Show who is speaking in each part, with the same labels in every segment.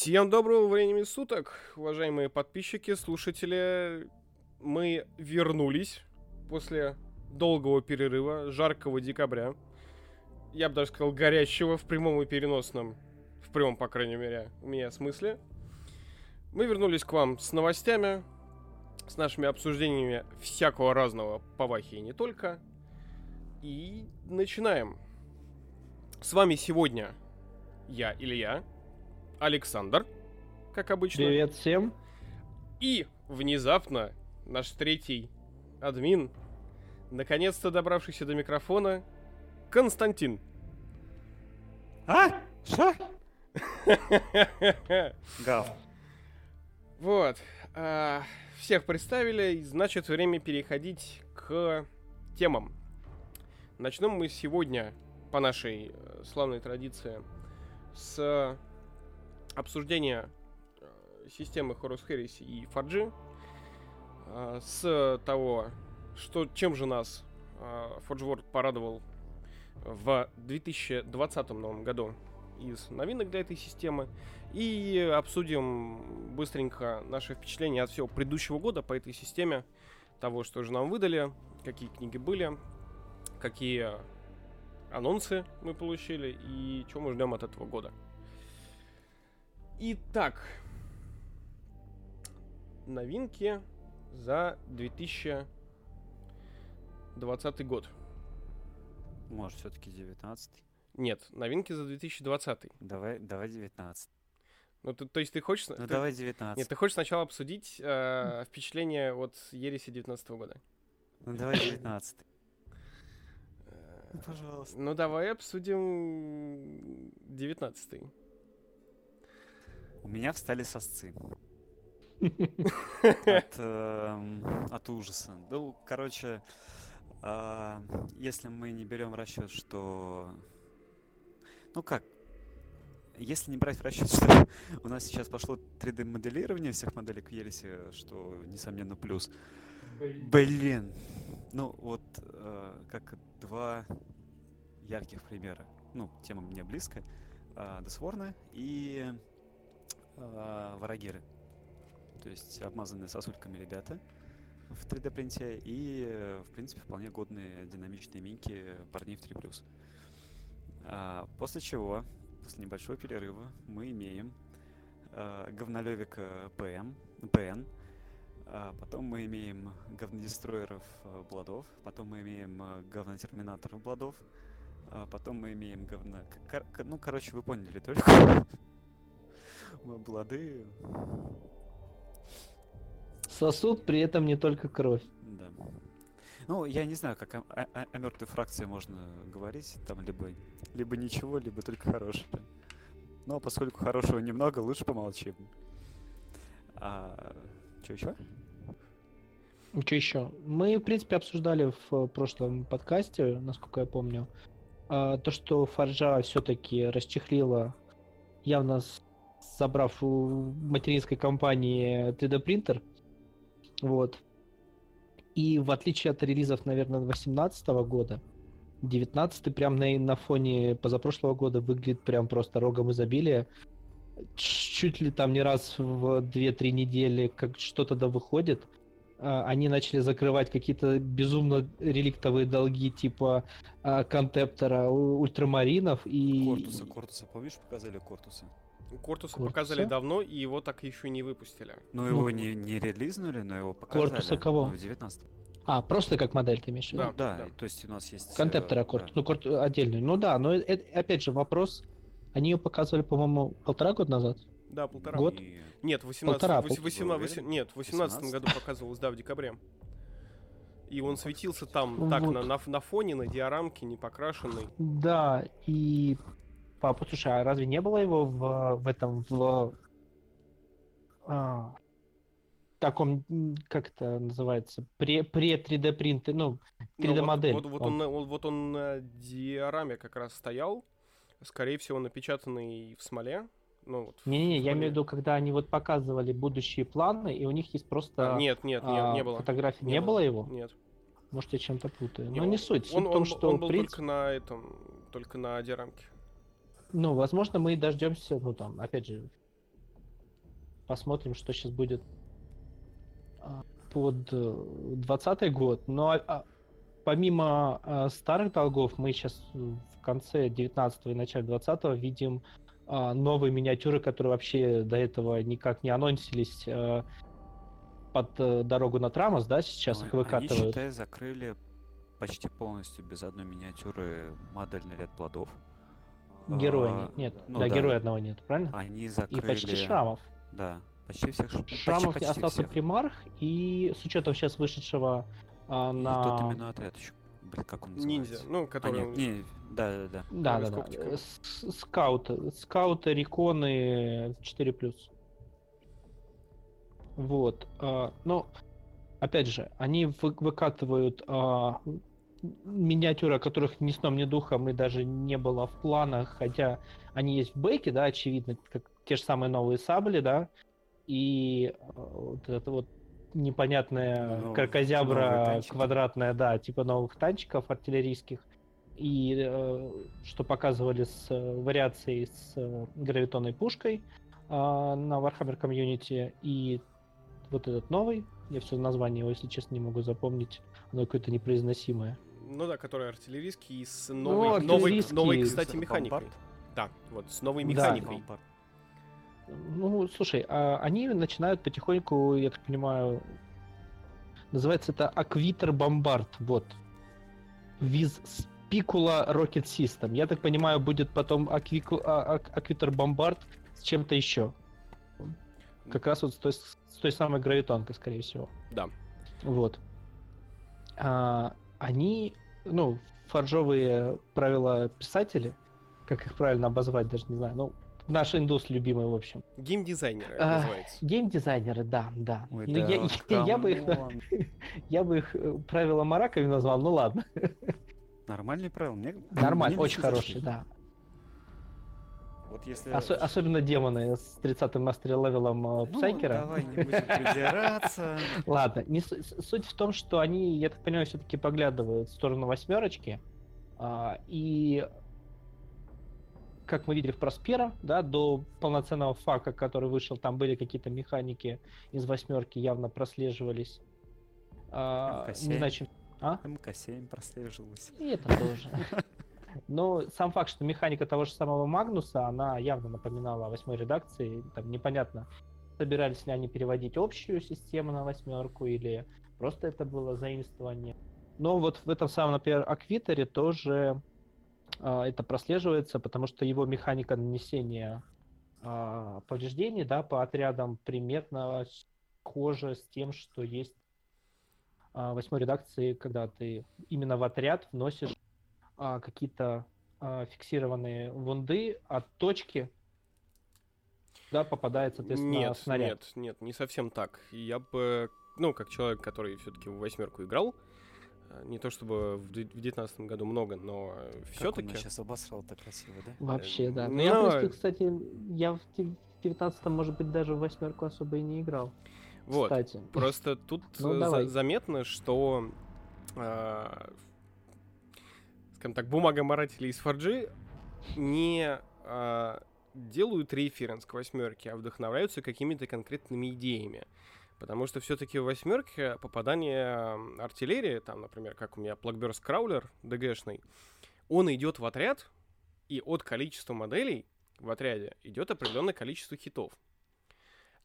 Speaker 1: Всем доброго времени суток, уважаемые подписчики, слушатели. Мы вернулись после долгого перерыва, жаркого декабря. Я бы даже сказал, горячего в прямом и переносном. В прямом, по крайней мере, у меня смысле. Мы вернулись к вам с новостями, с нашими обсуждениями всякого разного по Вахе и не только. И начинаем. С вами сегодня я, Илья, Александр, как обычно.
Speaker 2: Привет всем.
Speaker 1: И внезапно наш третий админ, наконец-то добравшийся до микрофона, Константин.
Speaker 3: А? Что? Гав.
Speaker 1: Вот. а, всех представили, значит время переходить к темам. Начнем мы сегодня, по нашей э, славной традиции, с обсуждения э, системы Horus Heresy и 4G, э, с того, что, чем же нас э, Forge World порадовал в 2020 новом году из новинок для этой системы. И обсудим быстренько наши впечатления от всего предыдущего года по этой системе, того, что же нам выдали, какие книги были, какие анонсы мы получили и что мы ждем от этого года. Итак, новинки за 2020 год.
Speaker 3: Может, все-таки 19
Speaker 1: Нет, новинки за 2020.
Speaker 3: Давай, давай 19
Speaker 1: Ну, ты- то есть ты хочешь...
Speaker 3: Ну,
Speaker 1: ты-
Speaker 3: давай 19
Speaker 1: Нет, ты хочешь сначала обсудить э, впечатление от Ереси 19 года?
Speaker 3: Ну, давай 19
Speaker 1: Э,
Speaker 3: Ну, пожалуйста.
Speaker 1: Ну, давай обсудим 19
Speaker 3: У меня встали сосцы. От, эм, от ужаса. Ну, короче, а, если мы не берем расчет, что... Ну как? Если не брать в расчет, что у нас сейчас пошло 3D-моделирование всех моделей к Елисе, что, несомненно, плюс. Блин. Ну, вот э, как два ярких примера. Ну, тема мне близкая. Э, Десворна и э, Варагиры. То есть обмазанные сосульками ребята в 3D принте и, в принципе, вполне годные динамичные минки парней в 3+. А, после чего, после небольшого перерыва, мы имеем э, говнолевика ПМ, ПН, а потом мы имеем говнодестроеров э, Бладов, потом мы имеем говнотерминаторов Бладов, а потом мы имеем говно... кор- Ну, короче, вы поняли только. Мы Блады...
Speaker 2: Сосуд при этом не только кровь.
Speaker 3: Да. Ну, я не знаю, как о, о- о мертвой фракции можно говорить. Там либо, либо ничего, либо только хорошее. Но поскольку хорошего немного, лучше помолчим. А... Что еще?
Speaker 2: Что еще? Мы, в принципе, обсуждали в прошлом подкасте, насколько я помню, а, то, что Фаржа все-таки расчехлила, явно с- забрав у материнской компании 3D принтер. Вот. И в отличие от релизов, наверное, 2018 года, 19 прям на, на фоне позапрошлого года выглядит прям просто рогом изобилия. Чуть ли там не раз в 2-3 недели как что-то да выходит. А, Они начали закрывать какие-то безумно реликтовые долги типа а, контептора, ультрамаринов и...
Speaker 3: Кортуса, Кортуса, помнишь, показали Кортуса?
Speaker 1: Кортуса
Speaker 2: Кортуса?
Speaker 1: показали давно, и его так еще не выпустили.
Speaker 3: Ну,
Speaker 2: Ну,
Speaker 3: его не, не релизнули, но его показали.
Speaker 2: Кортуса кого?
Speaker 3: Ну, в 19
Speaker 2: А, просто как модель ты имеешь в виду?
Speaker 1: Да,
Speaker 3: Ну, да,
Speaker 1: да.
Speaker 3: то есть у нас есть... э,
Speaker 2: Контептора
Speaker 3: да.
Speaker 2: корт, ну корт отдельный. Ну да, но это, опять же вопрос. Они ее показывали, по-моему, полтора года назад.
Speaker 1: Да, полтора.
Speaker 2: Год?
Speaker 3: И-
Speaker 1: Нет, 18,
Speaker 2: Полтора,
Speaker 1: вось-
Speaker 2: пол-
Speaker 1: 18
Speaker 3: Вы уверены?
Speaker 1: нет, в 18
Speaker 3: 18?
Speaker 1: году показывалось, да, в декабре. И он светился там так
Speaker 2: Вот.
Speaker 1: на, на, на фоне, на диорамке, не покрашенный.
Speaker 2: Да, и... Папа, слушай, а разве не было его в, в этом, в... а, таком, как это называется, пре, пре 3D принте, ну,
Speaker 1: Ну,
Speaker 2: 3D
Speaker 1: вот-
Speaker 2: модель.
Speaker 1: Вот, вот, он, на- вот, вот он на диораме как раз стоял, скорее всего, напечатанный в смоле. Ну, вот в
Speaker 2: я имею в виду, когда они вот показывали будущие планы, и у них есть просто
Speaker 1: А, нет, нет, нет,
Speaker 2: а,
Speaker 1: не было.
Speaker 2: фотографии.
Speaker 1: Не
Speaker 2: Не,
Speaker 1: было.
Speaker 2: было его?
Speaker 1: Нет.
Speaker 2: Может, я чем-то путаю.
Speaker 1: Не,
Speaker 2: Но не
Speaker 1: он-
Speaker 2: суть. Суть
Speaker 1: Он,
Speaker 2: в том,
Speaker 1: он-
Speaker 2: что,
Speaker 1: он был
Speaker 2: принципе,
Speaker 1: только на этом, только на диорамке.
Speaker 2: Ну, возможно, мы дождемся, ну, там, опять же, посмотрим, что сейчас будет а, под 20 год. Но а, помимо а, старых долгов, мы сейчас в конце 19 и начале 20 видим новые миниатюры, которые вообще до этого никак не анонсились а, под а, дорогу на Трамос, да, сейчас
Speaker 3: Ой,
Speaker 2: их выкатывают.
Speaker 3: Они, считай, закрыли почти полностью без одной миниатюры модельный ряд плодов.
Speaker 2: Героя
Speaker 3: А,
Speaker 2: нет, нет.
Speaker 3: ну
Speaker 2: да,
Speaker 3: да.
Speaker 2: героя одного нет, правильно?
Speaker 3: Они
Speaker 2: И
Speaker 3: закрыли...
Speaker 2: почти шрамов.
Speaker 3: Да, почти всех ш- почти-
Speaker 2: Шрамов
Speaker 3: почти
Speaker 2: остался
Speaker 3: всех.
Speaker 2: примарх, и с учетом сейчас вышедшего а,
Speaker 3: И
Speaker 2: на...
Speaker 3: тот именно отряд еще. Блин, как он называется?
Speaker 1: Ниндзя, ну,
Speaker 3: А,
Speaker 1: который...
Speaker 3: нет, не, да, да, да.
Speaker 2: Да, да, да.
Speaker 1: с оптикой.
Speaker 2: Э, с- Скауты. Реконы 4 Вот. а, Ну, опять же, они вы- выкатывают а, миниатюры, о которых ни сном, ни духом и даже не было в планах, хотя они есть в бэке, да, очевидно, как те же самые новые сабли, да, и а, вот это вот непонятная
Speaker 3: Ну,
Speaker 2: кракозябра квадратная, да, типа новых танчиков артиллерийских, и э, что показывали с э, вариацией с э, гравитонной пушкой а, на Warhammer Community, и вот этот новый, я все название его, если честно, не могу запомнить, оно какое-то непроизносимое.
Speaker 1: Ну да, который артиллерийский с
Speaker 2: Ну,
Speaker 1: новой, новой,
Speaker 2: артиллерийский
Speaker 1: новой,
Speaker 2: с
Speaker 1: кстати, механикой.
Speaker 3: бомбард?
Speaker 1: Да, вот, с новой
Speaker 2: Да.
Speaker 1: механикой.
Speaker 3: Бомбард.
Speaker 2: Ну, слушай, а они начинают потихоньку, я так понимаю, называется это Аквитер Бомбард, вот. Виз Spicula Rocket System. Я так понимаю, будет потом а- Ак- Аквитер Бомбард с чем-то еще. Как раз вот с той, с той самой гравитонкой, скорее всего.
Speaker 1: Да.
Speaker 2: Вот. А, они, ну, фаржовые правила писатели, как их правильно обозвать, даже не знаю, ну, наш индус любимый, в общем.
Speaker 1: Геймдизайнеры
Speaker 2: А,
Speaker 1: называется.
Speaker 2: Геймдизайнеры, да, да.
Speaker 3: Ой,
Speaker 2: Ну,
Speaker 3: да,
Speaker 2: я, я- я бы их, я бы их э, правила мараками назвал, ну ладно.
Speaker 3: Нормальный правил. Мне,
Speaker 2: Нормально,
Speaker 3: мне
Speaker 2: очень
Speaker 3: зашли.
Speaker 2: да.
Speaker 3: Вот если...
Speaker 2: Осо- особенно демоны с 30-м mastery level'ом э,
Speaker 3: Ну,
Speaker 2: Псайкера.
Speaker 3: давай не будем придираться.
Speaker 2: Ладно, не суть в том, что они, я так понимаю, все-таки поглядывают в сторону восьмерочки. а, и как мы видели в Проспера, да, до полноценного фака, который вышел, там были какие-то механики из восьмерки, явно прослеживались. А, не
Speaker 3: МК-7.
Speaker 2: знаю, чем... А?
Speaker 3: МК-7 прослеживалось.
Speaker 2: И это тоже. Но сам факт, что механика того же самого Магнуса, она явно напоминала о восьмой редакции. Там непонятно, собирались ли они переводить общую систему на восьмерку или просто это было заимствование. Но вот в этом самом, например, Аквитере тоже а, это прослеживается, потому что его механика нанесения а, повреждений да, по отрядам примерно схожа с тем, что есть а, восьмой редакции, когда ты именно в отряд вносишь а, какие-то а, фиксированные вунды от точки, да, попадает, соответственно,
Speaker 1: Нет,
Speaker 2: снаряд.
Speaker 1: нет, нет, не совсем так. Я бы, ну, как человек, который все-таки в восьмерку играл, э, не то чтобы в девятнадцатом году много, но все-таки.
Speaker 3: сейчас обосрал так красиво, да?
Speaker 2: Вообще, да.
Speaker 1: Э,
Speaker 2: Но я, в
Speaker 1: но-
Speaker 2: принципе, кстати, я в дев- девятнадцатом, может быть, даже в восьмерку особо и не играл.
Speaker 1: Вот.
Speaker 2: Кстати.
Speaker 1: Просто тут
Speaker 2: Ну,
Speaker 1: э, за- заметно, что, а, скажем так, бумагоморатели из Форджи не а, делают референс к восьмерке, а вдохновляются какими-то конкретными идеями. Потому что все-таки в восьмерке попадание артиллерии, там, например, как у меня Blackburst Краулер ДГшный, он идет в отряд, и от количества моделей в отряде идет определенное количество хитов.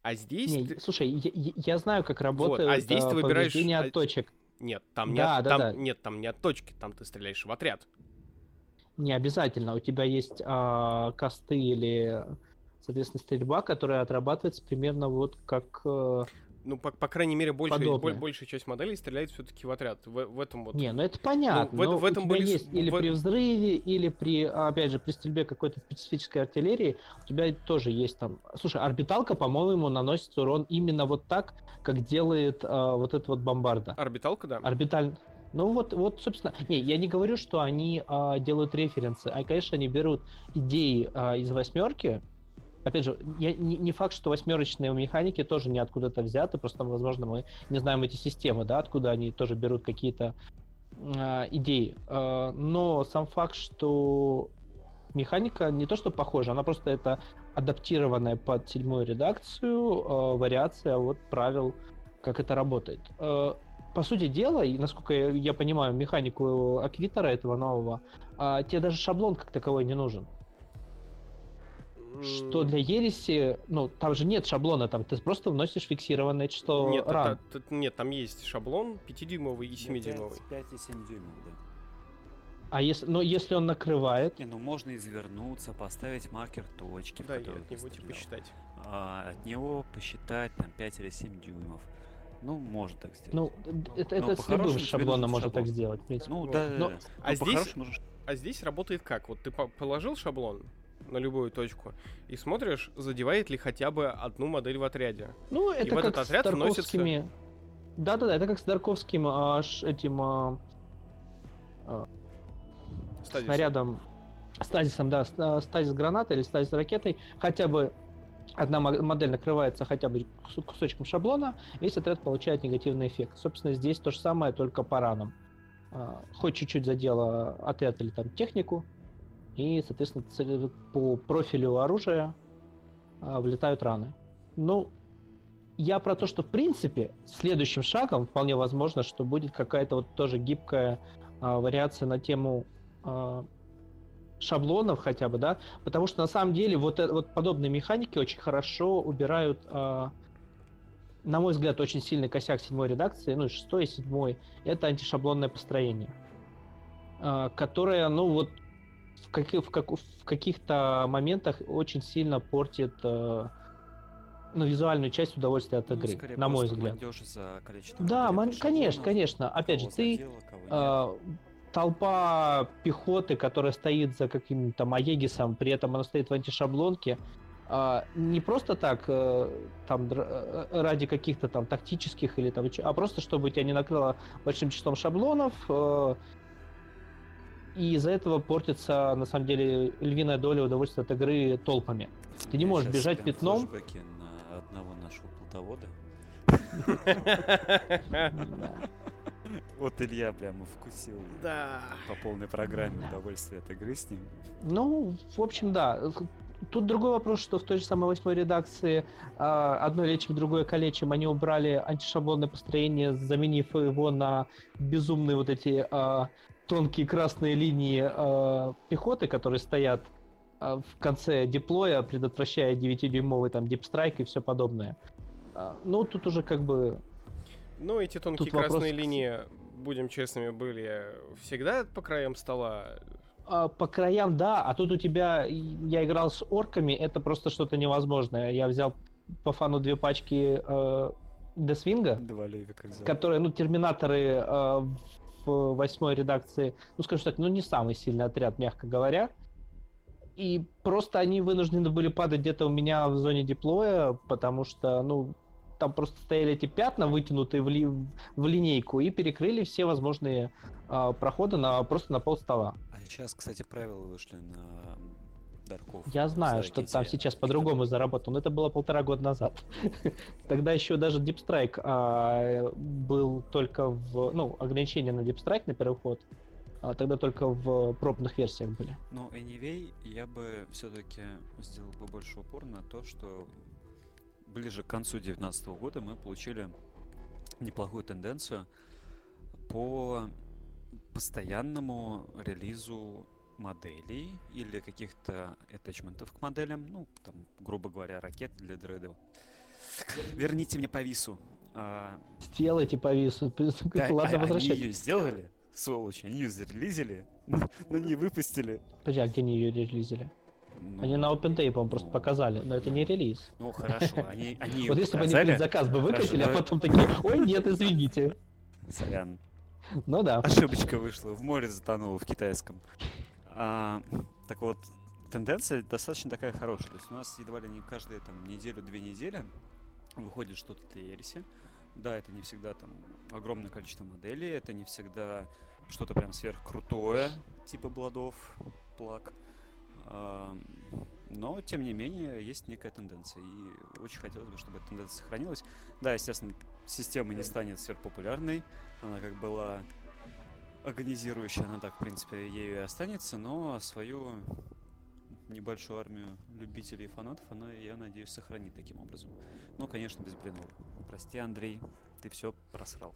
Speaker 1: А здесь
Speaker 2: Не,
Speaker 1: ты-
Speaker 2: слушай, я, я- знаю, как работает
Speaker 1: а здесь ты выбираешь,
Speaker 2: повреждение
Speaker 1: а,
Speaker 2: от точек.
Speaker 1: Нет, там, не
Speaker 2: Да,
Speaker 1: от,
Speaker 2: да,
Speaker 1: там,
Speaker 2: да.
Speaker 1: нет, там не от точки, там ты стреляешь в отряд.
Speaker 2: Не обязательно. У тебя есть а, косты или, соответственно, стрельба, которая отрабатывается примерно вот как... э,
Speaker 1: Ну, по, по крайней мере, большая, боль- большая часть моделей стреляет все-таки в отряд. В, в этом вот.
Speaker 2: Не, ну это понятно.
Speaker 1: в это-
Speaker 2: но
Speaker 1: в этом
Speaker 2: у тебя
Speaker 1: были
Speaker 2: есть или
Speaker 1: в-
Speaker 2: при взрыве, или при, опять же, при стрельбе какой-то специфической артиллерии, у тебя тоже есть там... Слушай, орбиталка, по-моему, наносит урон именно вот так, как делает а, вот этот вот бомбарда.
Speaker 1: Орбиталка, да.
Speaker 2: Орбиталь... Ну вот, вот, собственно, не, я не говорю, что они а, делают референсы, а, конечно, они берут идеи а, из восьмерки. Опять же, я, не, не факт, что восьмерочные механики тоже не откуда-то взяты, просто, возможно, мы не знаем эти системы, да, откуда они тоже берут какие-то а, идеи. А, но сам факт, что механика не то что похожа, она просто это адаптированная под седьмую редакцию э, вариация вот правил, как это работает. Э, по сути дела, и насколько я, я понимаю механику аквитера этого нового, э, тебе даже шаблон как таковой не нужен. Что для ереси, ну, там же нет шаблона, там ты просто вносишь фиксированное число
Speaker 1: Нет,
Speaker 2: ран.
Speaker 1: это- это- нет, там есть шаблон 5-дюймовый и 7-дюймовый.
Speaker 3: 5 и 7 дюймов, да.
Speaker 2: А если, но если он накрывает,
Speaker 3: Не, ну можно извернуться, поставить маркер точки,
Speaker 1: Да, и от
Speaker 3: ты
Speaker 1: него типа
Speaker 3: стрелял.
Speaker 1: считать.
Speaker 3: А, от него посчитать там 5 или 7 дюймов. Ну, можно так сделать.
Speaker 2: ну, это,
Speaker 3: Ну,
Speaker 2: это с любым
Speaker 3: по-хорошему тебе
Speaker 2: шаблоном можно так
Speaker 3: шаблон.
Speaker 2: сделать, в принципе.
Speaker 3: ну, да, да,
Speaker 2: Но-
Speaker 3: да.
Speaker 1: А
Speaker 3: Ну,
Speaker 1: здесь-
Speaker 3: по-хорошему нужно
Speaker 1: А здесь работает как? Вот ты по- положил шаблон на любую точку и смотришь, задевает ли хотя бы одну модель в отряде.
Speaker 2: Ну, это
Speaker 1: в
Speaker 2: как
Speaker 1: этот
Speaker 2: с
Speaker 1: отряд вносится-
Speaker 2: Тарковскими... Да-да-да, это как с Дарковским аж этим а,
Speaker 1: Стадиус.
Speaker 2: снарядом, стазисом, да, ст- а, стазис гранатой или стазис ракетой, хотя бы одна мо- модель накрывается хотя бы кус- кусочком шаблона, весь отряд получает негативный эффект. Собственно, здесь то же самое, только по ранам. А, Хоть чуть-чуть задела отряд или там технику, и, соответственно, цель- по профилю оружия а, влетают раны. Ну, я про то, что в принципе следующим шагом вполне возможно, что будет какая-то вот тоже гибкая а, вариация на тему а, шаблонов хотя бы, да, потому что на самом деле вот, э- вот подобные механики очень хорошо убирают, а, на мой взгляд, очень сильный косяк седьмой редакции, ну, шестой и седьмой, это антишаблонное построение, а, которое, ну, вот в, каки- в, как- в каких-то моментах очень сильно портит э, ну, визуальную часть удовольствия от
Speaker 3: Ну,
Speaker 2: игры,
Speaker 3: скорее
Speaker 2: на мой взгляд.
Speaker 3: за
Speaker 2: Да, ман- конечно, конечно. Опять же, ты а, толпа пехоты, которая стоит за каким-то Маегисом, при этом она стоит в антишаблонке, а, не просто так, э, там, др- э, ради каких-то там тактических или там, а просто чтобы тебя не накрыло большим числом шаблонов, э, и из-за этого портится, на самом деле, львиная доля удовольствия от игры толпами. Ты не можешь бежать пятном.
Speaker 3: на одного нашего плодовода. Вот Илья прямо вкусил
Speaker 1: Да.
Speaker 3: по полной программе удовольствие от игры с ним.
Speaker 2: Ну, в общем, да. Тут другой вопрос, что в той же самой восьмой редакции а, одно лечим, другое калечим. Они убрали антишаблонное построение, заменив его на безумные вот эти а, тонкие красные линии а, пехоты, которые стоят а, в конце диплоя, предотвращая 9-дюймовый там дипстрайк и все подобное. А, ну, тут уже как бы
Speaker 1: Ну, эти тонкие
Speaker 2: Тут вопрос
Speaker 1: красные линии, будем честными, были всегда по краям стола.
Speaker 2: А, По краям, да, а тут у тебя, я играл с орками, это просто что-то невозможное. Я взял по фану две пачки э, Десвинга,
Speaker 3: Два левика взял.
Speaker 2: которые, ну, терминаторы э, в восьмой редакции, ну, скажем так, ну, не самый сильный отряд, мягко говоря. И просто они вынуждены были падать где-то у меня в зоне диплоя, потому что, ну, там просто стояли эти пятна, вытянутые в, ли- в линейку, и перекрыли все возможные а, проходы на, просто на пол стола.
Speaker 3: А сейчас, кстати, правила вышли на Дарков.
Speaker 2: Я знаю, что там сейчас по-другому заработал, но это было полтора года назад. Тогда еще даже Deep Strike а, был только в... Ну, ограничения на Deep Strike на первый ход, а тогда только в пробных версиях были.
Speaker 3: Но anyway, я бы все-таки сделал бы больше упор на то, что ближе к концу 2019 года мы получили неплохую тенденцию по постоянному релизу моделей или каких-то attachmentов к моделям, ну, там, грубо говоря, ракет для дредов. Верните мне повису. А,
Speaker 2: Сделайте повису.
Speaker 3: да,
Speaker 2: Ладно,
Speaker 3: а-
Speaker 2: возвращать.
Speaker 3: Они ее сделали, сволочи, они ее зарелизили, но не выпустили.
Speaker 2: Подожди, а где они ее релизили?
Speaker 3: Ну,
Speaker 2: Они на OpenTay, по-моему, просто
Speaker 3: ну,
Speaker 2: показали, но это не релиз.
Speaker 3: Ну хорошо, они, они
Speaker 2: Вот если бы они заказ бы выкатили, а потом такие, ой, нет, извините.
Speaker 3: Сорян.
Speaker 2: Ну да.
Speaker 3: Ошибочка вышла, в море затонула в китайском. А, так вот, тенденция достаточно такая хорошая. То есть у нас едва ли не каждые там неделю-две недели выходит что-то Ереси. Да, это не всегда там огромное количество моделей, это не всегда что-то прям сверхкрутое, типа Бладов, Плак. А, но, тем не менее, есть некая тенденция. И очень хотелось бы, чтобы эта тенденция сохранилась. Да, естественно, система не станет сверхпопулярной. Она как была агонизирующая, она так, в принципе, ею и останется, но свою небольшую армию любителей и фанатов, она, я надеюсь, сохранит таким образом. Ну, конечно, без Блинова. Прости, Андрей, ты все просрал.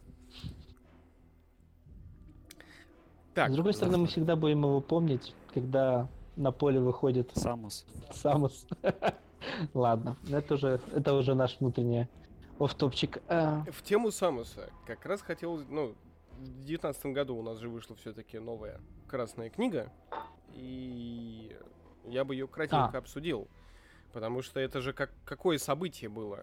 Speaker 1: Так,
Speaker 2: С другой стороны, мы
Speaker 3: завтра.
Speaker 2: всегда будем его помнить, когда на поле выходит
Speaker 3: Самус.
Speaker 2: Самус. Ладно, это уже, это уже наш внутренний офтопчик. А,
Speaker 1: в тему Самуса как раз хотел, ну, в девятнадцатом году у нас же вышла все-таки новая красная книга, и я бы ее кратенько
Speaker 2: А.
Speaker 1: обсудил, потому что это же как какое событие было.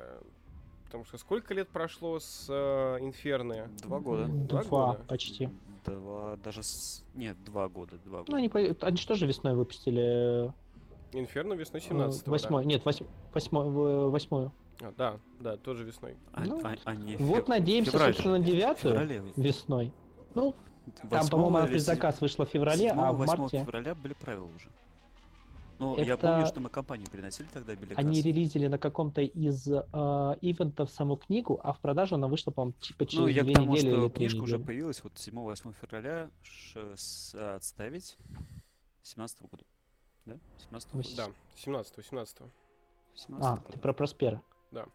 Speaker 1: Потому что сколько лет прошло с э, Инферно?
Speaker 3: Два года.
Speaker 1: Два
Speaker 2: Два
Speaker 1: года?
Speaker 2: почти.
Speaker 3: Два, даже с... Нет, два года, два года.
Speaker 2: Ну, они, они же тоже весной выпустили.
Speaker 1: Инферно весной
Speaker 2: э,
Speaker 1: 17
Speaker 2: Восьмой, нет, восьм- восьмой, в- восьмую.
Speaker 1: А, да, да, тоже весной.
Speaker 3: А,
Speaker 2: ну,
Speaker 3: а- а не
Speaker 2: Вот
Speaker 3: фев-
Speaker 2: надеемся,
Speaker 3: февраль же.
Speaker 2: собственно, на девятую
Speaker 3: феврале.
Speaker 2: весной. Ну, там,
Speaker 3: восьмого
Speaker 2: по-моему, она
Speaker 3: или
Speaker 2: предзаказ вышла в феврале, а в
Speaker 3: 7-8
Speaker 2: марте
Speaker 3: февраля были правила уже. Ну, я
Speaker 2: Это-
Speaker 3: помню, что мы компанию переносили тогда Беликас.
Speaker 2: они релизили на каком-то из э, ивентов саму книгу, а в продажу она вышла, по-моему, типа через
Speaker 3: Ну, я
Speaker 2: две
Speaker 3: к тому,
Speaker 2: недели
Speaker 3: что
Speaker 2: или три
Speaker 3: книжка уже
Speaker 2: недели.
Speaker 3: появилась вот 7-8 февраля ш- с- отставить 17 года. Да? 17 года.
Speaker 1: Да, 17 18
Speaker 2: А,
Speaker 3: 17
Speaker 2: ты про Проспера.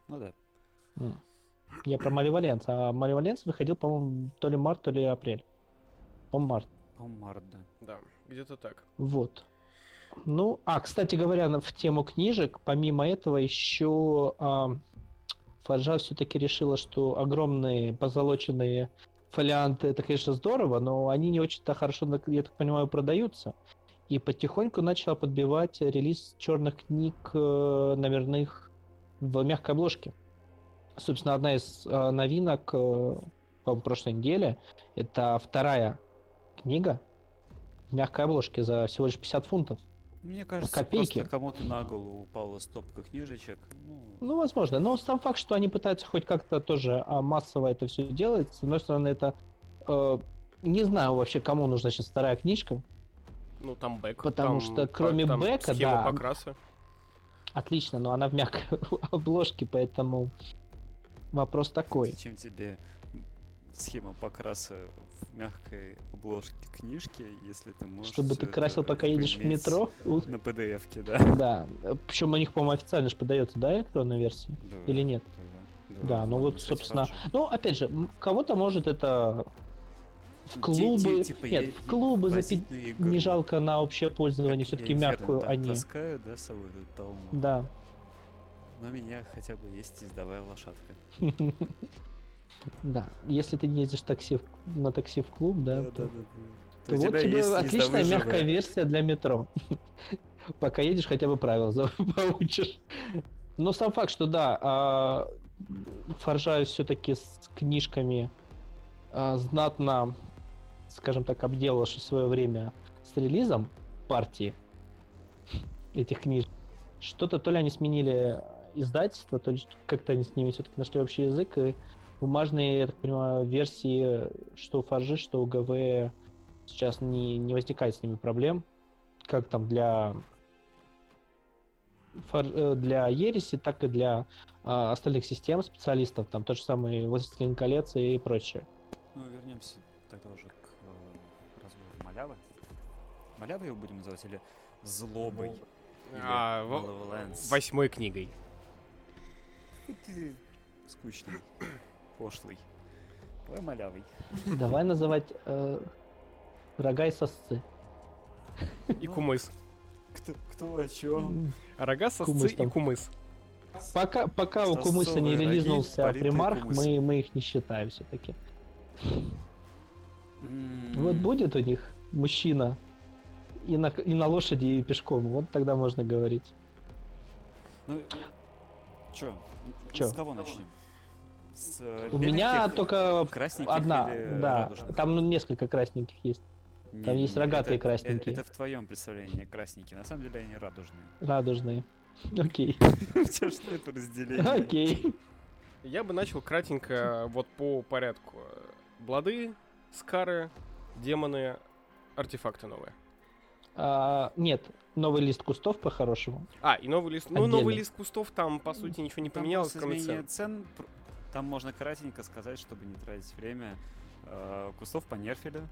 Speaker 3: Ну да.
Speaker 2: Я про Маливаленс, а Маливаленс выходил, по-моему, то ли март, то ли апрель. По-моему, март.
Speaker 3: По-моему, март, да.
Speaker 1: Да, где-то так.
Speaker 2: Вот. Ну, а, кстати говоря, на- в тему книжек, помимо этого еще а, Фаджа все-таки решила, что огромные позолоченные фолианты это, конечно, здорово, но они не очень-то хорошо, я так понимаю, продаются. И потихоньку начала подбивать релиз черных книг э, номерных в мягкой обложке. Собственно, одна из э, новинок, э, по прошлой неделе, это вторая книга в мягкой обложке за всего лишь 50 фунтов.
Speaker 3: Мне кажется,
Speaker 2: Копейки.
Speaker 3: просто кому-то на голову упала стопка книжечек. Ну,
Speaker 2: Ну, возможно. Но сам факт, что они пытаются хоть как-то тоже а, массово это все делать, с одной стороны, это э, не знаю вообще, кому нужна сейчас вторая книжка.
Speaker 1: Ну, там бэк.
Speaker 2: Потому
Speaker 1: там
Speaker 2: что кроме
Speaker 1: там
Speaker 2: бэка,
Speaker 1: схема
Speaker 2: да.
Speaker 1: покраса.
Speaker 2: Отлично, но она в мягкой обложке, поэтому вопрос такой.
Speaker 3: зачем тебе схема покраса в мягкой обложке книжки, если ты можешь...
Speaker 2: Чтобы ты
Speaker 3: всё
Speaker 2: красил, пока едешь в метро.
Speaker 3: На PDF-ке, да.
Speaker 2: Да. Причем у них, по-моему, официально же подается, да, электронная версия?
Speaker 3: Да,
Speaker 2: Или нет?
Speaker 3: Да,
Speaker 2: Да, ну вот, собственно,
Speaker 3: хорошо.
Speaker 2: Ну, опять же, кого-то может это в
Speaker 3: Ти-
Speaker 2: клубы...
Speaker 3: ти- типа
Speaker 2: Нет, в клубы
Speaker 3: игру.
Speaker 2: не жалко на общее пользование,
Speaker 3: Как
Speaker 2: все-таки мягкую они.
Speaker 3: таскаю, да, с собой этот талмуд.
Speaker 2: Да.
Speaker 3: Но у меня хотя бы есть издавая лошадка.
Speaker 2: Да. Если ты ездишь такси в- на такси в клуб, да,
Speaker 3: у
Speaker 2: вот тебе отличная мягкая версия для метро. Пока едешь, хотя бы правила за- получишь. Но сам факт, что да, а, Форжа все-таки с книжками а, знатно, скажем так, обделавши свое время с релизом партии этих книг. Что-то то ли они сменили издательство, то ли как-то они с ними все-таки нашли общий язык, и бумажные, я так понимаю, версии, что у Форжи, что у ГВ сейчас не, не возникает с ними проблем, как там для э, для Ереси, так и для а, остальных систем специалистов, там тот же самый Властелин колец и прочее.
Speaker 3: Ну, вернемся тогда уже к Малявы. Малявой его будем называть или Злобой?
Speaker 1: А,
Speaker 3: Malevolence?
Speaker 1: Восьмой книгой.
Speaker 3: Ты скучный, пошлый. Давай Малявой.
Speaker 2: Давай называть э, рога и сосцы.
Speaker 1: И кумыс.
Speaker 3: Кто, кто о чем?
Speaker 1: Рога, сосцы
Speaker 2: Кумыс
Speaker 1: и кумыс.
Speaker 2: Пока, пока у Кумыса не
Speaker 3: роги,
Speaker 2: релизнулся примарх,
Speaker 3: кумыс.
Speaker 2: мы, мы их не считаем все-таки. Вот будет у них мужчина и на, и на лошади, и пешком, вот тогда можно говорить.
Speaker 3: Ну, чё?
Speaker 2: Чё?
Speaker 3: С кого начнем? С э,
Speaker 2: У меня только одна,
Speaker 3: или
Speaker 2: да,
Speaker 3: радужных?
Speaker 2: там ну, несколько красненьких есть,
Speaker 3: Не,
Speaker 2: там
Speaker 3: не,
Speaker 2: есть
Speaker 3: не,
Speaker 2: рогатые
Speaker 3: это-
Speaker 2: красненькие.
Speaker 3: Это, это в твоем представлении красненькие. На самом деле они радужные.
Speaker 2: радужные. Окей,
Speaker 3: У тебя что это разделение?
Speaker 2: окей.
Speaker 1: Я бы начал кратенько вот по порядку. Блады, скары, демоны, артефакты новые.
Speaker 2: А, нет, новый лист кустов по-хорошему.
Speaker 1: А, и новый лист. Ну,
Speaker 2: Отдельно.
Speaker 1: новый лист кустов там, по сути, ничего не
Speaker 3: Там
Speaker 1: поменялось, кроме цен.
Speaker 3: цен. Там можно кратенько сказать, чтобы не тратить время. Э, Кустов понерфили.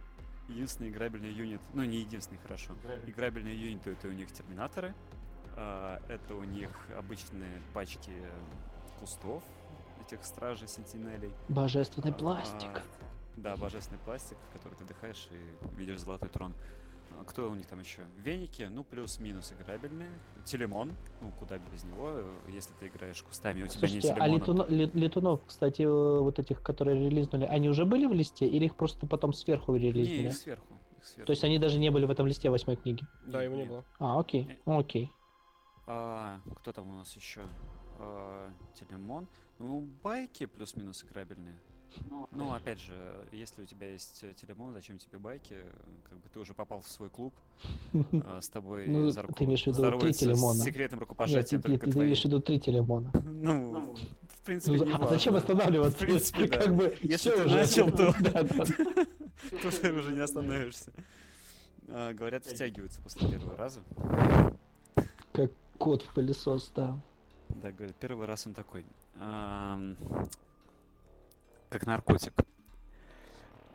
Speaker 3: единственный играбельный юнит, ну не единственный, хорошо, играбельные юниты это у них терминаторы, а, это у них обычные пачки кустов, этих стражей сентинелей.
Speaker 2: Божественный пластик.
Speaker 3: Да, божественный пластик, в который ты вдыхаешь и видишь золотой трон. А Кто у них там еще? Веники, ну плюс-минус играбельные. Телемон, ну куда без него, э, если ты играешь кустами, у тебя
Speaker 2: Слушайте,
Speaker 3: нет
Speaker 2: а летуно- ле- летунов, кстати, э, вот этих, которые релизнули, они уже были в листе или их просто потом сверху
Speaker 3: Не,
Speaker 2: релизнули?
Speaker 3: их сверху. их сверху.
Speaker 2: То есть они даже не были в этом листе восьмой книги.
Speaker 1: Да, его не было.
Speaker 2: А, окей, ну, окей.
Speaker 3: А, кто там у нас еще? А, Телемон. Ну, байки плюс-минус играбельные. Ну, опять же, если у тебя есть э, телемон, зачем тебе байки? Как бы ты уже попал в свой клуб, а, с тобой
Speaker 2: Ну,
Speaker 3: за руку
Speaker 2: ты имеешь в виду три телемона.
Speaker 3: с секретным
Speaker 2: Нет,
Speaker 3: рукопожатием
Speaker 2: ты,
Speaker 3: только
Speaker 2: ты
Speaker 3: твои.
Speaker 2: имеешь в виду три телемона.
Speaker 3: Ну, в
Speaker 2: Ну,
Speaker 3: принципе, не
Speaker 2: а зачем останавливаться?
Speaker 3: В принципе, да.
Speaker 2: Как бы
Speaker 3: Если ты
Speaker 2: уже.
Speaker 3: начал, то- ты уже не остановишься. А, Говорят, втягиваются после первого раза.
Speaker 2: Кот в пылесос, да.
Speaker 3: Да, говорят, первый раз он такой. Как наркотик.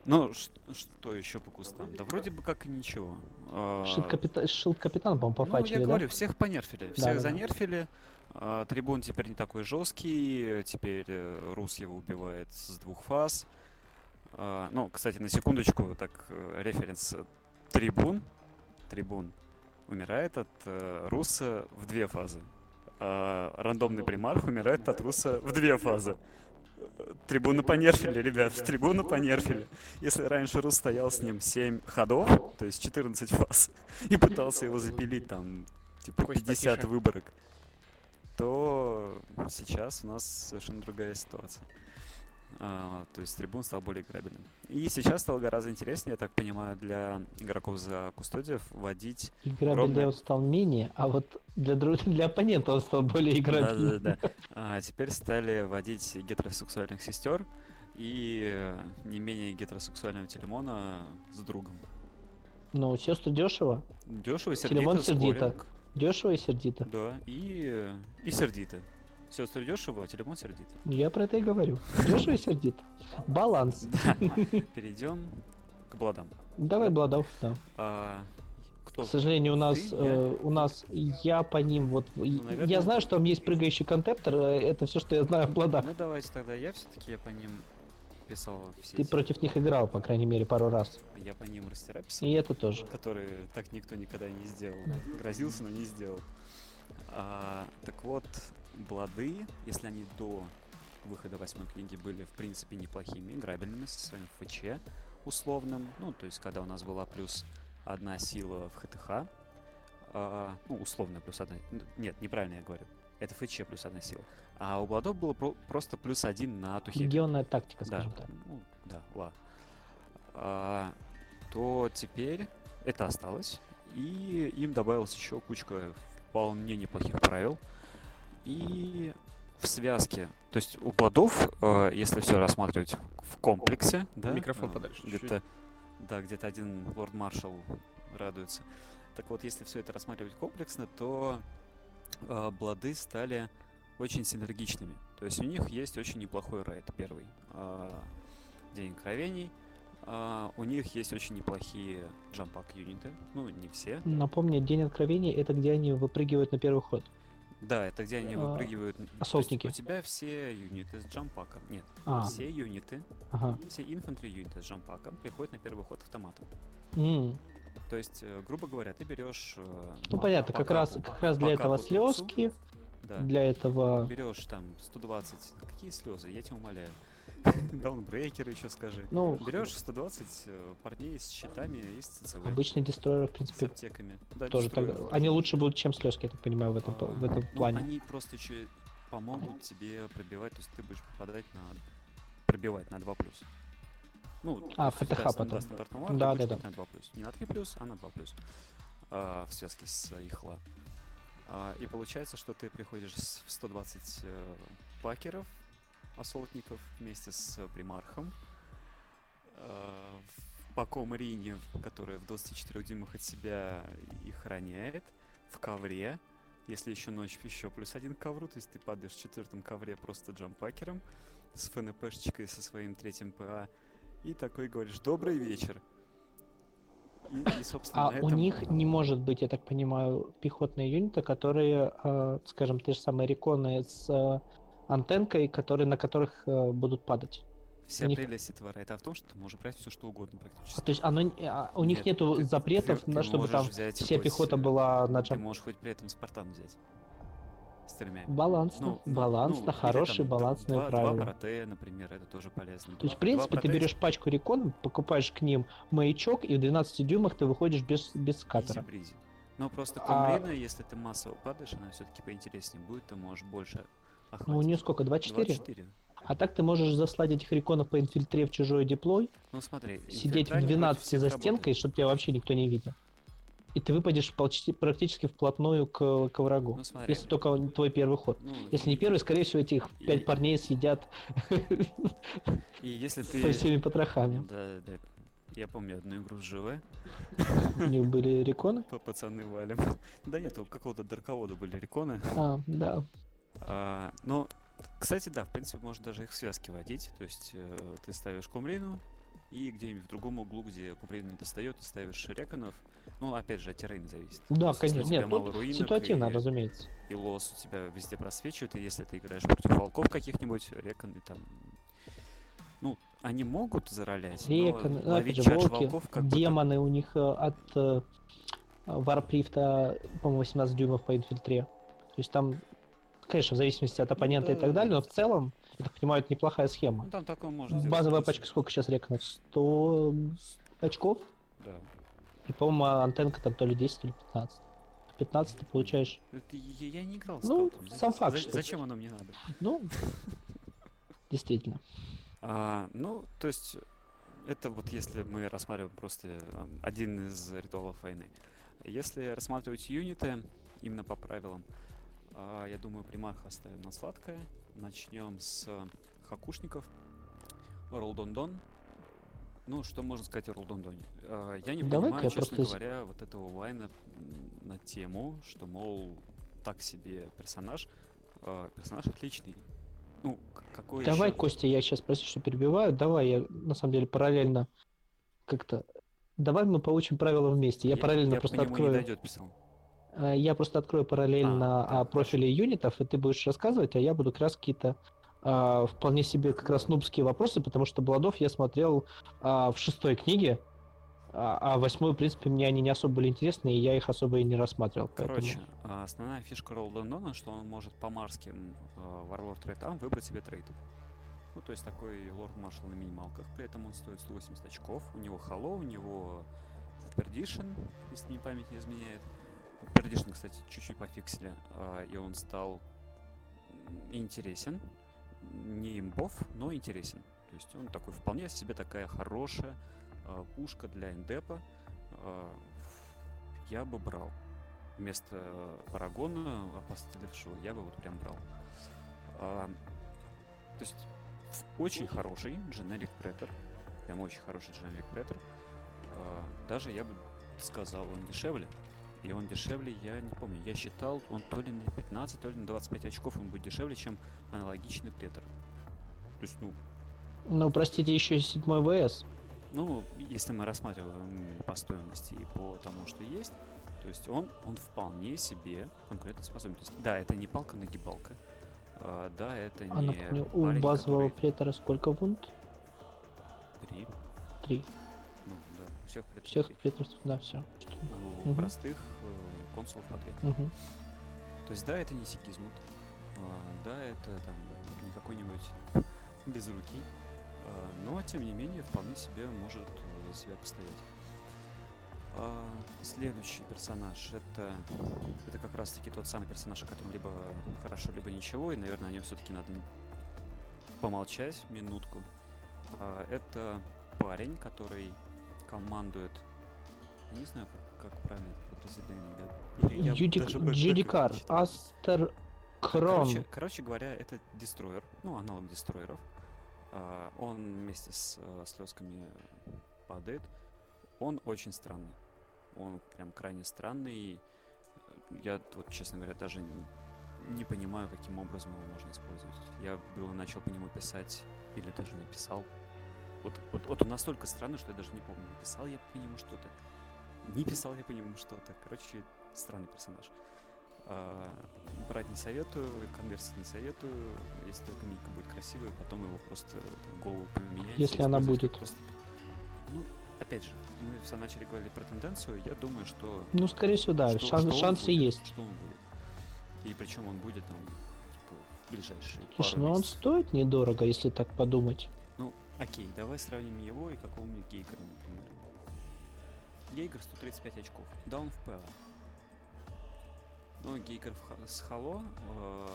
Speaker 3: Ну, что еще по кустам? Да вроде бы как и ничего. А,
Speaker 2: Шилд капитан, Шилд капитан, по-моему,
Speaker 3: Ну, я
Speaker 2: пофачили, да?
Speaker 3: говорю, всех понерфили. Всех
Speaker 2: Да-да-да.
Speaker 3: занерфили. А, Трибун теперь не такой жесткий. Теперь э, Рус его убивает с двух фаз. А, Ну, кстати, на секундочку, так, э, референс. Трибун, Трибун умирает от э, Руса в две фазы. А рандомный примарх умирает от Руса в две фазы. Трибуну понерфили, ребят, трибуну понерфили. Если раньше Рус стоял с ним 7 ходов, то есть 14 фаз, и пытался его запилить там, типа,
Speaker 1: Кость
Speaker 3: 50
Speaker 1: потише.
Speaker 3: выборок, то сейчас у нас совершенно другая ситуация. А, то есть трибун стал более играбельным. И сейчас стало гораздо интереснее, я так понимаю, для игроков за кустодиев вводить
Speaker 2: Играбельный
Speaker 3: Ровно.
Speaker 2: он стал менее, а вот для, друг... для оппонента он стал более играбельным.
Speaker 3: Да-да-да. А теперь стали вводить гетеросексуальных сестер и э, не менее гетеросексуального телемона с другом.
Speaker 2: Ну, сестры дешево.
Speaker 3: Дешево,
Speaker 2: Телемон
Speaker 3: сердито,
Speaker 2: сердито.
Speaker 3: скоринг.
Speaker 2: Дешево и сердито.
Speaker 3: Да, и, э, и сердито. Сестры дешево, а телемон сердито.
Speaker 2: Я про это и говорю. Дешево и сердито. Баланс.
Speaker 3: Перейдем к бладам.
Speaker 2: Давай, Бладов, да.
Speaker 3: А, кто?
Speaker 2: К сожалению, у нас,
Speaker 3: Ты,
Speaker 2: э, у нас я по ним вот,
Speaker 3: Ну, наверное.
Speaker 2: я знаю, что там есть прыгающий контептор, э, это все, что я знаю о Бладах.
Speaker 3: Ну давайте тогда я все-таки я по ним писал все
Speaker 2: Ты
Speaker 3: эти-
Speaker 2: против них играл, по крайней мере, пару раз.
Speaker 3: Я по ним растера писал.
Speaker 2: И это тоже.
Speaker 3: которые так никто никогда и не сделал. Грозился, но не сделал. А, так вот, Блады, если они до выхода восьмой книги были, в принципе, неплохими, играбельными со своим ФЧ условным, ну, то есть, когда у нас была плюс одна сила в ХТХ, а, ну, условно плюс одна, нет, неправильно я говорю, это ФЧ плюс одна сила, а у Бладов было про- просто плюс один на Тухель
Speaker 2: Легионная тактика,
Speaker 3: да,
Speaker 2: скажем так.
Speaker 3: ну, да, ла. А, то теперь это осталось, и им добавилась еще кучка вполне неплохих правил. И в связке, то есть у плодов, э, если все рассматривать в комплексе, да,
Speaker 1: Микрофон
Speaker 3: э,
Speaker 1: подальше
Speaker 3: где-то, да, где-то один лорд-маршал радуется. Так вот, если все это рассматривать комплексно, то э, блады стали очень синергичными. То есть у них есть очень неплохой рейд первый. э, День кровений. А, у них есть очень неплохие джампак юниты. Ну, не все.
Speaker 2: Напомню, День Откровений — это где они выпрыгивают на первый ход.
Speaker 3: Да, это где они
Speaker 2: А,
Speaker 3: выпрыгивают. есть
Speaker 2: ассолтники.
Speaker 3: У тебя все юниты с джампаком. Нет,
Speaker 2: А,
Speaker 3: все юниты,
Speaker 2: ага.
Speaker 3: все инфантри юниты с джампаком приходят на первый ход автоматом.
Speaker 2: М.
Speaker 3: То есть, э, грубо говоря, ты берешь... э,
Speaker 2: Ну понятно, как раз, как раз для этого слезки,
Speaker 3: Да.
Speaker 2: для этого...
Speaker 3: Берешь там 120. Какие слезы, я тебя умоляю. Даунбрейкеры еще скажи.
Speaker 2: Ну,
Speaker 3: Берешь 120 э, парней с щитами и с ЦЦВ.
Speaker 2: обычные дестройеры, в
Speaker 3: С
Speaker 2: принципе,
Speaker 3: аптеками. Да,
Speaker 2: тоже так... Они лучше будут, чем слезки, я так понимаю, в этом,
Speaker 3: А,
Speaker 2: в этом
Speaker 3: ну,
Speaker 2: плане.
Speaker 3: Они просто еще помогут тебе пробивать, то есть ты будешь попадать на пробивать на 2 плюс. Ну,
Speaker 2: А, ФТХ
Speaker 3: да,
Speaker 2: потом.
Speaker 3: Да, ты
Speaker 2: Да, да,
Speaker 3: бить на 2 плюс. Не на 3 плюс, а на 2 плюс. А, в связке с ихла. А, и получается, что ты приходишь с- в 120 э, пакеров, ассолтников вместе с э, примархом. э, в паком Рине, которая в 24 дюймах от себя их роняет, в ковре, если еще ночь, еще плюс один к ковру, то есть ты падаешь в четвертом ковре просто джампакером с ФНПшечкой со своим третьим ПА, и такой говоришь «Добрый вечер». И, и, собственно,
Speaker 2: А
Speaker 3: на
Speaker 2: у
Speaker 3: этом-
Speaker 2: них не может быть, я так понимаю, пехотные юниты, которые, э, скажем, те же самые реконы с э, антенкой, которые, на которых э, будут падать.
Speaker 3: Вся
Speaker 2: у них-
Speaker 3: прелесть этого рейда в том, что ты можешь брать все что угодно
Speaker 2: А,
Speaker 3: практически.
Speaker 2: то есть оно, а, у них
Speaker 3: Нет,
Speaker 2: нету
Speaker 3: ты-
Speaker 2: запретов,
Speaker 3: ты-
Speaker 2: на
Speaker 3: ты
Speaker 2: чтобы там
Speaker 3: взять
Speaker 2: вся
Speaker 3: хоть,
Speaker 2: пехота была на
Speaker 3: Ты
Speaker 2: джамп.
Speaker 3: можешь хоть при этом Спартан взять. С тремя.
Speaker 2: Балансно,
Speaker 3: Ну, ну,
Speaker 2: балансно,
Speaker 3: ну, или
Speaker 2: хорошие
Speaker 3: там д-
Speaker 2: балансные
Speaker 3: два. Два протея, например, это тоже полезно.
Speaker 2: То есть, в
Speaker 3: Два-
Speaker 2: принципе,
Speaker 3: два
Speaker 2: ты берешь пачку рекон, покупаешь к ним маячок, и в 12 дюймах ты выходишь без, без катера.
Speaker 3: изи-бризи. Но просто
Speaker 2: А-
Speaker 3: Комрина, если ты массово падаешь, она все-таки поинтереснее будет, ты можешь больше охватить.
Speaker 2: Ну, у нее сколько, 24?
Speaker 3: 24.
Speaker 2: А так ты можешь заслать этих реконов по инфильтре в чужой диплой,
Speaker 3: Ну смотри,
Speaker 2: сидеть в
Speaker 3: инфильтране против
Speaker 2: 12
Speaker 3: всех
Speaker 2: за стенкой, чтобы тебя вообще никто не видел. И ты выпадешь почти, практически вплотную к, к врагу.
Speaker 3: Ну смотри.
Speaker 2: Если только твой первый ход.
Speaker 3: ну,
Speaker 2: Если не первый, скорее всего, этих
Speaker 3: и-
Speaker 2: пять парней съедят
Speaker 3: И если
Speaker 2: со
Speaker 3: ты...
Speaker 2: всеми потрохами.
Speaker 3: Да, да. Я помню одну игру с ЖВ,
Speaker 2: У них были реконы.
Speaker 3: пацаны валим. Да нет, у какого-то дарковода были реконы.
Speaker 2: А, да.
Speaker 3: А, ну, кстати, да, в принципе, можно даже их в связке водить. То есть э, ты ставишь кумрину, и где-нибудь в другом углу, где кумрина не достает, ты ставишь реконов. Ну, опять же, от террейна зависит.
Speaker 2: Да,
Speaker 3: есть,
Speaker 2: конечно. Нет,
Speaker 3: мало руинок
Speaker 2: ситуативно,
Speaker 3: и-
Speaker 2: разумеется.
Speaker 3: и лос у тебя везде просвечивает, и если ты играешь против волков каких-нибудь, реконы там... Ну, они могут заролять,
Speaker 2: Реконы,
Speaker 3: но
Speaker 2: ну,
Speaker 3: ловить
Speaker 2: же, волки,
Speaker 3: волков как бы там-
Speaker 2: демоны у них э, от э, варприфта, по-моему, 18 дюймов по инфильтре. То есть там, конечно, в зависимости от оппонента и
Speaker 3: да,
Speaker 2: так далее,
Speaker 3: да.
Speaker 2: но в целом, я так понимаю, это неплохая схема.
Speaker 3: Ну, там такое можно сделать,
Speaker 2: Базовая пачка сколько сейчас реконов? 100 очков?
Speaker 3: Да.
Speaker 2: И, по-моему, антенка там то ли 10, то ли 15. 15 ты получаешь.
Speaker 3: Это я, я не играл с
Speaker 2: Ну,
Speaker 3: скаутом.
Speaker 2: сам факт,
Speaker 3: за-
Speaker 2: что-
Speaker 3: Зачем оно мне надо?
Speaker 2: Ну, действительно.
Speaker 3: А, ну, то есть, это вот если мы рассматриваем просто а, один из ритуалов войны. Если рассматривать юниты именно по правилам, я думаю, примарха оставим на сладкое. Начнем с хакушников. Ролдондон. Ну, что можно сказать о Ролдондоне? А, я не
Speaker 2: Давай-ка
Speaker 3: понимаю,
Speaker 2: я
Speaker 3: честно
Speaker 2: просто
Speaker 3: говоря, вот этого вайна м, на тему, что, мол, так себе персонаж. А, персонаж отличный. Ну, какой
Speaker 2: Давай,
Speaker 3: еще?
Speaker 2: Костя, я сейчас, прости, что перебиваю. Давай я, на самом деле, параллельно как-то... Давай мы получим правила вместе. Я, параллельно
Speaker 3: я
Speaker 2: просто
Speaker 3: по
Speaker 2: открою...
Speaker 3: не дойдет писал.
Speaker 2: Э, Я просто открою параллельно
Speaker 3: А,
Speaker 2: а, профили юнитов, и ты будешь рассказывать, а я буду как раз какие-то а, вполне себе как раз нубские вопросы, потому что Бладов я смотрел а, в шестой книге, а, а восьмой, в принципе, мне они не особо были интересны, и я их особо и не рассматривал. поэтому-
Speaker 3: Короче, а, основная фишка Ролдендона, что он может по марским а, Warlord трейтам выбрать себе трейдов. Ну, то есть такой лорд маршал на минималках, при этом он стоит 180 очков, у него холо, у него Perdition, если не память не изменяет. Perdition, кстати, чуть-чуть пофиксили, а, и он стал интересен. Не имбов, но интересен. То есть он такой вполне себе такая хорошая а, пушка для индепа. А, я бы брал. Вместо Парагона, опостылевшего, я бы вот прям брал. То есть очень хороший дженерик претер. Прям очень хороший дженерик претер. Даже я бы сказал, он дешевле. И он дешевле, я не помню, я считал, он то ли на 15, то ли на 25 очков он будет дешевле, чем аналогичный претер. То есть, ну,
Speaker 2: Ну, простите, еще и седьмой ВС.
Speaker 3: ну, если мы рассматриваем по стоимости и по тому, что есть, то есть он, он вполне себе конкурентоспособен. То есть, да, это не палка-нагибалка. а, да, это
Speaker 2: А
Speaker 3: не
Speaker 2: напомню, у
Speaker 3: парень,
Speaker 2: базового
Speaker 3: который-
Speaker 2: претора сколько вунт?
Speaker 3: Три.
Speaker 2: Три.
Speaker 3: Ну, всех преторов
Speaker 2: Всех преторов, да, все.
Speaker 3: У
Speaker 2: Мгм.
Speaker 3: простых э, консулов три.
Speaker 2: Угу.
Speaker 3: То есть, да, это не Сигизмунд. а, да, это там не какой-нибудь без руки. а, но, тем не менее, вполне себе может э, за себя постоять. А, следующий персонаж это, это как раз таки тот самый персонаж, о котором либо хорошо, либо ничего, и, наверное, о нем все-таки надо помолчать минутку. А, это парень, который командует. Я не знаю, как, как правильно это не читал.
Speaker 2: Астер Крон.
Speaker 3: Короче, короче говоря, это дестройер, ну, аналог дестройеров. А, он вместе с э, слезками падает. Он очень странный. Он прям крайне странный. э, Я вот, честно говоря, даже н- не понимаю, каким образом его можно использовать. Я было начал по нему писать, или даже написал. Вот, вот, вот он настолько странный, что я даже не помню, написал я по нему что-то, не писал я по нему что-то. Короче, странный персонаж. А, брать не советую, конверсии не советую. Если только Мика будет красивой, потом его просто там, голову поменять.
Speaker 2: Если она будет.
Speaker 3: Просто... Ну, опять же, мы все начали говорить про тенденцию. Я думаю, что
Speaker 2: Ну, скорее всего, да,
Speaker 3: что-
Speaker 2: шанс-
Speaker 3: что
Speaker 2: шансы
Speaker 3: будет,
Speaker 2: есть.
Speaker 3: Что он будет. И причем он будет там типа, в ближайшие
Speaker 2: Слушай, ну он стоит недорого, если так подумать.
Speaker 3: Окей, давай сравним его и какого-нибудь Гейгера, например. Гейгер 135 очков. Даун в ПЛ. Ну, Гейгер в с Хало. э,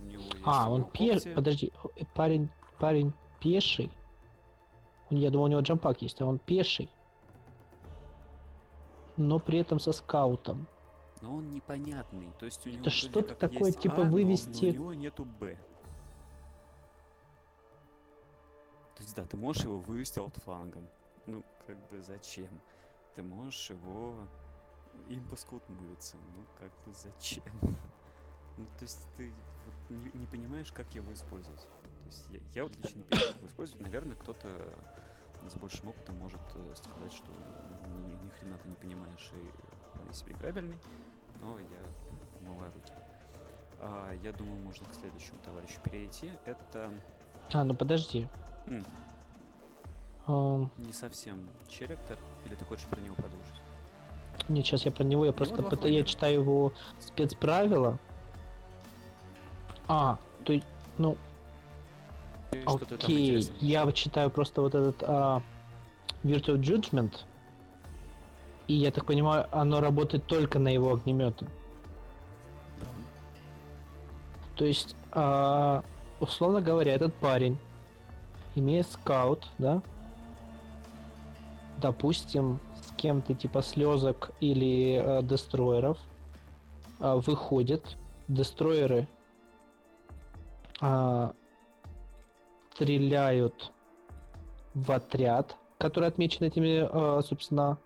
Speaker 3: у него есть
Speaker 2: А, он пеш... Подожди, э, парень, парень пеший. Я думал, у него джампак есть, а он пеший. Но при этом со скаутом.
Speaker 3: Но он непонятный. То есть у него
Speaker 2: Это что-то такое, типа,
Speaker 3: А, но- но
Speaker 2: вывести-
Speaker 3: у него нету Б. То есть, да, ты можешь его вывести флангом. Ну, как бы зачем? Ты можешь его импульс мувиться. Ну, как бы зачем? Ну, то есть ты вот не, не понимаешь, как его использовать. То есть я, я вот лично не понимаю, как его использовать. Наверное, кто-то с большим опытом может э, сказать, что ни, ни хрена ты не понимаешь и вполне себе играбельный, но я умываю руки. А, я думаю, можно к следующему товарищу перейти. Это
Speaker 2: А, ну подожди.
Speaker 3: М,
Speaker 2: Ам,
Speaker 3: не совсем черектор, или ты хочешь про него продолжить?
Speaker 2: Нет, сейчас я про него, я просто
Speaker 3: два
Speaker 2: пыта- я читаю его спецправила. А, то есть, ну,
Speaker 3: И что-то там
Speaker 2: окей,
Speaker 3: интересное.
Speaker 2: я вот читаю просто вот этот а, Virtual Judgment, и я так понимаю, оно работает только на его огнеметы. То есть, а, условно говоря, этот парень, имея скаут, да, допустим, с кем-то типа слезок или э, дестроеров, а, выходит, дестроеры а, стреляют в отряд, который отмечен этими, э, собственно,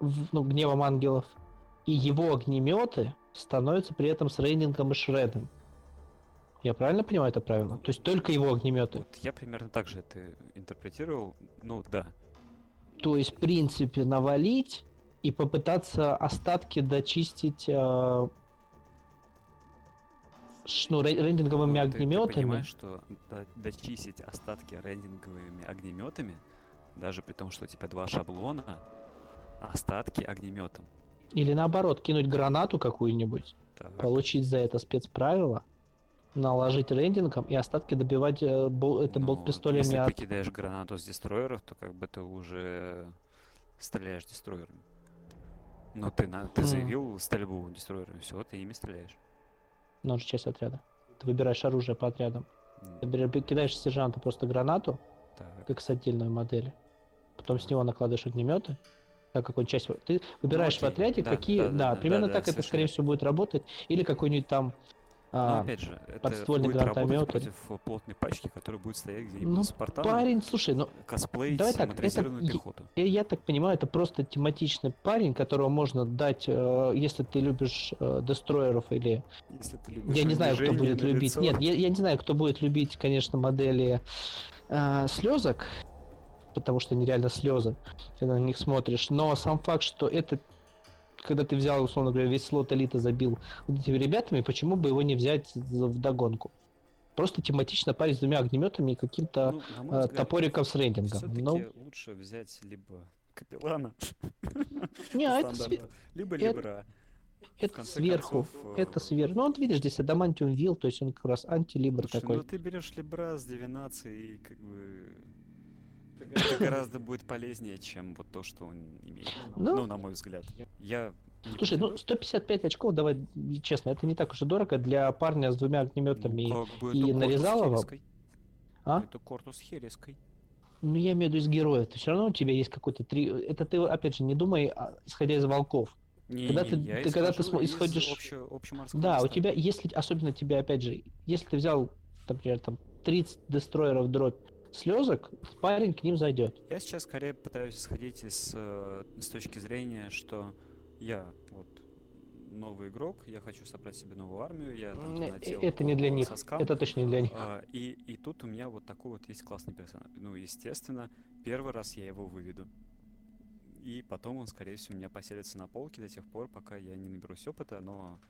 Speaker 2: в- ну, гневом ангелов, и его огнеметы становятся при этом с рейнингом и шредом. Я правильно понимаю это правило? То есть только его огнеметы.
Speaker 3: Вот я примерно так же это интерпретировал. Ну да.
Speaker 2: То есть, в принципе, навалить и попытаться остатки дочистить э, ну, рейдинговыми
Speaker 3: Ну, ты- Ты,
Speaker 2: огнеметами.
Speaker 3: понимаешь, что до- дочистить остатки рендинговыми огнеметами, даже при том, что у тебя два шаблона, остатки огнеметом.
Speaker 2: Или наоборот, кинуть гранату какую-нибудь,
Speaker 3: Так.
Speaker 2: получить за это спецправило, наложить рейдингом и остатки добивать э, бол- это
Speaker 3: Ну,
Speaker 2: болт-пистолями
Speaker 3: Если
Speaker 2: от...
Speaker 3: ты кидаешь гранату с дестроеров, то как бы ты уже стреляешь дестроерами. Ну, ты, на, ты заявил стрельбу дестроерами, все, ты ими стреляешь.
Speaker 2: Ну, это же часть отряда. Ты выбираешь оружие по отрядам.
Speaker 3: М,
Speaker 2: Ты кидаешь сержанта просто гранату,
Speaker 3: Так.
Speaker 2: как с отдельной модели. Потом с него накладываешь огнеметы. Как какой часть. Ты выбираешь в
Speaker 3: Ну, окей.
Speaker 2: отряде,
Speaker 3: Да,
Speaker 2: какие.
Speaker 3: да,
Speaker 2: Да,
Speaker 3: да, да,
Speaker 2: примерно
Speaker 3: да,
Speaker 2: так это,
Speaker 3: совершенно
Speaker 2: скорее всего, будет работать. Или какой-нибудь там.
Speaker 3: Но
Speaker 2: а,
Speaker 3: опять же, это
Speaker 2: подствольный
Speaker 3: будет
Speaker 2: гранатомет
Speaker 3: против э, плотной пачки, которая будет стоять где-нибудь
Speaker 2: Ну,
Speaker 3: с порталом,
Speaker 2: парень, слушай, ну,
Speaker 3: косплеить
Speaker 2: давай так, это
Speaker 3: пехоту.
Speaker 2: я, я так понимаю, это просто тематичный парень, которого можно дать, э, если ты любишь э, дестроеров или
Speaker 3: Если ты любишь
Speaker 2: Я не знаю, кто будет любить.
Speaker 3: лицо.
Speaker 2: Нет, я, я не знаю, кто будет любить, конечно, модели слезок, потому что они реально слезы, когда на них смотришь. Но сам факт, что это, когда ты взял, условно говоря, весь слот элиты забил вот этими ребятами, почему бы его не взять в догонку? Просто тематично парень с двумя огнеметами и каким-то
Speaker 3: Ну,
Speaker 2: э,
Speaker 3: взгляд,
Speaker 2: топориком с рейдингом.
Speaker 3: Всё-таки
Speaker 2: Ну,
Speaker 3: лучше взять либо капеллана,
Speaker 2: а это,
Speaker 3: либо
Speaker 2: это-
Speaker 3: либра.
Speaker 2: это сверху.
Speaker 3: концов,
Speaker 2: это
Speaker 3: э,
Speaker 2: сверху. Ну, вот видишь, здесь адамантиум вил, то есть он как раз антилибр
Speaker 3: Слушай,
Speaker 2: такой.
Speaker 3: ну ты берешь либра с дивинацией, и как бы это гораздо будет полезнее, чем вот то, что он имеет.
Speaker 2: Ну,
Speaker 3: Ну, на мой взгляд. Я
Speaker 2: Слушай, ну
Speaker 3: претендую.
Speaker 2: 155 очков, давай честно, это не так уж и дорого для парня с двумя огнеметами.
Speaker 3: Ну, как бы
Speaker 2: и?
Speaker 3: Хереской.
Speaker 2: А?
Speaker 3: Это Кортус Хереской.
Speaker 2: Ну, я имею в виду из героев. Все равно у тебя есть какой-то три. Это ты, опять же, не думай, а, исходя из волков.
Speaker 3: Не,
Speaker 2: Когда
Speaker 3: не,
Speaker 2: ты-
Speaker 3: я
Speaker 2: ты когда ты исходишь-
Speaker 3: общего- общеморского
Speaker 2: Да, у
Speaker 3: листа.
Speaker 2: тебя, если, особенно тебя, опять же, если ты взял, например, там 30 дестроеров дробь слезок, парень к ним зайдет.
Speaker 3: Я сейчас скорее пытаюсь исходить из э, с точки зрения, что я вот новый игрок, я хочу собрать себе новую армию, я там
Speaker 2: Это не для них.
Speaker 3: соскам,
Speaker 2: Это точно не для них.
Speaker 3: а, и, и тут у меня вот такой вот есть классный персонаж. Ну, естественно, первый раз я его выведу. и потом он, скорее всего, у меня поселится на полке до тех пор, пока я не наберусь опыта, но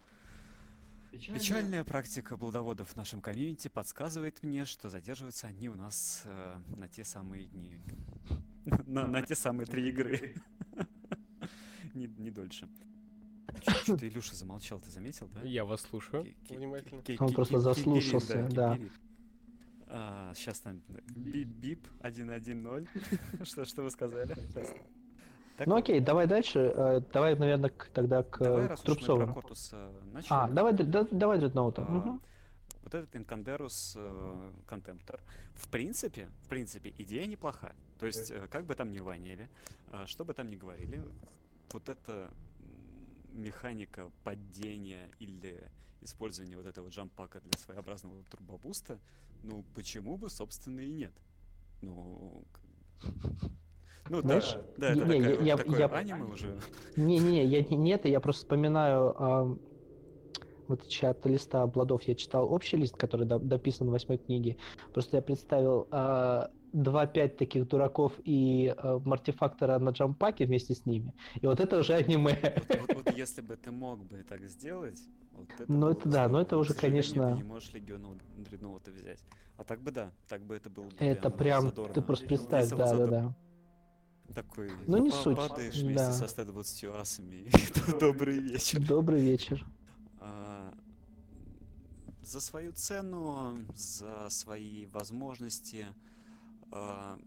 Speaker 3: Печальная практика блудоводов в нашем комьюнити подсказывает мне, что задерживаются они у нас э, на те самые дни. на, на те самые три игры. не, не дольше. Что-то Илюша замолчал, ты заметил, да?
Speaker 1: Я вас слушаю внимательно.
Speaker 2: Он просто заслушался, да.
Speaker 3: А, сейчас там бип 110. что, что вы сказали?
Speaker 2: Так ну окей, давай дальше. Э, давай, наверное, к, тогда к давай, раз Трубцову.
Speaker 3: Кортус, э,
Speaker 2: а, давай, да, давай Дредноута.
Speaker 3: А, угу. Вот этот Инкаендиус э, Контемптор. В принципе, в принципе, идея неплохая. То есть, э, как бы там ни ванили, э, что бы там ни говорили, вот эта механика падения или использования вот этого джампака для своеобразного турбобуста, ну почему бы, собственно, и нет? Ну, ну, Знаешь, да, да, это не, такая, я, такое я, аниме уже.
Speaker 2: Не-не-не, я, нет, я просто вспоминаю а, вот чат листа обладов я читал общий лист, который до, дописан в восьмой книге. Просто я представил а, 2-5 таких дураков и э, мартифактора на джампаке вместе с ними. И вот это уже аниме.
Speaker 3: Вот, вот, вот если бы ты мог бы так сделать, вот
Speaker 2: это Ну это да, но это уже, конечно...
Speaker 3: Ты не можешь Легиона Дредноута взять. А так бы да, так бы это было бы
Speaker 2: Это прям, задорно. ты просто представь, да, да, да.
Speaker 3: Такой,
Speaker 2: ну не суть.
Speaker 3: Падаешь вместе да. со 120 асами. Добрый вечер.
Speaker 2: Добрый вечер.
Speaker 3: А, за свою цену, за свои возможности,
Speaker 2: а,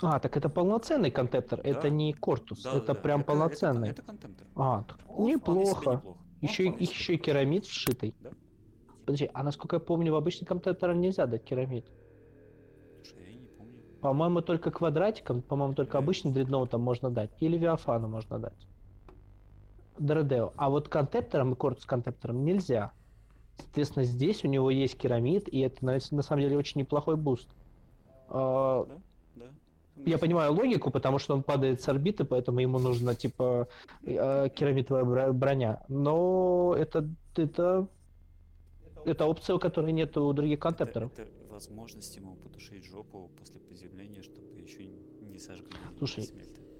Speaker 2: а, так это полноценный контемптор, да. это не Кортус, да, это да, прям это, полноценный.
Speaker 3: Это, это контемптор.
Speaker 2: А, О, неплохо. Еще, и, еще и керамид вшитый. Да? Подожди, а насколько я помню, в обычный контемптор нельзя дать керамид. По-моему, только квадратиком, по-моему, только да. обычный дредноутом можно дать. Или Виафану можно дать. Дредео. А вот контемптором и Кортус контептором нельзя. Соответственно, здесь у него есть керамид, и это на, на самом деле очень неплохой буст. А, да? Да. Я понимаю логику, потому что он падает с орбиты, поэтому ему нужно типа э, керамитовая броня. Но это это это опция, которой нет у других контепторов.
Speaker 3: Это, это возможность ему потушить жопу после приземления, чтобы еще не сожгли.
Speaker 2: Слушай,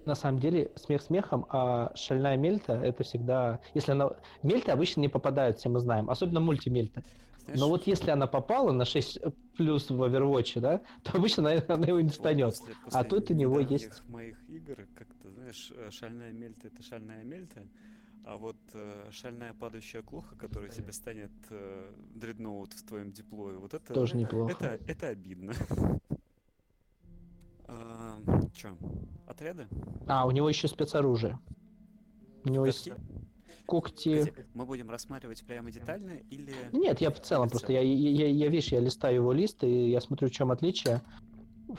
Speaker 2: на самом деле смех смехом, а шальная мельта это всегда, если она мельты обычно не попадают, все мы знаем, особенно мультимельта. Знаешь, Но вот если она попала на 6 плюс в Overwatch, да, то обычно она, она его не станет. После, после а тут у него есть...
Speaker 3: моих игр, как-то, знаешь, шальная мельта — это шальная мельта, а вот э, шальная падающая клуха, которая тебе станет э, дредноут в твоем диплое, вот это...
Speaker 2: Тоже неплохо.
Speaker 3: Это, это обидно. а, Че, отряды?
Speaker 2: А, у него еще спецоружие. У него есть когти.
Speaker 3: Мы будем рассматривать прямо детально или...
Speaker 2: Нет, я в целом просто, я, я, я, видишь, я листаю его лист, и я смотрю, в чем отличие.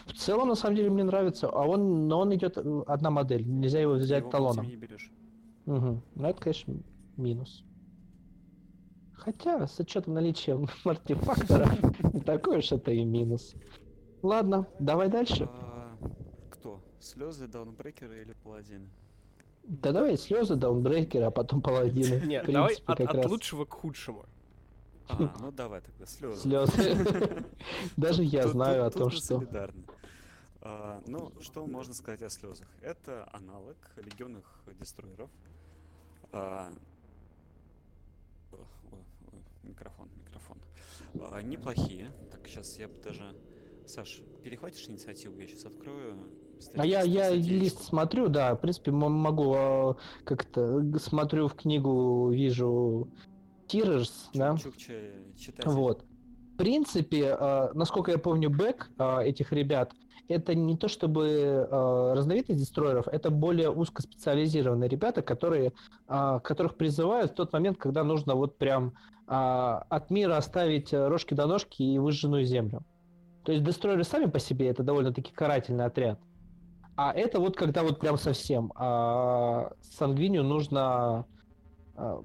Speaker 2: В целом, на самом деле, мне нравится, а он, но он идет одна модель, нельзя его взять его талоном. не берешь. Угу. Ну, это, конечно, минус. Хотя, с учетом наличия артефактора, не такой уж это и минус. Ладно, давай дальше. А,
Speaker 3: кто? Слезы, даунбрекеры или паладины?
Speaker 2: Да давай слезы, даунбрейкеры, а потом паладины.
Speaker 1: Нет, давай от, от лучшего к худшему.
Speaker 3: А, ну давай тогда, слезы.
Speaker 2: Слезы. Даже я знаю о том, что...
Speaker 3: А, ну, что можно сказать о слезах? Это аналог легионных дестройеров. А, микрофон, микрофон. А, неплохие. Так, сейчас я бы даже... Саш, перехватишь инициативу? Я сейчас открою
Speaker 2: а я, я лист смотрю, да, в принципе, могу а, как-то смотрю в книгу, вижу Тирерс, да? Вот. В принципе, а, насколько я помню, бэк а, этих ребят, это не то чтобы разновидность дестроеров, это более узкоспециализированные ребята, которые, которых призывают в тот момент, когда нужно вот прям от мира оставить рожки до ножки и выжженную землю. То есть дестройеры сами по себе это довольно-таки карательный отряд. А это вот когда вот прям совсем. А Сангвинию нужно а,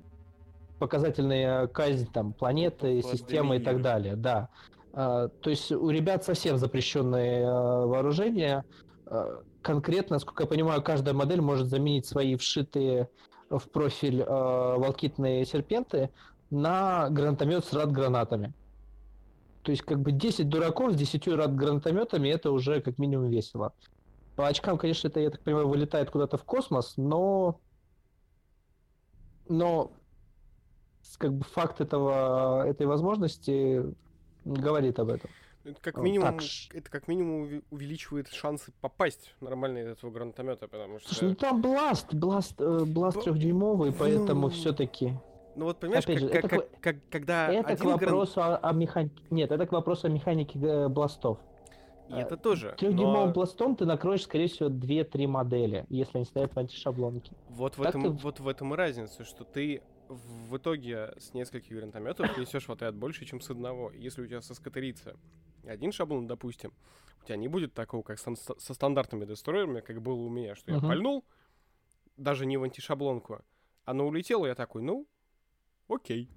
Speaker 2: показательная казнь там планеты, вот системы и так далее, да. А, то есть у ребят совсем запрещенные а, вооружения. А, конкретно, насколько я понимаю, каждая модель может заменить свои вшитые в профиль а, волкитные серпенты на гранатомет с рад-гранатами. То есть как бы 10 дураков с 10 рад-гранатометами это уже как минимум весело. По очкам, конечно, это, я так понимаю, вылетает куда-то в космос, но... Но как бы факт этого, этой возможности говорит об этом.
Speaker 1: Это как минимум, так... это как минимум увеличивает шансы попасть нормально из этого гранатомета, потому что.
Speaker 2: Слушай, ну там бласт, бласт, э, бласт трехдюймовый, поэтому ну... все-таки.
Speaker 1: Ну вот понимаешь, Опять как, же, как, это, как, как, когда
Speaker 2: это к вопросу гран... о, о механике. Нет, это к вопросу о механике э, бластов.
Speaker 1: И это тоже.
Speaker 2: Трехдюймовым но... пластом ты накроешь, скорее всего, 2-3 модели, если они стоят в антишаблонке.
Speaker 1: Вот в, этом, ты... вот в этом и разница, что ты в итоге с нескольких гранатометов несешь в отряд больше, чем с одного. Если у тебя соскотерится один шаблон, допустим, у тебя не будет такого, как со, со стандартными дестройерами, как было у меня, что uh-huh. я пальнул, даже не в антишаблонку, оно улетело, я такой, ну, окей.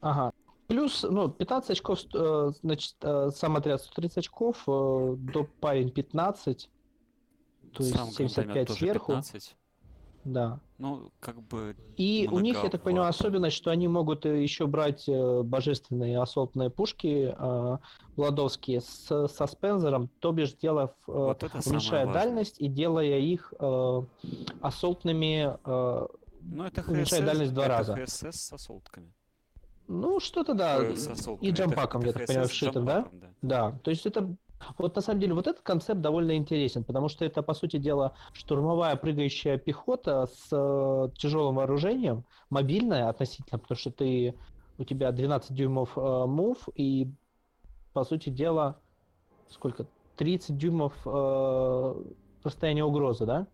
Speaker 2: Ага. Плюс, ну, 15 очков, э, значит, э, сам отряд 130 очков, э, до парень 15, то есть сам 75 сверху. 15. Да.
Speaker 3: Ну, как бы...
Speaker 2: И у них, я так понимаю, особенность, что они могут э, еще брать э, божественные ассолтные пушки э, владовские с саспензером, то бишь делая, э, вот уменьшая дальность и делая их э, ассолтными, э,
Speaker 3: ну, это уменьшая дальность в два это раза. ХСС с ассолтками.
Speaker 2: Ну, что-то да. И джампаком, я так понимаю, вшитым, да? да? Да. То есть это вот на самом деле вот этот концепт довольно интересен, потому что это, по сути дела, штурмовая прыгающая пехота с э, тяжелым вооружением, мобильная относительно, потому что ты у тебя 12 дюймов э, мув и, по сути дела, сколько? 30 дюймов э, расстояние угрозы, да?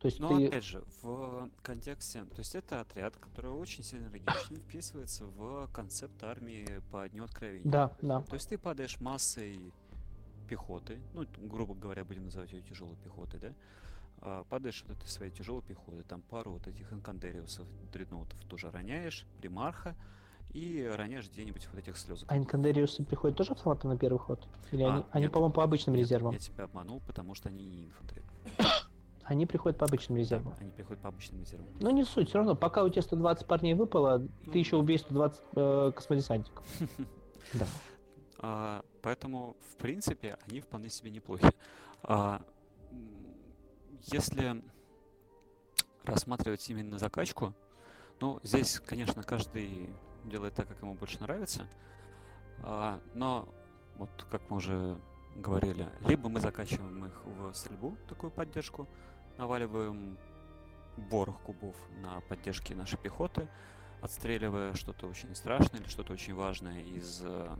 Speaker 3: То есть Но ты... опять же, в контексте, то есть это отряд, который очень сильно логично вписывается в концепт армии по дню откровения.
Speaker 2: Да, да.
Speaker 3: То есть ты падаешь массой пехоты, ну, грубо говоря, будем называть ее тяжелой пехотой, да, а, падаешь от этой своей тяжелой пехоты, там пару вот этих инкандериусов, дредноутов тоже роняешь, примарха, и роняешь где-нибудь вот этих слезок.
Speaker 2: А инкандериусы приходят тоже автоматом на первый ход? Или а, они, они по-моему, по обычным
Speaker 3: нет,
Speaker 2: резервам?
Speaker 3: Я тебя обманул, потому что они не инфантри.
Speaker 2: Они приходят по обычным резервам.
Speaker 3: Да, они приходят по обычным резервам.
Speaker 2: Ну не суть, все равно, пока у тебя 120 парней выпало, ну, ты еще убей 120 э, космодесантиков.
Speaker 3: Да. А, поэтому, в принципе, они вполне себе неплохи. А, если рассматривать именно закачку, ну, здесь, конечно, каждый делает так, как ему больше нравится. А, но, вот как мы уже говорили, либо мы закачиваем их в стрельбу, такую поддержку, наваливаем борох кубов на поддержке нашей пехоты, отстреливая что-то очень страшное или что-то очень важное из э,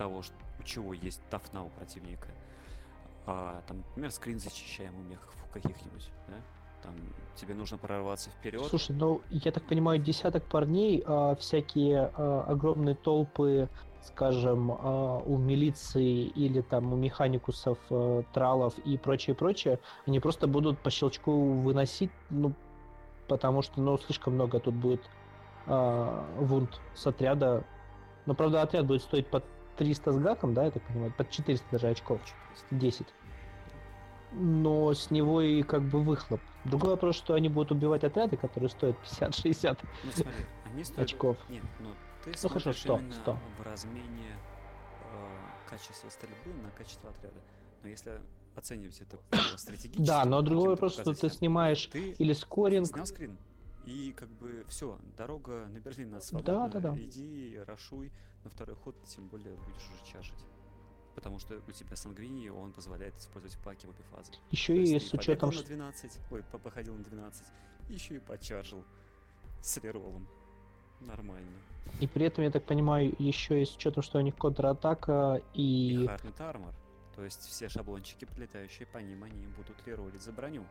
Speaker 3: того, что, у чего есть тафна у противника. А, там, например, скрин зачищаем у мехов каких-нибудь, да? Там тебе нужно прорваться вперед.
Speaker 2: Слушай, ну я так понимаю, десяток парней, а, всякие а, огромные толпы, скажем, а, у милиции или там у механикусов, а, тралов и прочее, прочее, они просто будут по щелчку выносить, ну, потому что, ну, слишком много тут будет а, вунт с отряда. Но, правда, отряд будет стоить под 300 с гаком, да, я так понимаю, под 400 даже очков, 10. Но с него и как бы выхлоп. Другой вопрос, что они будут убивать отряды, которые стоят 50-60 ну, смотри, они стоят... очков.
Speaker 3: Нет, ну ты ну, хорошо, 100, 100. в размене э, качества стрельбы на качество отряда. Но если оценивать это стратегически...
Speaker 2: Да, но другой вопрос, что ты снимаешь ты или скоринг...
Speaker 3: Снял скрин, и как бы все, дорога на Берлин нас
Speaker 2: свободна. Да, да, да.
Speaker 3: Иди, рашуй, на второй ход тем более будешь уже чашить. Потому что у тебя сангвини, он позволяет использовать паки в обе фазы.
Speaker 2: Еще и с учетом...
Speaker 3: на 12, ой, походил на 12, еще и почаржил с реролом. Нормально.
Speaker 2: И при этом, я так понимаю, еще и с учетом, что у них контратака и...
Speaker 3: И Hardened Armor. То есть все шаблончики, прилетающие по ним, они будут реролить за броню.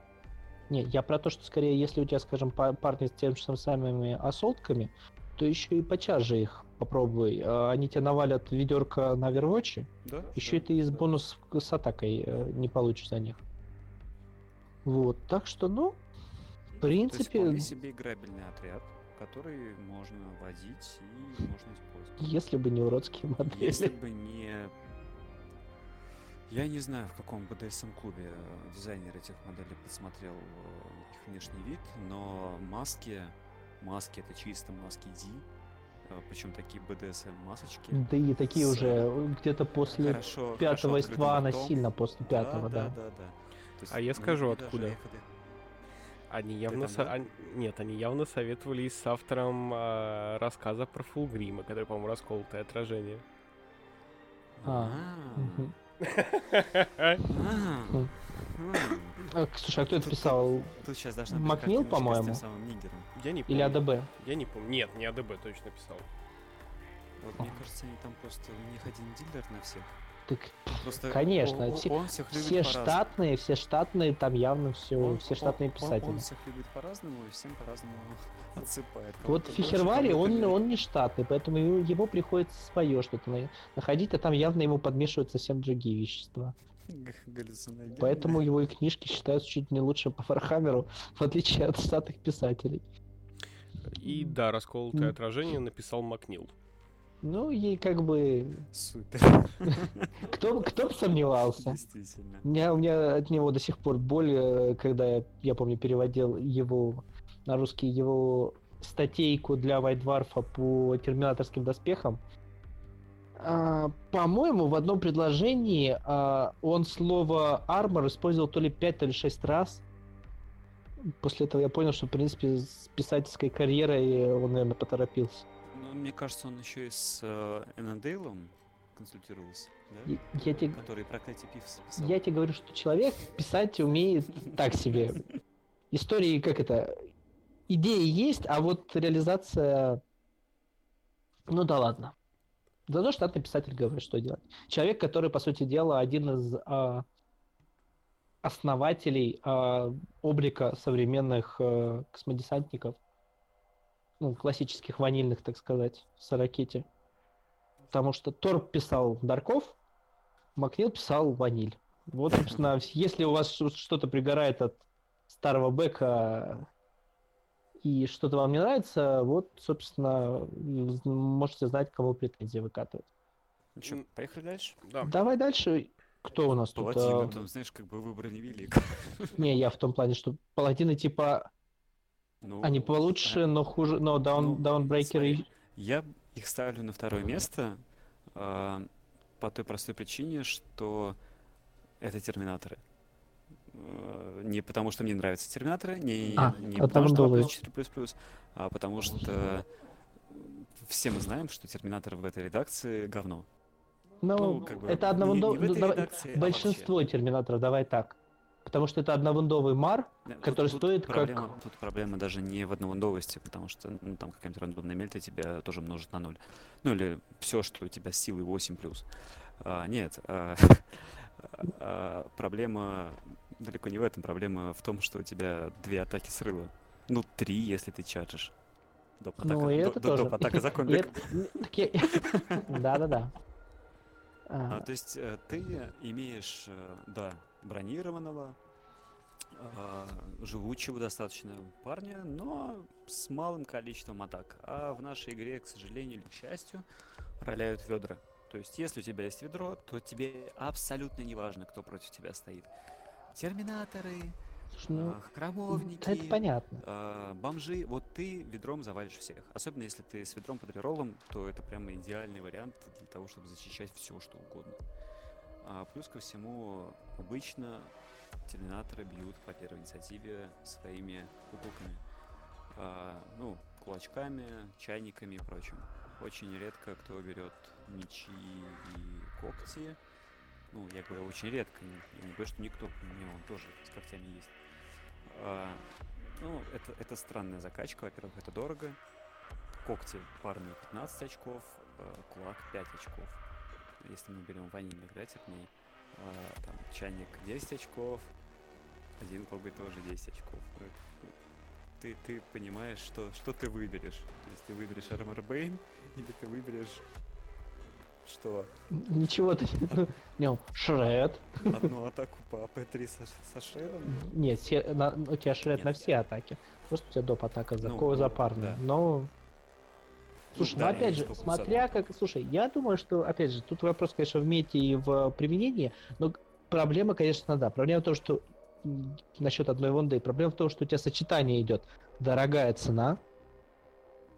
Speaker 2: Не, я про то, что скорее, если у тебя, скажем, парни с тем же самыми ассолтками, то еще и почаже их попробуй. А, они тебя навалят ведерко на Overwatch, да, еще да, ты из да. бонус с атакой э, не получишь за них. Вот, так что, ну, в принципе...
Speaker 3: То есть себе играбельный отряд, который можно водить и можно использовать.
Speaker 2: Если бы не уродские модели.
Speaker 3: Если бы не... Я не знаю, в каком BDSM-клубе э, дизайнер этих моделей посмотрел э, их внешний вид, но маски, маски это чисто маски D, причем такие BDSM масочки.
Speaker 2: Да и такие
Speaker 3: С-
Speaker 2: уже где-то после
Speaker 3: Хорошо,
Speaker 2: пятого
Speaker 3: хорошо ртом.
Speaker 2: сильно после пятого, да.
Speaker 3: Да, да, да. То есть
Speaker 1: А я скажу, откуда. Они явно...
Speaker 3: там
Speaker 1: со-
Speaker 3: был?
Speaker 1: они- Нет, они явно советовались с автором а, рассказа про Фулгрима, который, по-моему, расколотое отражение.
Speaker 2: А,
Speaker 3: А. А,
Speaker 2: Слушай, а кто это писал?
Speaker 3: Тут сейчас должна быть
Speaker 2: Макнил, по-моему?
Speaker 1: Я не
Speaker 2: Или. АДБ?
Speaker 1: Я не помню. Нет, не АДБ точно писал.
Speaker 3: Вот мне кажется, они там просто у них один дилер на всех.
Speaker 2: Так,
Speaker 3: Просто
Speaker 2: Конечно,
Speaker 3: о- о-
Speaker 2: все-
Speaker 3: он всех любит
Speaker 2: все штатные, все штатные, там явно все,
Speaker 3: Он-
Speaker 2: все
Speaker 3: он-
Speaker 2: штатные
Speaker 3: он-
Speaker 2: писатели.
Speaker 3: Он, всех любит по-разному и всем по-разному отсыпает.
Speaker 2: Вот Фихервари, он, он не штатный, поэтому ему, ему приходится свое что-то на- находить, а там явно ему подмешивают совсем другие вещества.
Speaker 3: Г- галлюциногенные.
Speaker 2: Поэтому его и книжки считаются чуть не лучше по Фархаммеру, в отличие от штатных писателей.
Speaker 1: И да, расколотое отражение написал Макнил.
Speaker 2: Ну и как бы,
Speaker 3: Супер.
Speaker 2: кто, кто бы сомневался.
Speaker 3: Действительно.
Speaker 2: У меня, у меня от него до сих пор боль, э, когда я, я помню, переводил его на русский, его статейку для Вайдварфа по терминаторским доспехам. А, по-моему, в одном предложении а, он слово армор использовал то ли 5, то ли 6 раз. После этого я понял, что, в принципе, с писательской карьерой он, наверное, поторопился.
Speaker 3: Ну, мне кажется, он еще и с э, Эннендейлом консультировался, да?
Speaker 2: Я тебе
Speaker 3: Который проклятие Пивса писал.
Speaker 2: Я тебе говорю, что человек писать умеет так себе. Истории, как это, идеи есть, а вот реализация, ну да ладно. Зато штатный писатель говорит, что делать. Человек, который, по сути дела, один из а, основателей а, облика современных а, космодесантников, ну, классических ванильных, так сказать, с ракете. Потому что Торп писал Дарков, Макнил писал ваниль. Вот, собственно, если у вас что-то пригорает от старого бэка и что-то вам не нравится, вот, собственно, можете знать, кому претензии выкатывать.
Speaker 3: Ну
Speaker 1: М.
Speaker 3: поехали дальше?
Speaker 1: Да.
Speaker 2: Давай дальше. Кто у нас тут?
Speaker 3: Паладин,
Speaker 2: а,
Speaker 3: ну, там, знаешь, как бы выбор невелик.
Speaker 2: Не, я в том плане, что паладины типа
Speaker 3: Ну,
Speaker 2: они получше, но хуже, но даун,
Speaker 3: ну,
Speaker 2: даунбрейкеры.
Speaker 3: смотри, Я их ставлю на второе место а, по той простой причине, что это терминаторы. Э, Не потому, что мне нравятся терминаторы, не,
Speaker 2: А,
Speaker 3: не
Speaker 2: это
Speaker 3: потому, что
Speaker 2: рандомные.
Speaker 3: 4++, а потому что все мы знаем, что терминатор в этой редакции говно.
Speaker 2: Ну,
Speaker 3: ну, как бы,
Speaker 2: это
Speaker 3: этой редакции, а
Speaker 2: большинство терминаторов, давай так. Потому что это одновиндовый мар,
Speaker 3: Да, тут-
Speaker 2: который
Speaker 3: тут
Speaker 2: стоит как-
Speaker 3: проблема, Тут проблема даже не в одновиндовости, потому что ну, там какая-нибудь рандомная мельта тебя тоже множит на ноль. Ну или все, что у тебя с силой 8 плюс. А, нет, а, а, проблема далеко не в этом. Проблема в том, что у тебя две атаки срыла. Ну, три, если ты чаржишь. Доп.
Speaker 2: Ну,
Speaker 3: атака-
Speaker 2: и
Speaker 3: до-
Speaker 2: это тоже.
Speaker 3: доп. атака за
Speaker 2: И
Speaker 3: комбик.
Speaker 2: я- Да-да-да.
Speaker 3: А,
Speaker 2: А,
Speaker 3: то есть э, ты имеешь, э, да, бронированного, а, живучего достаточно парня, но с малым количеством атак. А в нашей игре, к сожалению или к счастью, роляют ведра. То есть, если у тебя есть ведро, то тебе абсолютно не важно, кто против тебя стоит. Терминаторы,
Speaker 2: слушай, ну,
Speaker 3: а, храмовники,
Speaker 2: это понятно.
Speaker 3: а, бомжи, вот ты ведром завалишь всех. Особенно если ты с ведром под реролом, то это прямо идеальный вариант для того, чтобы защищать все, что угодно. А, плюс ко всему, обычно терминаторы бьют по первой инициативе своими куколками. А, ну, кулачками, чайниками и прочим. Очень редко кто берет мечи и когти. Ну, я говорю, очень редко. не- Я не говорю, что никто, меня он тоже с когтями есть. А, ну, это, это странная закачка. Во-первых, это дорого. Когти парные 15 очков, э, кулак 5 очков. Если мы берем ванильных, да, терпней. А, там чайник 10 очков, один коготь тоже 10 очков. Ну, Ты, ты понимаешь, что, что ты выберешь. То есть ты выберешь Armor Bane, или ты выберешь что?
Speaker 2: Ничего ты... Не, Шред.
Speaker 3: Одну атаку по АП-3 со, со шером?
Speaker 2: Нет, на- у тебя шред
Speaker 3: Нет.
Speaker 2: на все атаки. Просто у тебя доп. атака за,
Speaker 3: Ну,
Speaker 2: за
Speaker 3: да.
Speaker 2: Но... Слушай, ну
Speaker 3: да,
Speaker 2: опять же, смотря как... Слушай, я думаю, что, опять же, тут вопрос, конечно, в мете и в применении, но проблема, конечно, да. Проблема в том, что насчет одной ванды, проблема в том, что у тебя сочетание идет дорогая цена,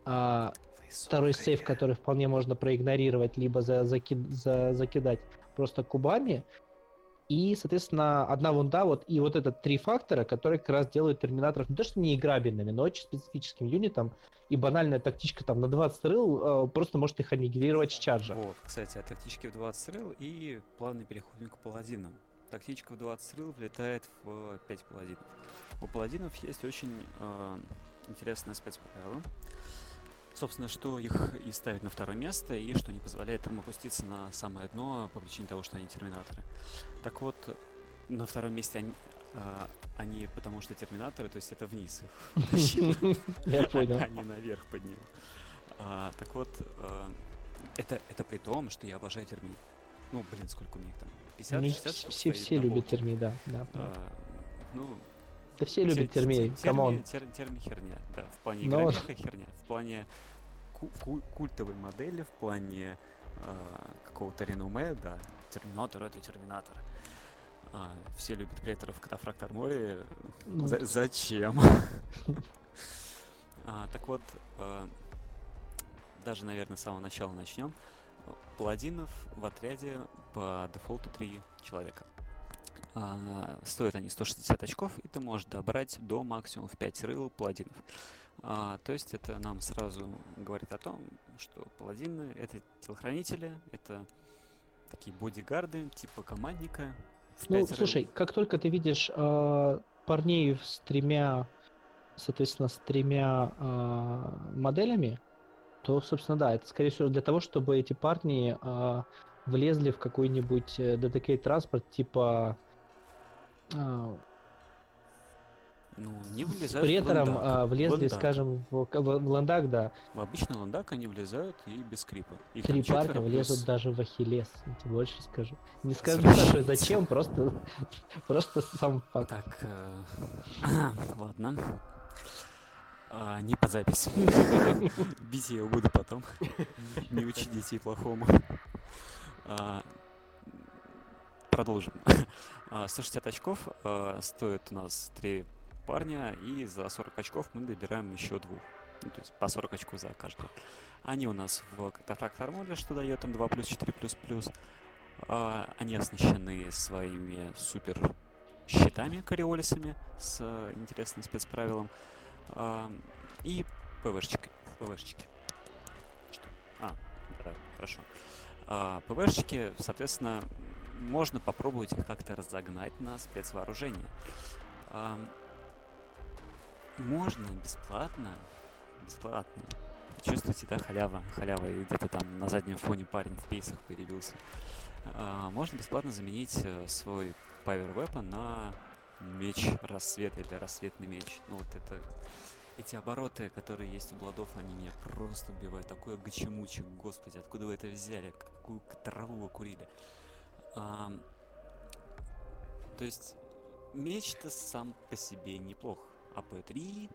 Speaker 2: а, второй сейф, который вполне можно проигнорировать, либо за, заки, за, закидать просто кубами. И, соответственно, одна вунда, вот, и вот это три фактора, которые как раз делают терминаторов не то что не играбельными, но очень специфическим юнитом, и банальная тактичка там на 20 рыл э, просто может их аннигилировать с чарджа.
Speaker 3: Вот, кстати, о тактичке в 20 рыл и плавный переход к паладинам. Тактичка в 20 рыл влетает в 5 паладинов. У паладинов есть очень э, интересное спецправило. Собственно, что их и ставит на второе место, и что не позволяет им опуститься на самое дно по причине того, что они терминаторы. Так вот, на втором месте они, а, они потому что терминаторы, то есть это вниз их
Speaker 2: Я понял.
Speaker 3: а не наверх поднял. А, так вот, а, это, это при том, что я обожаю термит. Ну, блин, сколько у них там? 50,
Speaker 2: Они
Speaker 3: 60 штук
Speaker 2: все, все любят
Speaker 3: полке.
Speaker 2: терми, да. да.
Speaker 3: А, ну,
Speaker 2: Да все любят терми,
Speaker 3: тер-
Speaker 2: come on.
Speaker 3: терми- тер- терми херня, да. В плане
Speaker 2: но-
Speaker 3: игровых херня, в плане культовой модели, в плане а, какого-то реноме, да. Терминатор это терминатор. А, все любят преторов катафракт armory.
Speaker 2: Ну,
Speaker 3: За- зачем? А, так вот, а, даже, наверное, с самого начала начнем. Паладинов в отряде по дефолту 3 человека. А, стоят они 160 очков, и ты можешь добрать до максимум в 5 рыл паладинов. А, то есть это нам сразу говорит о том, что паладины — это телохранители, это такие бодигарды, типа командника.
Speaker 2: Ну,
Speaker 3: пять рыл.
Speaker 2: слушай, как только ты видишь э, парней с тремя, соответственно, с тремя э, моделями, то, собственно, да, это, скорее всего, для того, чтобы эти парни э, влезли в какой-нибудь э, DTK транспорт, типа э,
Speaker 3: Ну, не влезают в
Speaker 2: претором
Speaker 3: ландак.
Speaker 2: э, влезли,
Speaker 3: Ландак.
Speaker 2: скажем, в, в, в ландак, да.
Speaker 3: В обычный ландак они влезают и без скрипа. Их
Speaker 2: Три парня
Speaker 3: четверо
Speaker 2: влезут
Speaker 3: плюс-
Speaker 2: даже в Ахиллес, больше скажу. Не скажу, спрашивай, зачем, просто, просто сам факт.
Speaker 3: Так, э, ладно. А, не под запись. Бить я его буду потом. Не учи детей плохому. А, Продолжим. А, 160 очков а, стоит у нас три парня, и за 40 очков мы добираем еще двух. Ну, то есть по 40 очков за каждого. Они у нас в катафракт арморе, что дает им 2 плюс 4 плюс плюс. А, Они оснащены своими супер щитами кориолисами с интересным спецправилом. А, И ПВшечкой. ПВшечки. Что? А, да, хорошо. А, ПВшечки, соответственно, можно попробовать их как-то разогнать на спецвооружение. А, Можно бесплатно, бесплатно. Чувствуете, да, халява, халява, и где-то там на заднем фоне парень в пейсах появился. А, Можно бесплатно заменить э, свой Power Weapon на меч рассвета или рассветный меч. Ну вот это... Эти обороты, которые есть у бладов, они меня просто убивают. Такое гачемучек, господи, откуда вы это взяли? Какую траву вы курили? Ам, то есть меч-то сам по себе неплох. АП-3,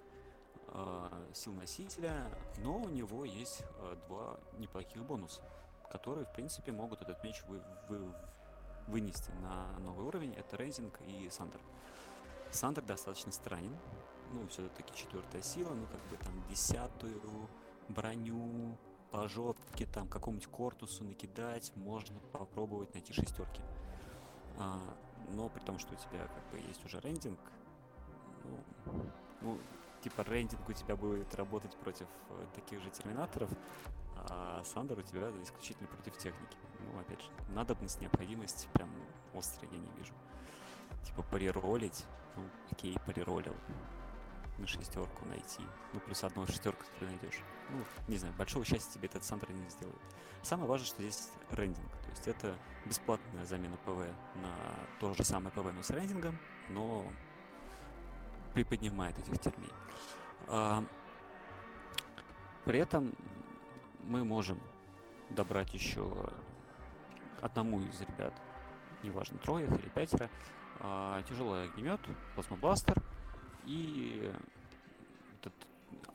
Speaker 3: а, сил носителя, но у него есть а, два неплохих бонуса, которые, в принципе, могут этот меч вы- вы- вынести на новый уровень. Это Rending и Sunder. Sunder достаточно странен. Ну, все-таки четвертая сила, ну, как бы там десятую броню по жопке, там, какому-нибудь кортусу накидать, можно попробовать найти шестерки. А, но при том, что у тебя как бы есть уже рендинг, ну, типа рендинг у тебя будет работать против э, таких же терминаторов, а Сандер у тебя исключительно против техники. Ну, опять же, надобность, необходимость прям острой я не вижу. Типа париролить, ну, окей, париролил. На шестерку найти. Ну, плюс одну шестерку ты найдешь. Ну, не знаю, большого счастья тебе этот Сандер не сделает. Самое важное, что здесь rending. То есть это бесплатная замена ПВ на то же самое ПВ, но с rending'ом, но приподнимает этих термей. А, при этом мы можем добрать еще одному из ребят, неважно, трое или пятеро, а, тяжелый огнемет, плазмобластер и этот,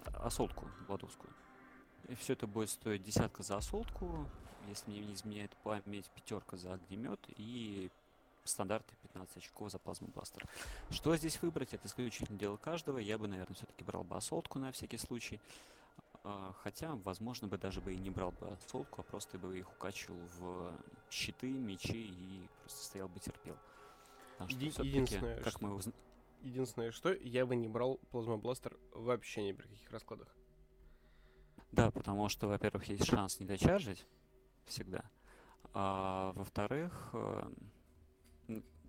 Speaker 3: а, осолтку бладовскую. И все это будет стоить десятка за осолтку, если мне не изменяет память, пятерка за огнемет и стандарты 15 очков за плазмобластер. Что здесь выбрать, это исключительно дело каждого. Я бы, наверное, все-таки брал бы осолтку на всякий случай. А, хотя, возможно, бы даже бы и не брал бы отсолку, а просто бы их укачивал в щиты, мечи и просто стоял бы терпел. Потому что
Speaker 1: Еди- единственное,
Speaker 3: как
Speaker 1: что-
Speaker 3: мы узна-
Speaker 1: Единственное, что я бы не брал плазмобластер вообще ни при каких раскладах.
Speaker 3: Да, потому что, во-первых, есть шанс не дочаржить всегда. А во-вторых, э, м,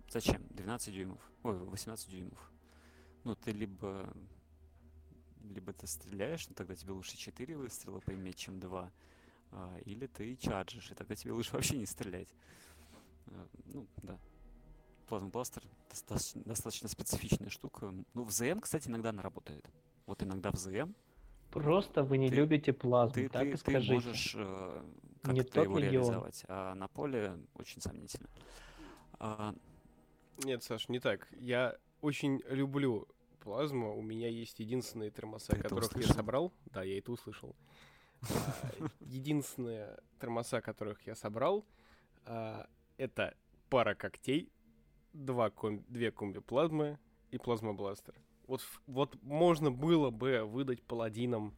Speaker 3: зачем? 12 дюймов. Ой, 18 дюймов. Ну, ты либо либо ты стреляешь, но тогда тебе лучше 4 выстрела поиметь, чем 2. или ты чарджишь, и тогда тебе лучше вообще не стрелять. Э, ну, да. Плазмобластер достаточно, достаточно специфичная штука. Ну, в ЗМ, кстати, иногда она работает. Вот иногда в ЗМ
Speaker 2: Просто вы не
Speaker 3: Ты-
Speaker 2: любите плазму,
Speaker 3: ты,
Speaker 2: так
Speaker 3: ты,
Speaker 2: и
Speaker 3: ты
Speaker 2: скажите.
Speaker 3: можешь э, как-то его
Speaker 2: легион.
Speaker 3: реализовать, а на поле очень сомнительно. А,
Speaker 1: Нет, Саш, не так. Я очень люблю плазму. У меня есть единственные термоса,
Speaker 3: Ты
Speaker 1: которых я собрал. Да, я это услышал. А, Единственные термоса, которых я собрал, а, это пара когтей, два ком- две комби плазмы и плазмобластер. Вот, вот можно было бы выдать паладинам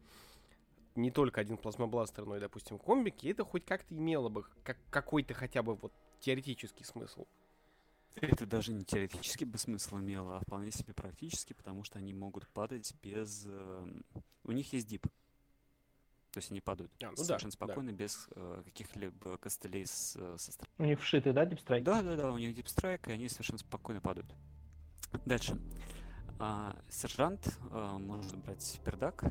Speaker 1: не только один плазмобластер, но и, допустим, комбики, это хоть как-то имело бы как, какой-то хотя бы вот теоретический смысл.
Speaker 3: Это даже не теоретически бы смысл имело, а вполне себе практически, потому что они могут падать без... эм, У них есть дип. То есть они падают
Speaker 1: А, ну да,
Speaker 3: совершенно
Speaker 1: да.
Speaker 3: спокойно, без э, каких-либо костылей с, э, со стороны.
Speaker 2: У них вшитый, да, deep strike?
Speaker 3: Да, да, да, у них deep strike, и они совершенно спокойно падают. Дальше. А, сержант а, может брать пердак.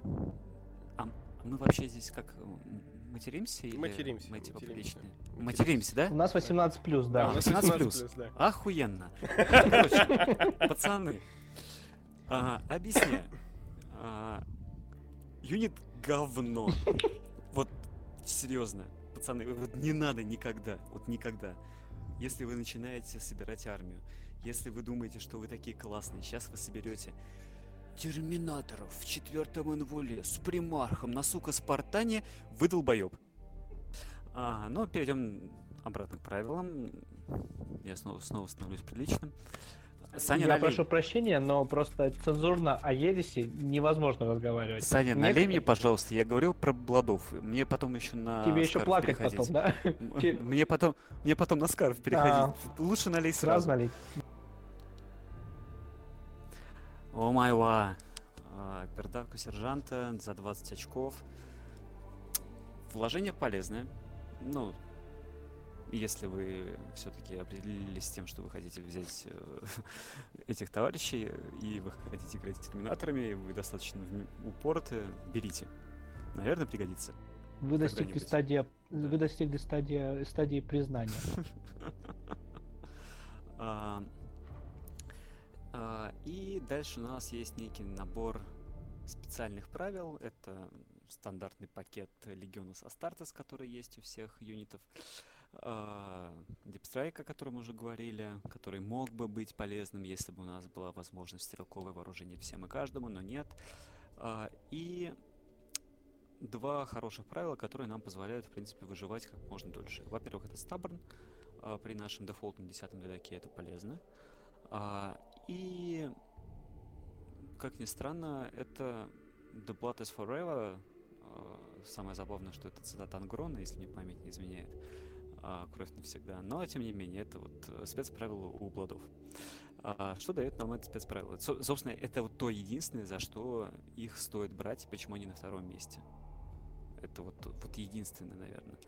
Speaker 3: А мы вообще здесь как материмся? Или
Speaker 1: Материмся,
Speaker 3: Мы типа
Speaker 1: материмся.
Speaker 3: приличные? Материмся, да?
Speaker 2: У нас 18 плюс,
Speaker 3: А,
Speaker 2: да.
Speaker 1: у нас
Speaker 3: 18
Speaker 1: 18
Speaker 3: плюс.
Speaker 1: плюс, да.
Speaker 3: Охуенно. Короче, пацаны, а, объясняю. А, Юнит говно. Вот серьезно, пацаны, вот не надо никогда, вот никогда. Если вы начинаете собирать армию, если вы думаете, что вы такие классные, сейчас вы соберете терминаторов в четвертом инволе с примархом на сука Спартане, вы долбоеб. А, но перейдем обратно к правилам. Я снова, снова становлюсь приличным. Саня,
Speaker 2: Я
Speaker 3: налей.
Speaker 2: прошу прощения, но просто цензурно о ереси невозможно разговаривать.
Speaker 3: Саня,
Speaker 2: Мне-
Speaker 3: налей мне, пожалуйста. Я говорил про бладов. Мне потом еще на
Speaker 2: Тебе еще плакать
Speaker 3: переходить.
Speaker 2: потом, да?
Speaker 3: Мне потом, мне потом на скарф переходить. Лучше налей
Speaker 2: Сразу
Speaker 3: сразу.
Speaker 2: налить.
Speaker 3: О май ва. А, Пердак у сержанта за 20 очков. Вложение полезное. Ну, если вы все-таки определились с тем, что вы хотите взять э, этих товарищей, и вы хотите играть с терминаторами, и вы достаточно вм- упорты, берите. Наверное, пригодится.
Speaker 2: Вы достигли стадии,
Speaker 3: Да.
Speaker 2: вы достигли стадии, стадии признания.
Speaker 3: А, а, И дальше у нас есть некий набор специальных правил. Это стандартный пакет Легиона Астартес, который есть у всех юнитов. Дипстрайк, о котором уже говорили, который мог бы быть полезным, если бы у нас была возможность стрелковое вооружение всем и каждому, но нет. А, И два хороших правила, которые нам позволяют, в принципе, выживать как можно дольше. Во-первых, это. А, При нашем дефолтном десятом ледаке это полезно. И, как ни странно, это The Blood is Forever. А, Самое забавное, что это цитата Ангрона, если мне память не изменяет. А, Кровь навсегда. Но, тем не менее, это вот э, спецправило у Бладов. А, Что дает нам это спецправило? Со- Собственно, это вот то единственное, за что их стоит брать и почему они на втором месте. Это вот, вот единственное, наверное.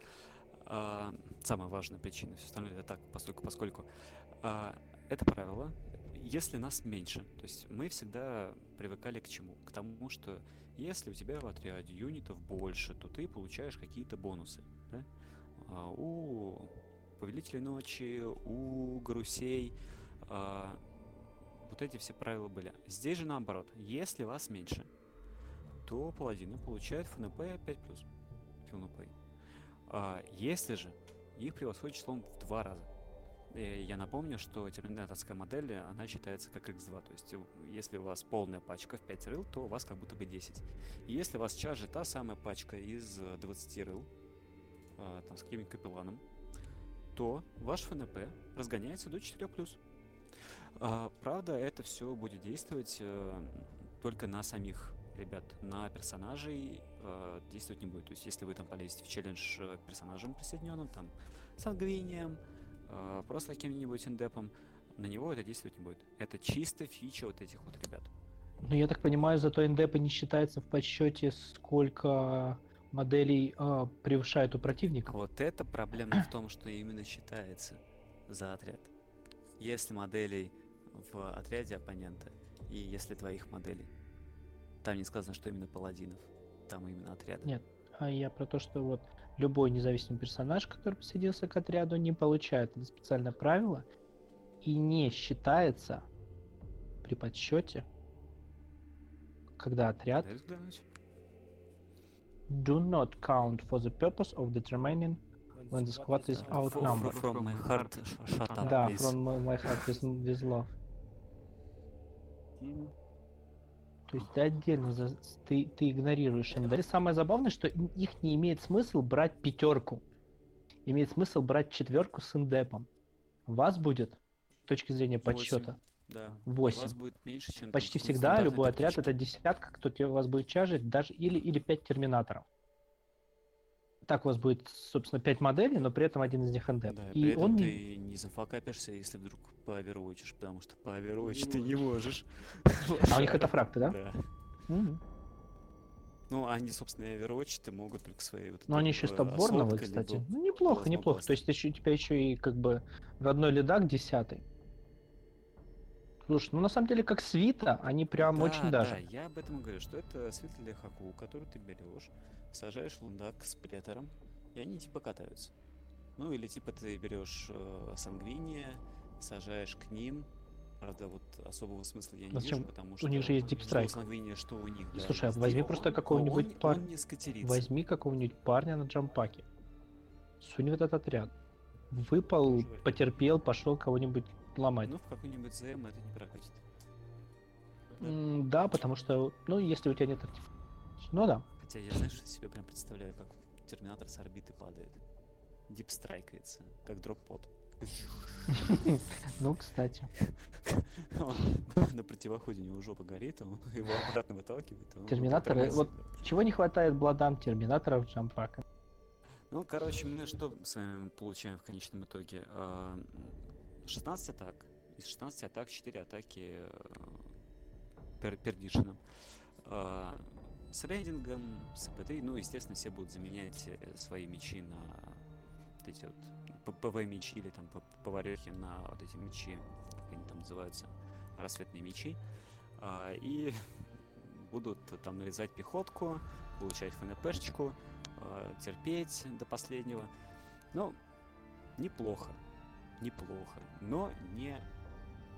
Speaker 3: А, самая важная причина. Все остальное это так, постольку, поскольку. А, это правило, если нас меньше. То есть мы всегда привыкали к чему? К тому, что если у тебя в отряде юнитов больше, то ты получаешь какие-то бонусы. да? А, у Повелителей Ночи, у Гарусей а, вот эти все правила были. Здесь же наоборот. Если вас меньше, то паладины получают ФНП 5+. Feel no play. А, если же их превосходит числом в два раза. Э, Я напомню, что терминаторская модель, она считается как x2. То есть, если у вас полная пачка в 5 рыл, то у вас как будто бы 10. И если у вас чаржит та самая пачка из э, 20 рыл, а, там, с каким-нибудь капелланом, то ваш ФНП разгоняется до 4+. А, правда, это все будет действовать э, только на самих ребят, на персонажей э, действовать не будет. То есть, если вы там полезете в челлендж э, персонажем присоединенным, там, сангвинием, э, просто каким-нибудь индепом, на него это действовать не будет. Это чисто фича вот этих вот ребят.
Speaker 2: Ну, я так понимаю, зато НДП не считается в подсчете, сколько моделей э, превышает у противника.
Speaker 3: Вот это проблема в том, что именно считается за отряд. Если моделей в отряде оппонента, и если твоих моделей, там не сказано, что именно паладинов, там именно отряд.
Speaker 2: Нет, а я про то, что вот любой независимый персонаж, который присоединился к отряду, не получает это специальное правило и не считается при подсчете, когда отряд do not count for the purpose of determining when the squad is outnumbered.
Speaker 3: fro- From my heart, sh- shut up,
Speaker 2: Да, from my my heart with, with love. То есть ты отдельно, за- ты, ты игнорируешь НД. И самое забавное, что их не имеет смысл брать пятерку. Имеет смысл брать четверку с индепом. Вас будет, с точки зрения
Speaker 3: Восемь.
Speaker 2: подсчета,
Speaker 3: Да.
Speaker 2: восемь.
Speaker 3: У вас будет меньше, чем
Speaker 2: Почти всегда любой отряд это десятка, кто тебе вас будет чажить, даже или, или пять терминаторов. Так у вас будет, собственно, пять моделей, но при этом один из них НД.
Speaker 3: Да,
Speaker 2: и
Speaker 3: при этом
Speaker 2: он
Speaker 3: ты не зафакапишься, если вдруг поовервочишь, потому что поовервочь ты не можешь.
Speaker 2: А у них это фракты, да?
Speaker 3: Да. Ну, они, собственно, овервочить могут только свои вот
Speaker 2: Но они еще стопборновые, кстати. Ну, неплохо, неплохо. То есть ты еще, у тебя еще и как бы родной лидак десятый. Слушай, ну на самом деле как свита, они прям очень
Speaker 3: Да,
Speaker 2: даже.
Speaker 3: Да, я об этом говорю, что это светлый хаку, который ты берешь, сажаешь лундак с претором, и они типа катаются. Ну или типа ты берешь э, сангвиния, сажаешь к ним. Правда, вот особого смысла я не
Speaker 2: Ну, зачем?
Speaker 3: вижу, потому
Speaker 2: У
Speaker 3: что
Speaker 2: них же есть
Speaker 3: у
Speaker 2: дипстрайк.
Speaker 3: что у них. да,
Speaker 2: Слушай, а
Speaker 3: есть
Speaker 2: возьми
Speaker 3: дип,
Speaker 2: просто
Speaker 3: он-
Speaker 2: какого-нибудь
Speaker 3: он-
Speaker 2: пар-
Speaker 3: Он не скатерится.
Speaker 2: Возьми какого-нибудь парня на джампаке. Сунь в этот отряд. Выпал, потерпел, пошел кого-нибудь ломать.
Speaker 3: Ну, в какой-нибудь ЗМ это не прокатит. Да.
Speaker 2: М, Да, потому что, ну, если у тебя нет актив- Ну да.
Speaker 3: Хотя я, знаешь, себе прям представляю, как терминатор с орбиты падает. Дипстрайкается, как дроп-под.
Speaker 2: Ну, кстати.
Speaker 3: Он на противоходе у него жопа горит, он его обратно выталкивает.
Speaker 2: Терминаторы, вот Чего не хватает бладам терминаторов джампака?
Speaker 3: Ну, короче, мы что с вами получаем в конечном итоге? А, 16 атак. Из 16 атак 4 атаки э, пер пердишином. А, С рейдингом, с АПТ, ну, естественно, все будут заменять э, свои мечи на вот эти вот ПВ мечи или там поварехи на вот эти мечи, как они там называются, рассветные мечи. И будут там нарезать пехотку, получать ФНПшечку, э, терпеть до последнего. Ну, неплохо. Неплохо. Но не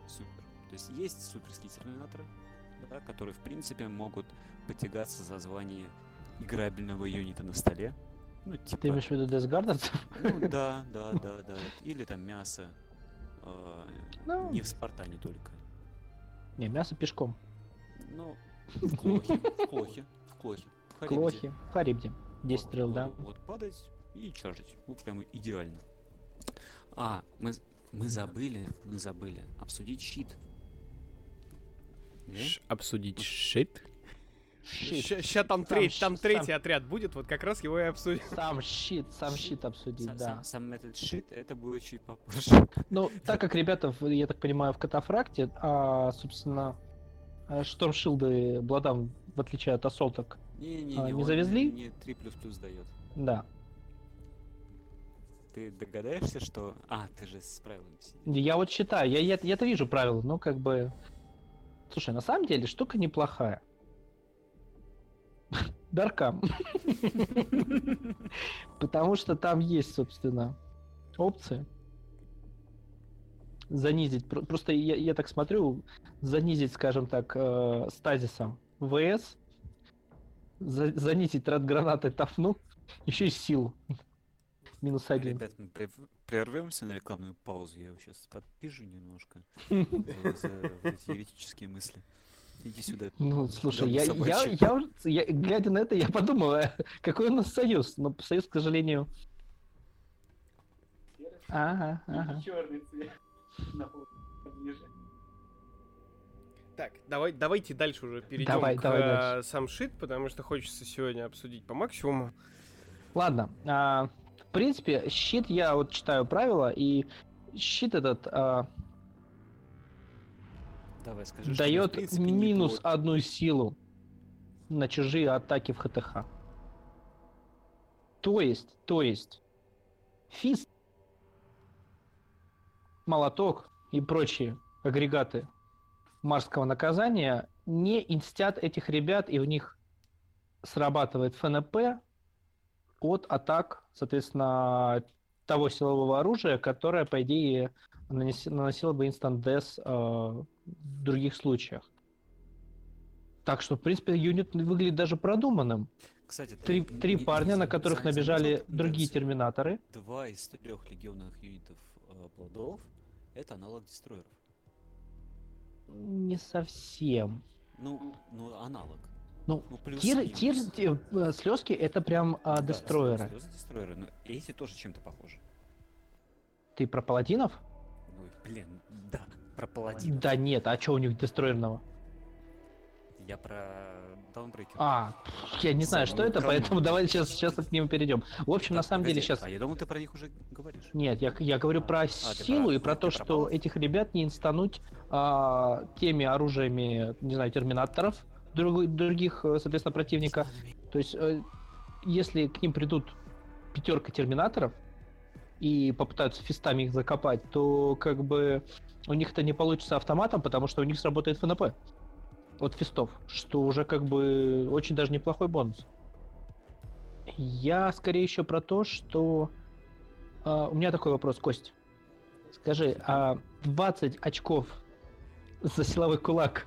Speaker 3: супер. То есть есть суперские терминаторы, да, которые, в принципе, могут потягаться за звание играбельного юнита на столе. Ну, типа...
Speaker 2: Ты имеешь в виду десгардерцев?
Speaker 3: Ну, да, да, да, да. Или там мясо. э,
Speaker 2: Ну.
Speaker 3: Не в Спартане только.
Speaker 2: Не, мясо пешком.
Speaker 3: Ну, в Клохе, в Клохе, в Клохе. в Харибде.
Speaker 2: Клохи. В Харибде. 10
Speaker 3: Вот,
Speaker 2: стрел, да.
Speaker 3: вот, Вот падать и чаржить. Ну, прямо идеально. А, мы, мы забыли, мы забыли обсудить щит. Не?
Speaker 1: Ш- Обсудить щит.
Speaker 2: Щит.
Speaker 1: Сейчас там,
Speaker 2: Сам
Speaker 1: треть- там
Speaker 2: сам-
Speaker 1: третий отряд будет, вот как раз его и обсудим.
Speaker 2: Сам щит, сам щит обсудить,
Speaker 3: Са-
Speaker 2: да.
Speaker 3: Сам, сам этот щит, это будет чуть попозже.
Speaker 2: Ну, так как ребята, в- я так понимаю, в катафракте, а, собственно, а, штормшилды Бладам, в отличие от ассолток,
Speaker 3: Не-не-не,
Speaker 2: А, не
Speaker 3: он
Speaker 2: завезли?
Speaker 3: Не 3 плюс плюс дает.
Speaker 2: да.
Speaker 3: Ты догадаешься, что... А, ты же с правилами сидишь.
Speaker 2: Я вот считаю, я, я, я-то вижу правила, но как бы... Слушай, на самом деле штука неплохая. Даркам. Потому что там есть, собственно, опции. Занизить. про- Просто я, я так смотрю, занизить, скажем так, э, стазисом ВС, за- занизить рад гранаты тафну, еще и силу. Минус один.
Speaker 3: Ребят, мы прервемся на рекламную паузу. Я сейчас подпишу немножко э, за еретические мысли. Иди сюда.
Speaker 2: Ну, слушай, я, я, я, уже- я- глядя на это, я подумал, а какой у нас союз? Но союз, к сожалению... Ага, ага.
Speaker 4: черный цвет.
Speaker 1: Так, давай, давайте дальше уже перейдем
Speaker 2: Давай,
Speaker 1: к
Speaker 2: давай
Speaker 1: э,
Speaker 2: дальше.
Speaker 1: сам шит, потому что хочется сегодня обсудить по максимуму.
Speaker 2: Ладно, а, принципе, щит, я вот читаю правила, и щит этот а,
Speaker 3: Давай, скажи,
Speaker 2: дает
Speaker 3: принципе,
Speaker 2: минус одну силу на чужие атаки в ХТХ. То есть, то есть, фист, молоток и прочие агрегаты марского наказания не инстят этих ребят, и в них срабатывает ФНП от атак, соответственно, того силового оружия, которое, по идее, нанес- наносило бы инстант дес в других случаях. Так что, в принципе, юнит выглядит даже продуманным.
Speaker 3: Кстати, ты
Speaker 2: Три,
Speaker 3: не-
Speaker 2: три
Speaker 3: не-
Speaker 2: парня,
Speaker 3: не
Speaker 2: на которых
Speaker 3: за-
Speaker 2: набежали
Speaker 3: заметил
Speaker 2: другие терминаторы.
Speaker 3: Два из трех легионных юнитов э, плодов это аналог дестройеров.
Speaker 2: Не совсем.
Speaker 3: Ну, ну, аналог.
Speaker 2: Ну,
Speaker 3: Ну, плюс
Speaker 2: Тир, тир, слезки это прям а, дестройеры.
Speaker 3: дестройеры, но эти тоже чем-то похожи.
Speaker 2: Ты про паладинов?
Speaker 3: Ну, блин, да, про паладинов.
Speaker 2: Да нет, а что у них дестройерного?
Speaker 3: Я про Даунбрейкер.
Speaker 2: А, я не знаю, что это, поэтому давай сейчас, сейчас к ним перейдем. В общем, на самом деле сейчас...
Speaker 3: А я думал, ты про них уже говоришь.
Speaker 2: Нет, я, я говорю про
Speaker 3: ты
Speaker 2: силу
Speaker 3: про-
Speaker 2: и про то, что этих ребят не инстануть а, теми оружиями, не знаю, терминаторов, друг- других, э, соответственно, противника. То есть, э, если к ним придут пятерка терминаторов и попытаются фистами их закопать, то как бы у них это не получится автоматом, потому что у них сработает ФНП от фистов, что уже как бы очень даже неплохой бонус. Я скорее еще про то, что а, у меня такой вопрос, Кость. Скажи, а 20 очков за силовой кулак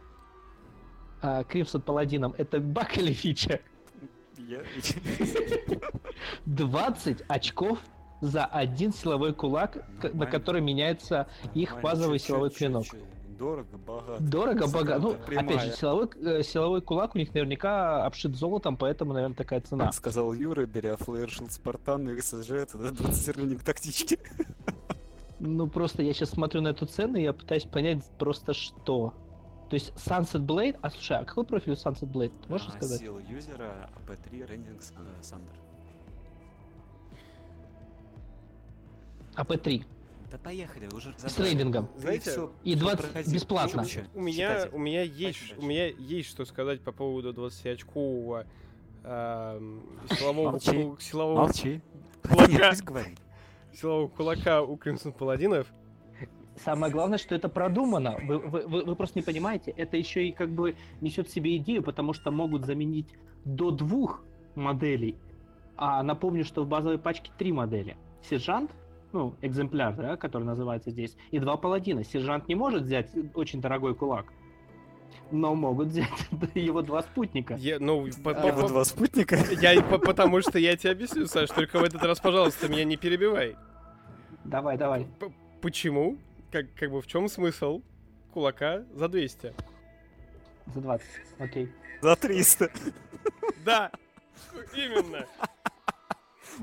Speaker 2: Кримсон Паладином это баг или фича?
Speaker 3: Я...
Speaker 2: 20 очков за один силовой кулак, на который меняется их базовый силовой клинок.
Speaker 3: Дорого, богато.
Speaker 2: Дорого, бога. Ну,
Speaker 3: Цена
Speaker 2: опять же,
Speaker 3: прямая.
Speaker 2: силовой, э, силовой кулак у них наверняка обшит золотом, поэтому, наверное, такая цена.
Speaker 3: Сказал Юра, беря флэр Спартан и сажает это 20 рынок тактички.
Speaker 2: Ну, просто я сейчас смотрю на эту цену, и я пытаюсь понять просто что. То есть Sunset Blade... А, слушай, а какой профиль у Sunset Blade? Ты можешь
Speaker 3: А,
Speaker 2: сказать?
Speaker 3: Сила юзера, АП3, рендинг, э, Сандер.
Speaker 2: АП-3.
Speaker 3: Да поехали, уже
Speaker 2: С рейдингом.
Speaker 1: Знаете,
Speaker 2: И 20 бесплатно.
Speaker 1: У меня, у меня есть, ш- у меня есть что сказать по поводу 20 очкового эм, силового,
Speaker 3: Молчи.
Speaker 1: силового,
Speaker 3: Молчи.
Speaker 1: Кулака.
Speaker 3: Говорит.
Speaker 1: силового кулака у Кримсон Паладинов.
Speaker 2: Самое главное, что это продумано. Вы, вы- вы- вы просто не понимаете, это еще и как бы несет в себе идею, потому что могут заменить до двух моделей. А напомню, что в базовой пачке три модели. Сержант, ну, экземпляр, да, который называется здесь, и два паладина. Сержант не может взять очень дорогой кулак, но могут взять его два спутника.
Speaker 1: Я, ну, по- по-
Speaker 2: Его
Speaker 1: по-
Speaker 3: два спутника.
Speaker 1: я, по- потому что я тебе объясню, Саш, только в этот раз, пожалуйста, меня не перебивай.
Speaker 2: Давай, давай.
Speaker 1: П- Почему? Как, как бы в чем смысл кулака за 200?
Speaker 2: За 20. Окей.
Speaker 3: За 300.
Speaker 1: Да, именно.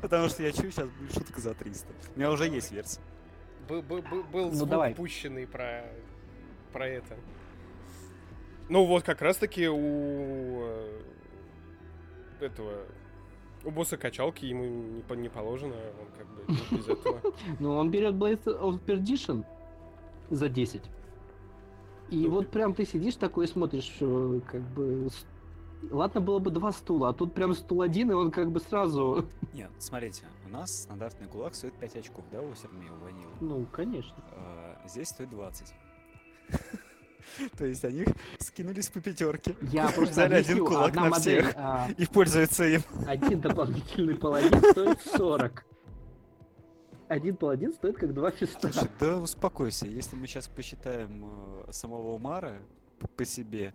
Speaker 3: Потому что я чую, сейчас будет шутка за 300. У меня уже есть версия.
Speaker 1: Был, был, был, был
Speaker 2: Ну,
Speaker 1: звук
Speaker 2: давай.
Speaker 1: пущенный про, про это. Ну вот как раз таки у э, этого у босса качалки ему не, не положено, он как бы без этого.
Speaker 2: Ну, он берет Blade of Perdition за 10. И вот прям ты сидишь такой и смотришь, что как бы... Ладно было бы два стула, а тут прям стул один, и он как бы сразу...
Speaker 3: Нет, смотрите, у нас стандартный кулак стоит 5 очков, да, у Сермея, у Ванилы?
Speaker 2: Ну, конечно.
Speaker 3: А, Здесь стоит 20. То есть они скинулись по пятерке.
Speaker 2: Я просто
Speaker 3: Взяли один кулак на
Speaker 2: модель,
Speaker 3: всех.
Speaker 2: а,
Speaker 3: И пользуются им.
Speaker 2: один дополнительный паладин стоит 40. Один паладин стоит как два фиста.
Speaker 3: Слушай, да успокойся. Если мы сейчас посчитаем э, самого Умара по себе,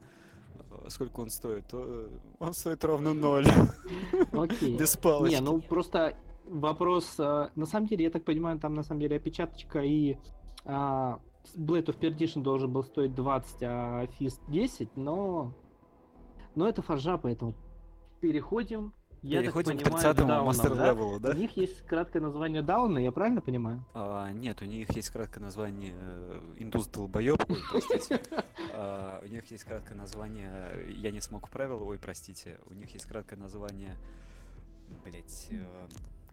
Speaker 3: э, сколько он стоит, то э, он стоит ровно ноль.
Speaker 2: Окей.
Speaker 3: Без палочки.
Speaker 2: Не, ну просто вопрос, на самом деле, я так понимаю, там на самом деле опечаточка и а, Blade of Perdition должен был стоить 20, а Fist 10, но, но это фаржа, поэтому переходим Я так
Speaker 3: Переходим к
Speaker 2: понимаю,
Speaker 3: 30
Speaker 2: дауном,
Speaker 3: мастер
Speaker 2: да?
Speaker 3: да?
Speaker 2: У них есть краткое название дауна, я правильно понимаю?
Speaker 3: А, нет, у них есть краткое название э, Индус долбоеб, ой, простите. А, у них есть краткое название э, Я не смог правила, ой, простите. У них есть краткое название, блять,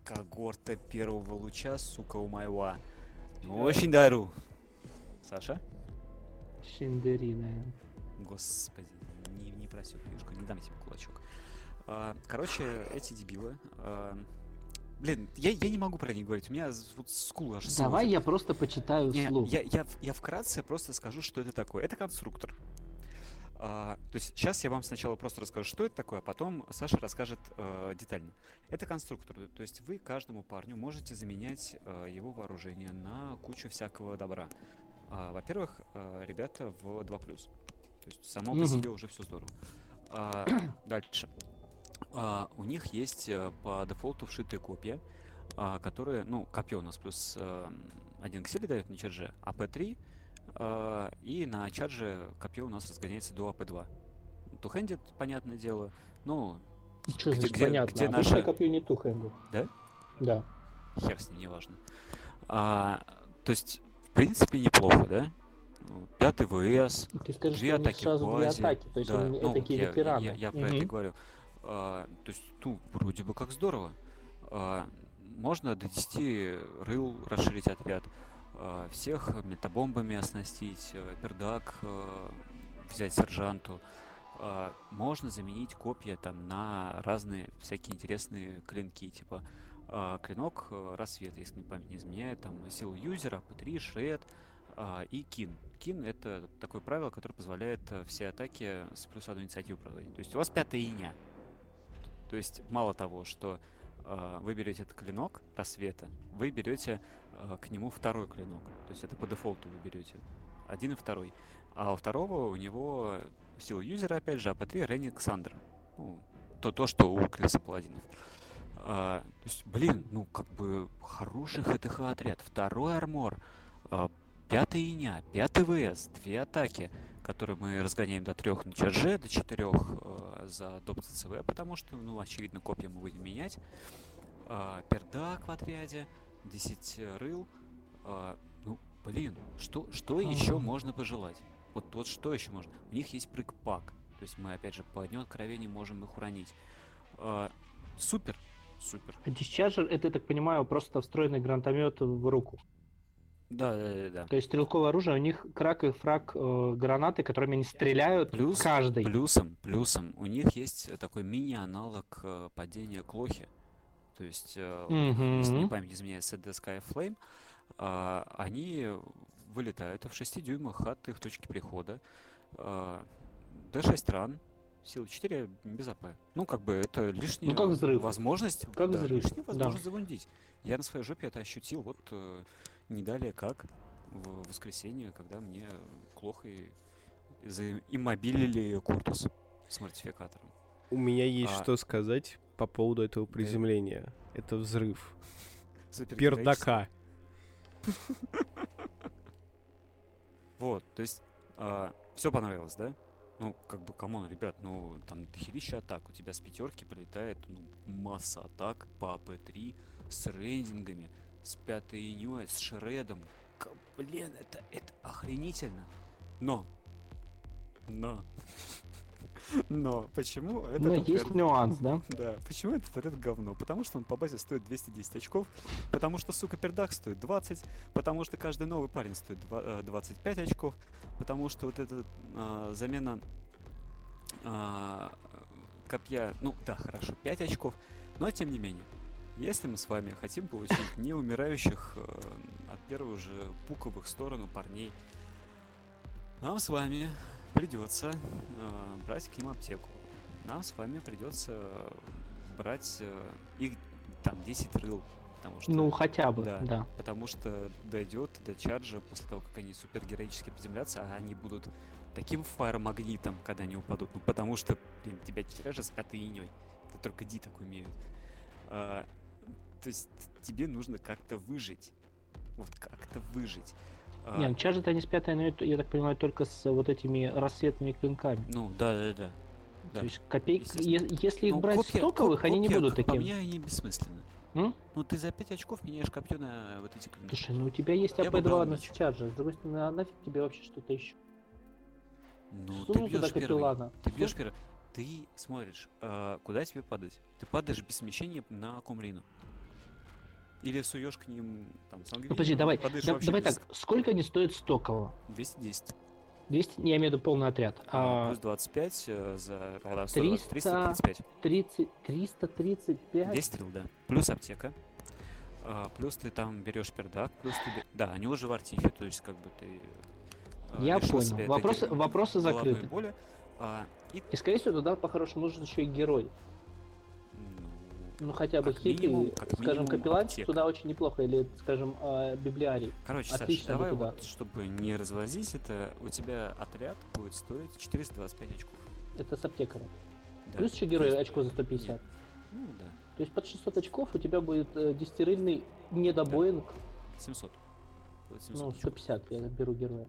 Speaker 3: когорта первого луча, сука, у моего. Ну, очень дару. Саша?
Speaker 2: Шиндерина.
Speaker 3: Господи, не, не проси фишку, не дам тебе кулачок. А, короче, эти дебилы. а, блин, я, я не могу про них говорить. У меня вот скулы аж
Speaker 2: Давай
Speaker 3: сводит.
Speaker 2: я просто почитаю
Speaker 3: Не,
Speaker 2: вслух.
Speaker 3: я, я, я вкратце просто скажу, что это такое. Это конструктор. А, то есть сейчас я вам сначала просто расскажу, что это такое, а потом Саша расскажет э, детально. Это конструктор. То есть вы каждому парню можете заменять э, его вооружение на кучу всякого добра. А, во-первых, э, ребята в 2+. То есть само по себе уже все здорово. А, дальше. А, у них есть э, по дефолту вшитые копья, а, которые, ну, копье у нас плюс э, один к силе дает на чардже, АП-3, а, и на чардже копье у нас разгоняется до АП-2. Тухендит, понятное дело, ну,
Speaker 2: Что
Speaker 3: где-
Speaker 2: значит
Speaker 3: где-
Speaker 2: понятно?
Speaker 3: где
Speaker 2: Обычное
Speaker 3: наша-
Speaker 2: копье не тухенду.
Speaker 3: Да?
Speaker 2: Да.
Speaker 3: хер с ним, неважно. А, то есть, в принципе, неплохо, да? Пятый ВС,
Speaker 2: Ты скажешь,
Speaker 3: Две
Speaker 2: что
Speaker 3: атаки
Speaker 2: сразу две атаки, то есть
Speaker 3: да,
Speaker 2: они
Speaker 3: ну,
Speaker 2: такие
Speaker 3: я,
Speaker 2: ветераны.
Speaker 3: Я, я про это говорю. А, то есть, ну, вроде бы как здорово. А, можно до 10 рыл расширить отряд, а, всех метабомбами оснастить, пердак взять сержанту. Можно заменить копья там на разные всякие интересные клинки, типа клинок рассвет, если мне память не изменяет, там силу юзера, P3, шред и кин. Кин это такое правило, которое позволяет все атаки с плюс одной инициативы проводить. То есть у вас пятая иня. То есть мало того, что э, вы берете этот клинок рассвета, вы берете э, к нему второй клинок. То есть это по дефолту вы берете один и второй. А у второго у него сила юзера, опять же, АП3 Ренни Сандра. Ну, то, то, что у Крилса Паладинов. А, то есть, блин, ну, как бы, хороший ХТХ отряд. Второй армор, а, пятый иня, пятый ВС, две атаки, которые мы разгоняем до трех на чарже, до четырех э, за доп ЦЦВ, потому что, ну, очевидно, копья мы будем менять. А, пердак в отряде, 10 рыл. А, ну, блин, что, что еще можно пожелать? Вот, вот что еще можно? У них есть прыг-пак. То есть мы, опять же, по дню откровений можем их уронить. А, супер, супер.
Speaker 2: А Discharger это, я так понимаю, просто встроенный гранатомет в руку.
Speaker 3: Да, да, да, да.
Speaker 2: То есть стрелковое оружие, у них крак и фраг э, гранаты, которыми они стреляют
Speaker 3: Плюс-
Speaker 2: каждый.
Speaker 3: Плюсом, плюсом, у них есть э, такой мини-аналог э, падения Клохи. То есть, э, если не память не изменяет Set the Sky Flame, а, они вылетают в 6 дюймах от их точки прихода. А, D6 ран, сила 4 без АП. Ну, как бы это лишняя
Speaker 2: Ну, как взрыв.
Speaker 3: возможность.
Speaker 2: Как
Speaker 3: да,
Speaker 2: взрыв,
Speaker 3: лишняя
Speaker 2: да.
Speaker 3: возможность завундить. Я на своей жопе это ощутил вот э, не далее как в воскресенье, когда мне Клохой заиммобилили Куртус с мортификатором.
Speaker 1: У меня есть
Speaker 3: А.
Speaker 1: что сказать по поводу этого приземления. Это взрыв. Пердака.
Speaker 3: Вот, то есть все понравилось, да? Ну, как бы, come on, ребят, ну, там дохерища атак, у тебя с пятерки прилетает ну, масса атак по АП-3 с rending'ами, с пятой инюой, с shred'ом. Блин, это, это охренительно. Но, но, но, почему это...
Speaker 2: Но есть нюанс, да?
Speaker 3: Да, почему этот отряд говно? Потому что он по базе стоит 210 очков, потому что, сука, пердак стоит 20, потому что каждый новый парень стоит два- э, 25 очков, потому что вот эта а, замена а, копья, ну да, хорошо, 5 очков, но тем не менее, если мы с вами хотим получить не умирающих э, от первых же пуковых сторону парней, нам с вами придется э, брать к ним аптеку. Нам с вами придется брать э, их там 10 рыл. Потому что,
Speaker 2: Ну, хотя бы,
Speaker 3: да.
Speaker 2: да.
Speaker 3: потому что дойдет до чарджа после того, как они супергероически приземлятся, а они будут таким фаер-магнитом, когда они упадут. Ну, потому что, блин, тебя чарджа с пятой иней. Это только Ди так умеют. То есть тебе нужно как-то выжить. Вот как-то выжить. А,
Speaker 2: Не, ну они с пятой, но я так понимаю, только с вот этими рассветными клинками.
Speaker 3: Ну, да, да, да. Да.
Speaker 2: То есть копейки, если их
Speaker 3: Ну,
Speaker 2: брать
Speaker 3: копья-
Speaker 2: стоковых,
Speaker 3: коп-
Speaker 2: они не
Speaker 3: копья,
Speaker 2: будут
Speaker 3: как По
Speaker 2: такими.
Speaker 3: мне они бессмысленны.
Speaker 2: М?
Speaker 3: Ну ты за 5 очков меняешь копье на вот эти клинки.
Speaker 2: Слушай, ну у тебя есть
Speaker 3: Я бы брал
Speaker 2: АП-2 на чарже. С другой стороны, а нафиг тебе вообще что-то еще?
Speaker 3: Ну, ты
Speaker 2: Сунул туда
Speaker 3: бьешь первый. Ты бьешь первый. Ты смотришь, а, куда тебе падать. Ты падаешь без смещения на Кумрину. Или суешь к ним там
Speaker 2: Ну подожди, давай,
Speaker 3: падаешь
Speaker 2: да- давай
Speaker 3: без-
Speaker 2: так, сколько они стоят стокового?
Speaker 3: 210.
Speaker 2: 200, я имею в виду полный отряд.
Speaker 3: А, плюс 25 э, за а, 120,
Speaker 2: 300.
Speaker 3: 335.
Speaker 2: 30, 335?
Speaker 3: 200 стрел, да. Плюс аптека. А, плюс ты там берешь пердак, плюс ты... Да, они уже в артифе, то есть как бы ты... э,
Speaker 2: Я понял. Вопросы- вопросы закрыты.
Speaker 3: боли. А, и,
Speaker 2: И скорее всего туда по-хорошему нужен еще и герой.
Speaker 3: Ну,
Speaker 2: хотя бы
Speaker 3: минимум- как
Speaker 2: скажем, капелланчик туда очень неплохо, или, скажем, а, библиарий.
Speaker 3: Короче,
Speaker 2: Отлично бы
Speaker 3: давай
Speaker 2: туда.
Speaker 3: вот, чтобы не развозить это, у тебя отряд будет стоить 425 очков.
Speaker 2: Это с аптекарем.
Speaker 3: Да.
Speaker 2: Плюс еще герой
Speaker 3: Плюс-
Speaker 2: очко за 150.
Speaker 3: Нет. Ну да,
Speaker 2: То есть под 600 очков у тебя будет э, десятирыльный недобоинг.
Speaker 3: 700. Будет 700
Speaker 2: Ну,
Speaker 3: очков.
Speaker 2: 150 я беру героя.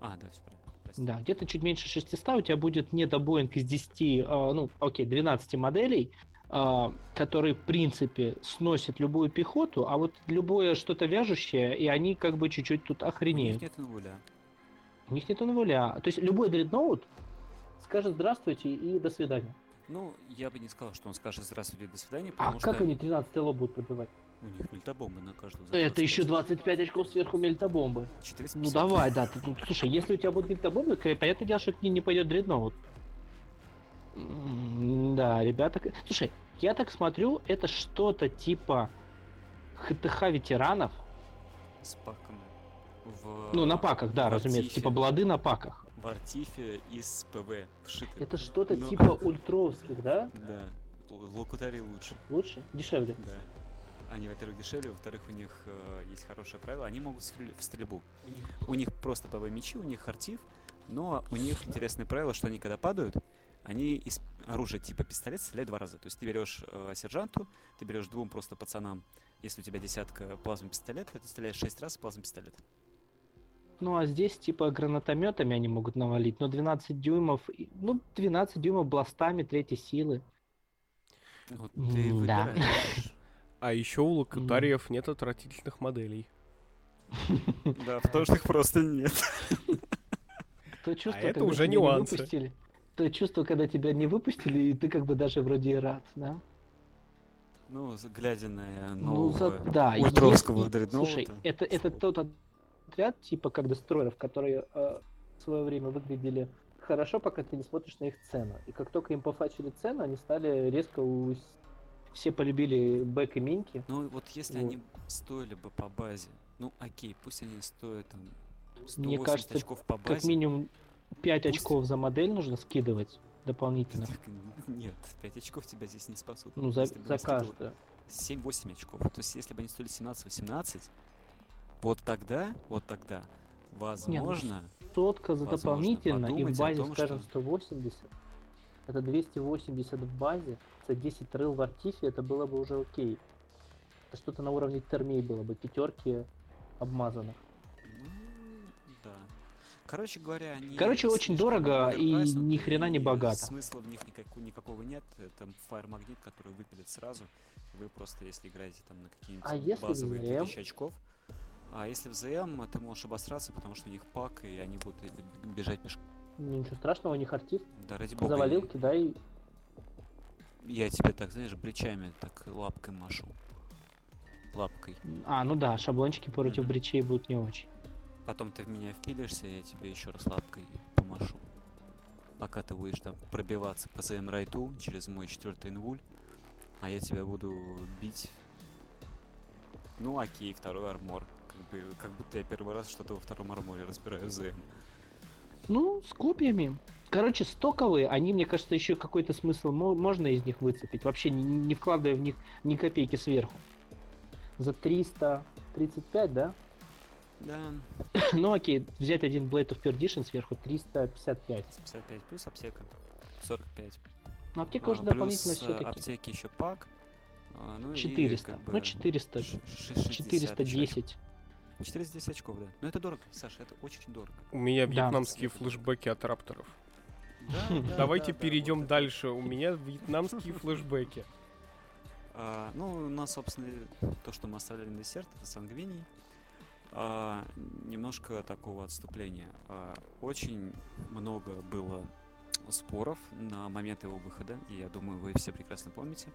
Speaker 3: А, да, все правильно. прости.
Speaker 2: Да, где-то чуть меньше 600 у тебя будет недобоинг из 10, а, ну, окей, 12 моделей, а, которые, в принципе, сносят любую пехоту, а вот любое что-то вяжущее, и они как бы чуть-чуть тут
Speaker 3: У них
Speaker 2: охренеют.
Speaker 3: нет нуля.
Speaker 2: У них нет нуля. То есть любой дредноут скажет здравствуйте и до свидания.
Speaker 3: Ну, я бы не сказал, что он скажет здравствуйте, до свидания,
Speaker 2: А
Speaker 3: потому
Speaker 2: как
Speaker 3: что
Speaker 2: они 13 лоб будут пробивать?
Speaker 3: у них мельтобомбы на за
Speaker 2: Это еще
Speaker 3: 25.
Speaker 2: 25 очков сверху мельтобомбы.
Speaker 3: 450.
Speaker 2: Ну давай, да. ты- ну, слушай, если у тебя будут мельтобомбы, к- понятное дело, что к ним не пойдет дредноут. Да, ребята... Слушай, я так смотрю, это что-то типа ХТХ ветеранов.
Speaker 3: С паками. В...
Speaker 2: Ну, на паках, да,
Speaker 3: в
Speaker 2: разумеется.
Speaker 3: Артифе-
Speaker 2: Типа блады на паках.
Speaker 3: В артифе из ПВ вшиты.
Speaker 2: Это что-то
Speaker 3: Ну,
Speaker 2: типа ультровских, да?
Speaker 3: Да. Локутари лучше.
Speaker 2: Лучше? Дешевле?
Speaker 3: Да. Они, во-первых, дешевле, во-вторых, у них э, есть хорошее правило, они могут в стрельбу. У них просто ПВ мечи, у них артив, но у них интересное правило, что они когда падают, они из оружия типа пистолет стреляют два раза. То есть ты берешь э, сержанту, ты берешь двум просто пацанам, если у тебя десятка плазм пистолета, ты стреляешь шесть раз плазм пистолет.
Speaker 2: Ну, а здесь типа гранатометами они могут навалить. Но 12 дюймов... Ну, 12 дюймов бластами третьей силы.
Speaker 3: Вот ты
Speaker 2: да.
Speaker 3: выбираешь.
Speaker 1: А еще у локатариев нет отвратительных моделей.
Speaker 3: Да, потому что их просто нет.
Speaker 2: То чувство,
Speaker 1: А это уже нюансы.
Speaker 2: выпустили. То чувство, когда тебя не выпустили, и ты как бы даже вроде и рад, да?
Speaker 3: Ну, глядя на
Speaker 2: Ну, за- да.
Speaker 3: ультровского
Speaker 2: если-
Speaker 3: дредноута.
Speaker 2: Слушай, это, это тот отряд, типа, как дестройеров, которые э, в свое время выглядели хорошо, пока ты не смотришь на их цену. И как только им пофачили цену, они стали резко... у- Все полюбили Бэк и Минки.
Speaker 3: Ну, вот если
Speaker 2: Вот.
Speaker 3: они стоили бы по базе, ну окей, пусть они стоят там 180
Speaker 2: Мне кажется,
Speaker 3: очков по базе.
Speaker 2: Как минимум 5
Speaker 3: Пусть-
Speaker 2: очков за модель нужно скидывать дополнительно.
Speaker 3: Нет, 5 очков тебя здесь не спасут.
Speaker 2: Ну, за,
Speaker 3: Если
Speaker 2: за каждую.
Speaker 3: 7-8 очков. То есть, если бы они стоили 17-18, вот тогда, вот тогда,
Speaker 2: ну,
Speaker 3: возможно,
Speaker 2: Сотка за
Speaker 3: Возможно,
Speaker 2: дополнительно, и в базе,
Speaker 3: том,
Speaker 2: скажем,
Speaker 3: что-
Speaker 2: 180. Это 280 в базе, за 10 рыл в артифе, это было бы уже окей. Это что-то на уровне термей было бы, пятерки обмазанных.
Speaker 3: Короче говоря, они...
Speaker 2: Короче, очень дорого и ни хрена не богато.
Speaker 3: Смысла в них никакого, никакого нет. Это Fire Magnet, который выпилит сразу. Вы просто, если играете там на какие-нибудь
Speaker 2: А если
Speaker 3: базовые
Speaker 2: ZM?
Speaker 3: 2000 очков, а если в ЗМ, ты можешь обосраться, потому что у них пак, и они будут бежать пешком.
Speaker 2: Ну, Ничего страшного, у них артиф.
Speaker 3: Да ради бога.
Speaker 2: Завалил,
Speaker 3: я-
Speaker 2: кидай.
Speaker 3: Я тебе так, знаешь, бричами так лапкой машу. Лапкой.
Speaker 2: А, ну да, шаблончики против
Speaker 3: Мгм.
Speaker 2: бричей будут не очень.
Speaker 3: Потом ты в меня впилишься, я тебе еще раз лапкой помашу. Пока ты будешь там пробиваться по своим райду через мой четвертый инвуль, а я тебя буду бить. Ну окей, второй армор. Как, бы, как будто я первый раз что-то во втором арморе разбираю ЗМ.
Speaker 2: Ну, с копьями. Короче, стоковые, они, мне кажется, еще какой-то смысл мо- можно из них выцепить, вообще не, не вкладывая в них ни копейки сверху. За 335, да?
Speaker 3: Да,
Speaker 2: ну окей, взять один Blade of Perdition сверху 355.
Speaker 3: 55 плюс аптека. 45.
Speaker 2: Ну аптека
Speaker 3: А,
Speaker 2: уже дополнительно
Speaker 3: э,
Speaker 2: все-таки.
Speaker 3: аптеки еще пак. а, ну и
Speaker 2: 400.
Speaker 3: как
Speaker 2: Ну
Speaker 3: бы
Speaker 2: 400.
Speaker 3: ш- ш- 60
Speaker 2: 410.
Speaker 3: 410 очков, да. Но это дорого, Саша, это очень дорого.
Speaker 1: У меня
Speaker 2: Да.
Speaker 1: вьетнамские флешбеки от рапторов.
Speaker 3: Да, да,
Speaker 1: Давайте
Speaker 3: да, да,
Speaker 1: перейдем
Speaker 3: вот
Speaker 1: дальше. У меня вьетнамские флешбеки.
Speaker 3: А, ну, у нас, собственно, то, что мы оставляли на десерт, это сангвиний. А, немножко такого отступления. А, очень много было споров на момент его выхода, и я думаю, вы все прекрасно помните,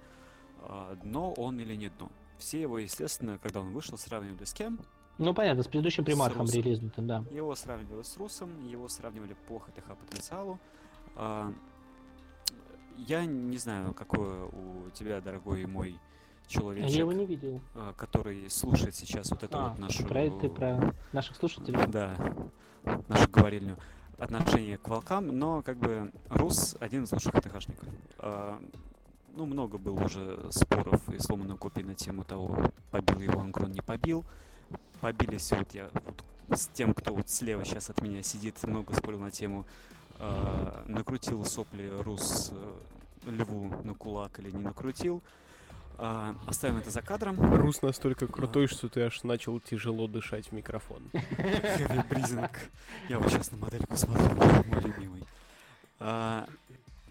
Speaker 3: а, дно он или не дно. Все его, естественно, когда он вышел, сравнивали с кем?
Speaker 2: Ну понятно, с предыдущим примархом
Speaker 3: Русом.
Speaker 2: релизнутым, да.
Speaker 3: Его сравнивали с Русом, его сравнивали по ХТХ потенциалу. А, я не знаю, какое у тебя, дорогой мой человечек,
Speaker 2: Я его не видел.
Speaker 3: а, который слушает сейчас вот эту
Speaker 2: А,
Speaker 3: вот нашу...
Speaker 2: про это про наших слушателей.
Speaker 3: Да, нашу говорильню отношение к волкам, но как бы Рус один из лучших ХТХшников. А, ну, много было уже споров и сломанных копий на тему того, побил его Ангрон, не побил. Побились вот я вот с тем, кто вот слева сейчас от меня сидит, много спорил на тему, а, накрутил сопли Рус э, льву на кулак или не накрутил. А, оставим это за кадром.
Speaker 1: Рус настолько крутой, что ты аж начал тяжело дышать в микрофон.
Speaker 3: Heavy breathing. Я вот сейчас на модельку смотрю, мой любимый. А,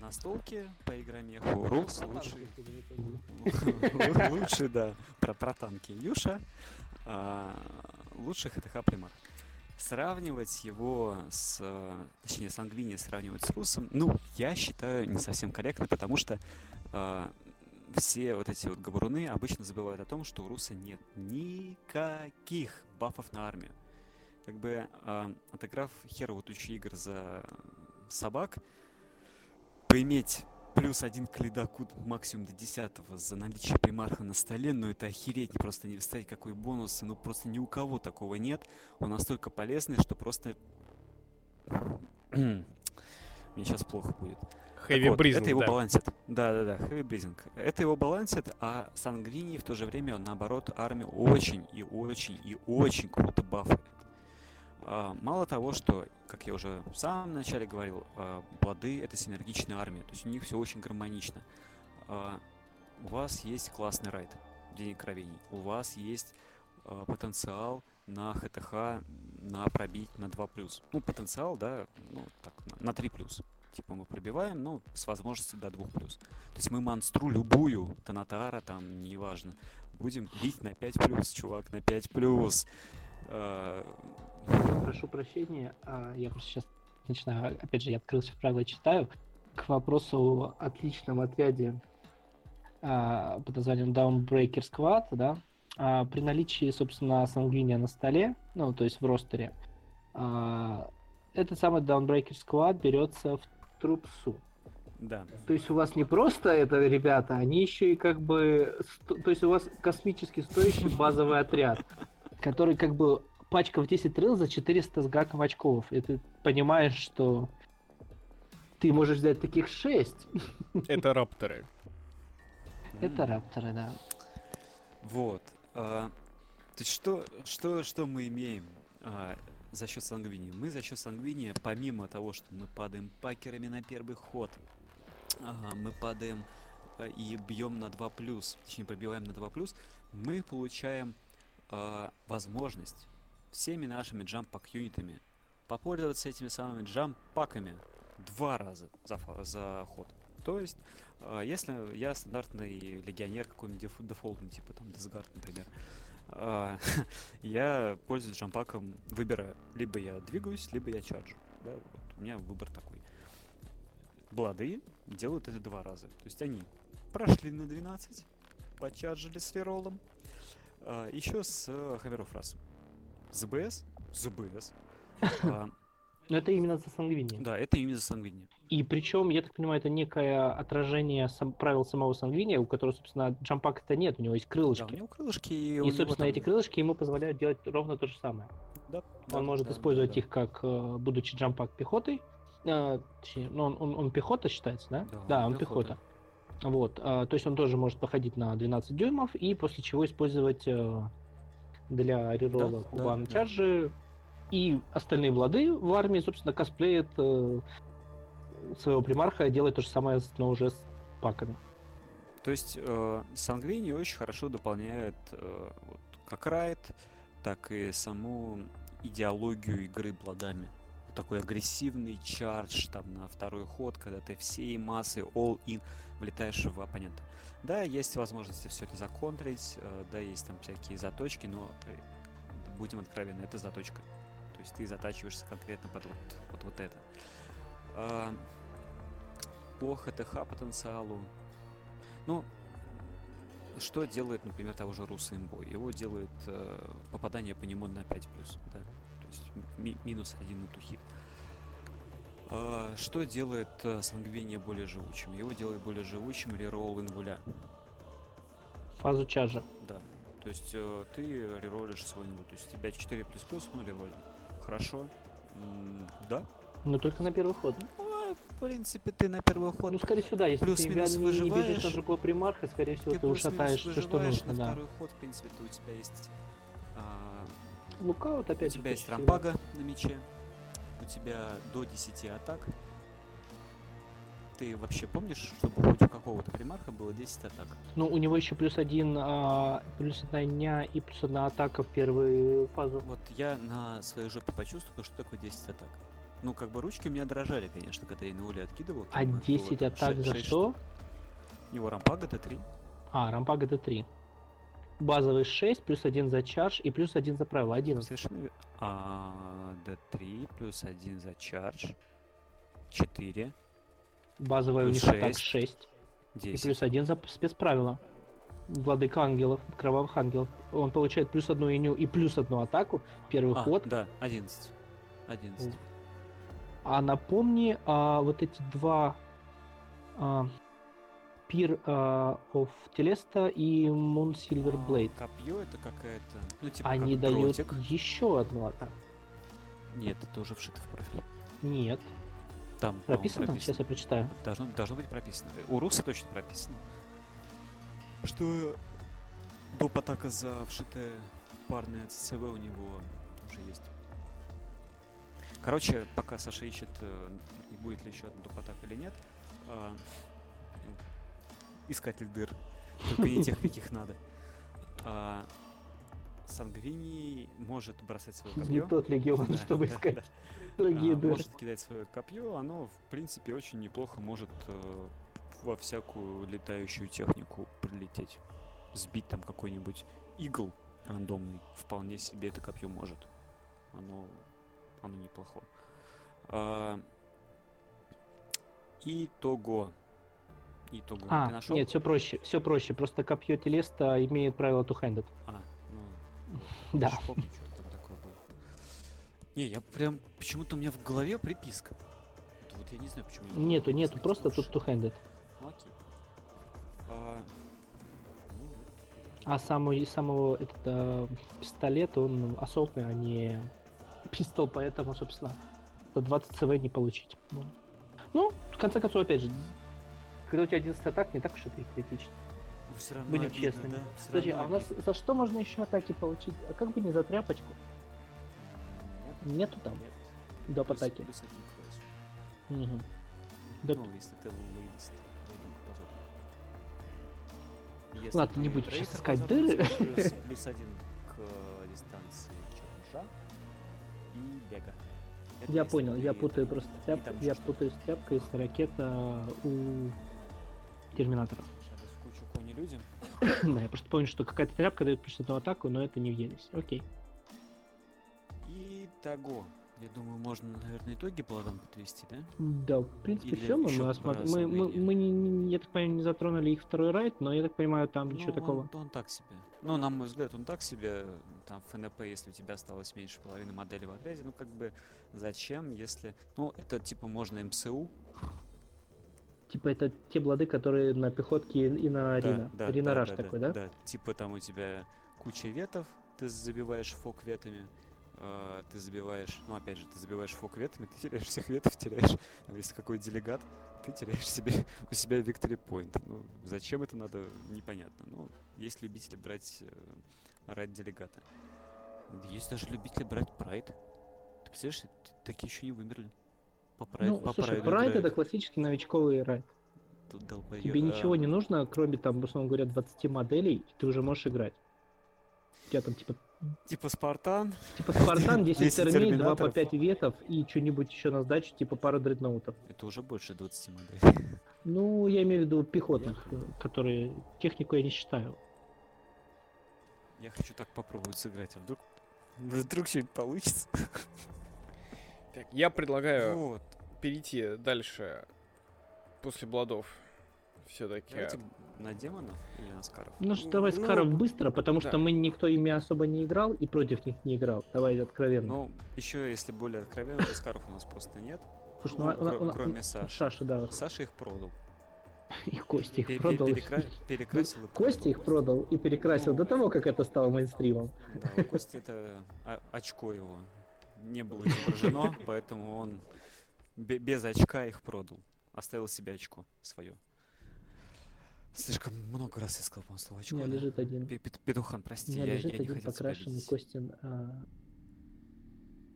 Speaker 3: настолки по игромеху Рус лучший. Лучший, да. Про, про танки Юша. а, Лучший ХТХ примар. Сравнивать его с... Точнее, Сангвини сравнивать с Русом, ну, я считаю не совсем корректно, потому что а, все вот эти вот говоруны обычно забывают о том, что у Руса нет никаких бафов на армию. Как бы а, отыграв херово тучу игр за собак, поиметь плюс один к ледоку максимум до десятого за наличие примарха на столе, ну это охереть, просто не представить, какой бонус, ну просто ни у кого такого нет. Он настолько полезный, что просто... Мне сейчас плохо будет.
Speaker 1: Хэви
Speaker 3: вот,
Speaker 1: Бризинг,
Speaker 3: Это его
Speaker 1: да.
Speaker 3: балансит. Да, да, да, heavy breathing. Это его балансит, а Сангвини в то же время, он, наоборот, армию очень и очень и очень круто бафает. А, мало того, что, как я уже в самом начале говорил, а, Блады — это синергичная армия, то есть у них все очень гармонично. А, у вас есть классный райд День кровений, у вас есть а, потенциал на ХТХ на пробить на 2+. Ну, потенциал, да, ну, так, на, на 3+ типа мы пробиваем, ну, с возможностью до 2 плюс. То есть мы монстру любую, Танатара там, неважно, будем бить на 5 плюс, чувак, на 5 плюс. А,
Speaker 2: Прошу прощения, а, я просто сейчас начинаю, опять же, я открыл сейчас правила читаю. К вопросу о отличном отряде а, под названием Downbreaker Squad, да, при наличии, собственно, сангвиния на столе, ну, то есть в ростере, этот самый Downbreaker Squad берется в трупсу.
Speaker 3: Да.
Speaker 2: То есть у вас не просто это ребята, они еще и как бы... То есть у вас космически стоящий базовый отряд, который как бы пачка в 10 рыл за 400 с гаком очков. И ты понимаешь, что ты можешь взять таких 6.
Speaker 1: Это рапторы.
Speaker 2: Это рапторы, да.
Speaker 3: Вот. а, то есть что, что, что мы имеем а, за счет сангвини? Мы за счет сангвини, помимо того, что мы падаем пакерами на первый ход, мы падаем а, и бьем на 2 точнее пробиваем на 2 мы получаем а, возможность всеми нашими джамп-пак юнитами попользоваться этими самыми джамп-паками два раза за, за ход. То есть, а, если я стандартный легионер какой-нибудь деф- дефолтный, типа там Десгард, например, а, я пользуюсь джампаком, выбираю. Либо я двигаюсь, либо я чарджу. Да, вот у меня выбор такой. Блады делают это два раза. То есть они прошли на 12, почарджили с реролом, еще с э, Хаммеров раз. ЗБС? ЗБС. А,
Speaker 2: Но это именно за сангвиния.
Speaker 3: Да, это именно за сангвини.
Speaker 2: И причем, я так понимаю, это некое отражение сам- правил самого сангвиния, у которого, собственно, джампака-то нет, у него есть
Speaker 3: Да, у
Speaker 2: крылышки.
Speaker 3: него крылышки, и,
Speaker 2: И, собственно,
Speaker 3: там-
Speaker 2: эти крылышки ему позволяют делать ровно то же самое.
Speaker 3: Да, да,
Speaker 2: Он может
Speaker 3: да,
Speaker 2: использовать
Speaker 3: да.
Speaker 2: их как, э, будучи джампак пехотой. э, точнее, ну, он, он, он пехота считается, да?
Speaker 3: Да,
Speaker 2: он
Speaker 3: он
Speaker 2: пехота.
Speaker 3: пехота.
Speaker 2: Вот, а, то есть он тоже может походить на 12 дюймов и после чего использовать э, для рерола
Speaker 3: Да, да,
Speaker 2: кубан
Speaker 3: да.
Speaker 2: чарджи. И остальные влады в армии, собственно, косплеят э, своего примарха, делает то же самое, но уже с паками.
Speaker 3: То есть э, Сангвини очень хорошо дополняет э, вот, как райд, так и саму идеологию игры бладами. такой агрессивный чардж там на второй ход, когда ты всей массой all-in влетаешь в оппонента. Да, есть возможности все это законтрить, э, да, есть там всякие заточки, но э, будем откровенны, это заточка. То есть ты затачиваешься конкретно под вот, вот, вот это. А, по ХТХ потенциалу, ну, что делает, например, того же Руса имбой? Его делает э, попадание по нему на 5 плюс, да? То есть ми- минус один на тухит. А, что делает э, Сангвиния более живучим? Его делает более живучим реролл инвуля.
Speaker 2: Фазу чаржа.
Speaker 3: Да. То есть э, ты реролишь свой инвул. То есть у тебя 4 плюс плюс, ну рероль. Хорошо. М, да.
Speaker 2: Но только на первый ход.
Speaker 3: Ну, в принципе, ты на первый ход
Speaker 2: Ну, скорее всего, да, если ты
Speaker 3: плюс-минус
Speaker 2: не, не бежишь на другого примарха, скорее всего,
Speaker 3: ты
Speaker 2: ты, ушатаешь все, что нужно,
Speaker 3: на
Speaker 2: да.
Speaker 3: второй ход, в принципе, то у тебя есть а,
Speaker 2: Лукаут
Speaker 3: У
Speaker 2: опять же.
Speaker 3: тебя есть рампага на мече, у тебя до 10 атак. Ты вообще помнишь, чтобы хоть у какого-то примарха было 10 атак?
Speaker 2: Ну, у него еще плюс один, а, плюс одна дня и плюс одна атака в первую фазу.
Speaker 3: Вот я на своей жопе почувствовал, что такое 10 атак. Ну, как бы ручки у меня дрожали, конечно, когда я уле откидывал.
Speaker 2: А
Speaker 3: там их было
Speaker 2: 10
Speaker 3: там
Speaker 2: атак
Speaker 3: ше-
Speaker 2: за
Speaker 3: шесть
Speaker 2: что?
Speaker 3: штук. У него рампага Т3.
Speaker 2: А, рампага Д3. Базовый 6, плюс один за чардж и плюс один за правило, 11.
Speaker 3: Совершенно ве- А, Д3 плюс 1 за чардж. 4.
Speaker 2: Базовая у них атак
Speaker 3: шесть.
Speaker 2: 6. И
Speaker 3: 10.
Speaker 2: плюс один за спецправила. Владыка ангелов, кровавых ангелов. Он получает плюс одну иню и плюс одну атаку. Первый
Speaker 3: А,
Speaker 2: ход.
Speaker 3: да, 11. 11.
Speaker 2: А напомни, а, вот эти два а, Пир а, of Телеста и Moon Silver Blade.
Speaker 3: А, Копье это какая-то. Ну, типа
Speaker 2: Они
Speaker 3: как
Speaker 2: дают
Speaker 3: дротик.
Speaker 2: еще одну атаку.
Speaker 3: Нет, это уже вшито в профиль.
Speaker 2: Нет.
Speaker 3: Там по-моему,
Speaker 2: Прописано? Сейчас я прочитаю.
Speaker 3: Должно, должно быть прописано. У Руса точно прописано. Что доп. атака за вшитое парное ЦЦВ у него уже есть. Короче, пока Саша ищет, э, будет ли еще одна атака или нет, ну, искатель дыр, только не тех, каких надо. А, Сангвини может бросать свое
Speaker 2: Не
Speaker 3: копье.
Speaker 2: тот легион,
Speaker 3: Да,
Speaker 2: чтобы
Speaker 3: да,
Speaker 2: искать
Speaker 3: да.
Speaker 2: другие
Speaker 3: А,
Speaker 2: дыры.
Speaker 3: может кидать свое копье, оно, в принципе, очень неплохо может э, во всякую летающую технику прилететь. Сбить там какой-нибудь игл рандомный, вполне себе это копье может. Оно, оно неплохо. А, Итого. Итого.
Speaker 2: А,
Speaker 3: Ты нашел?
Speaker 2: нет, все проще, все проще. Просто копье Телеста имеет правило two-handed.
Speaker 3: А, ну,
Speaker 2: Да.
Speaker 3: помню, что там такое было. Не, я прям, почему-то у меня в голове приписка. Вот, я не знаю, почему. я
Speaker 2: Нету, нету, просто тут two-handed.
Speaker 3: Ну, окей. А, ну,
Speaker 2: А самого, самого этот, э, пистолет, он ассолтный, а не пистол, поэтому, собственно, за 20 ЦВ не получить. Ну. Ну, в конце концов, опять же, когда у тебя 11 атак, не так уж это и критично.
Speaker 3: ну, всё равно
Speaker 2: Будем
Speaker 3: обидно,
Speaker 2: честными.
Speaker 3: да? Всё
Speaker 2: Подожди, а у нас за что можно еще атаки получить? А как бы не за тряпочку?
Speaker 3: Нет,
Speaker 2: Нету там
Speaker 3: нет.
Speaker 2: доп.
Speaker 3: Плюс-
Speaker 2: атаки.
Speaker 3: плюс один к весу.
Speaker 2: Мгм. Да,
Speaker 3: Ну, если ты лоялист. Если
Speaker 2: Ладно, не будем сейчас искать дыры.
Speaker 3: Плюс, плюс один к э, дистанции чарджа и бега. Это
Speaker 2: Я понял, я путаю просто
Speaker 3: там
Speaker 2: я
Speaker 3: что-то.
Speaker 2: путаю с тряпкой с ракета у Терминатора.
Speaker 3: Сейчас кучу кони людям.
Speaker 2: да, я просто помню, что какая-то тряпка дает одну атаку, но это не в Елис. Окей.
Speaker 3: И того. Я думаю, можно, наверное, итоги плодом подвести, да?
Speaker 2: Да, в принципе,
Speaker 3: Или
Speaker 2: все. Мы, мы, осма- мы, мы, мы не, не- я так понимаю, не затронули их второй райд, но я так понимаю, там ничего
Speaker 3: Ну,
Speaker 2: такого.
Speaker 3: Он, он так себе. Ну, на мой взгляд, он так себе. Там ФНП, если у тебя осталось меньше половины модели в отряде, ну как бы зачем, если. Ну, это типа можно МСУ.
Speaker 2: Типа это те блады, которые на пехотке и на арена.
Speaker 3: да,
Speaker 2: арена
Speaker 3: да,
Speaker 2: раш
Speaker 3: да,
Speaker 2: такой,
Speaker 3: да,
Speaker 2: да?
Speaker 3: Да, типа там у тебя куча ветов, ты забиваешь фок ветами, э, ты забиваешь, ну опять же, ты забиваешь фок ветами, ты теряешь всех ветов, теряешь, если какой делегат, ты теряешь себе у себя victory point. Ну, зачем это надо, непонятно. Ну, есть любители брать э, ради делегата. Есть даже любители брать прайд. Ты представляешь, такие еще не вымерли. По прайду,
Speaker 2: Ну,
Speaker 3: по
Speaker 2: слушай,
Speaker 3: прайду
Speaker 2: райд это классический новичковый райд.
Speaker 3: Тут долбоёб.
Speaker 2: Тебе ничего
Speaker 3: А,
Speaker 2: не нужно, кроме там, условно говоря, 20 моделей, и ты уже можешь играть. У тебя там типа
Speaker 3: Типа Спартан.
Speaker 2: Типа Спартан, 10
Speaker 3: 10
Speaker 2: термин, 2 по
Speaker 3: терминаторов.
Speaker 2: 5 ветов и что-нибудь еще на сдачу, типа пару дредноутов.
Speaker 3: Это уже больше 20 моделей.
Speaker 2: Ну, я имею в виду пехотных, э, которые технику я не считаю.
Speaker 3: Я хочу так попробовать сыграть, а вдруг... Вдруг что-нибудь получится.
Speaker 1: Так, я предлагаю
Speaker 3: Вот.
Speaker 1: перейти дальше после Бладов. Все-таки.
Speaker 3: Давайте на демонов или на скаров?
Speaker 2: Ну что, давай
Speaker 1: Ну,
Speaker 2: Скаров быстро, потому
Speaker 1: да.
Speaker 2: что мы никто ими особо не играл и против них не играл. Давай откровенно.
Speaker 3: Ну, еще если более откровенно, то скаров у нас просто нет.
Speaker 2: Слушай,
Speaker 3: ну,
Speaker 2: ну, а-
Speaker 3: кро-
Speaker 2: у- у-
Speaker 3: кроме Саши.
Speaker 2: Саша, да.
Speaker 3: Саша их продал.
Speaker 2: И Костя их продал.
Speaker 3: перекра- Перекрасил и
Speaker 2: Костя их продал и перекрасил до того, как это стало мейнстримом.
Speaker 3: Да, у Кости это очко его не было изображено, поэтому он бе- без очка их продал. Оставил себе очко свое. Слишком много раз я сказал, по-моему, слово
Speaker 2: У меня
Speaker 3: да?
Speaker 2: лежит один.
Speaker 3: Пе- Пет- Петухан,
Speaker 2: У
Speaker 3: прости,
Speaker 2: меня
Speaker 3: я,
Speaker 2: лежит
Speaker 3: я не
Speaker 2: один
Speaker 3: тебя
Speaker 2: покрашенный. Костин. а,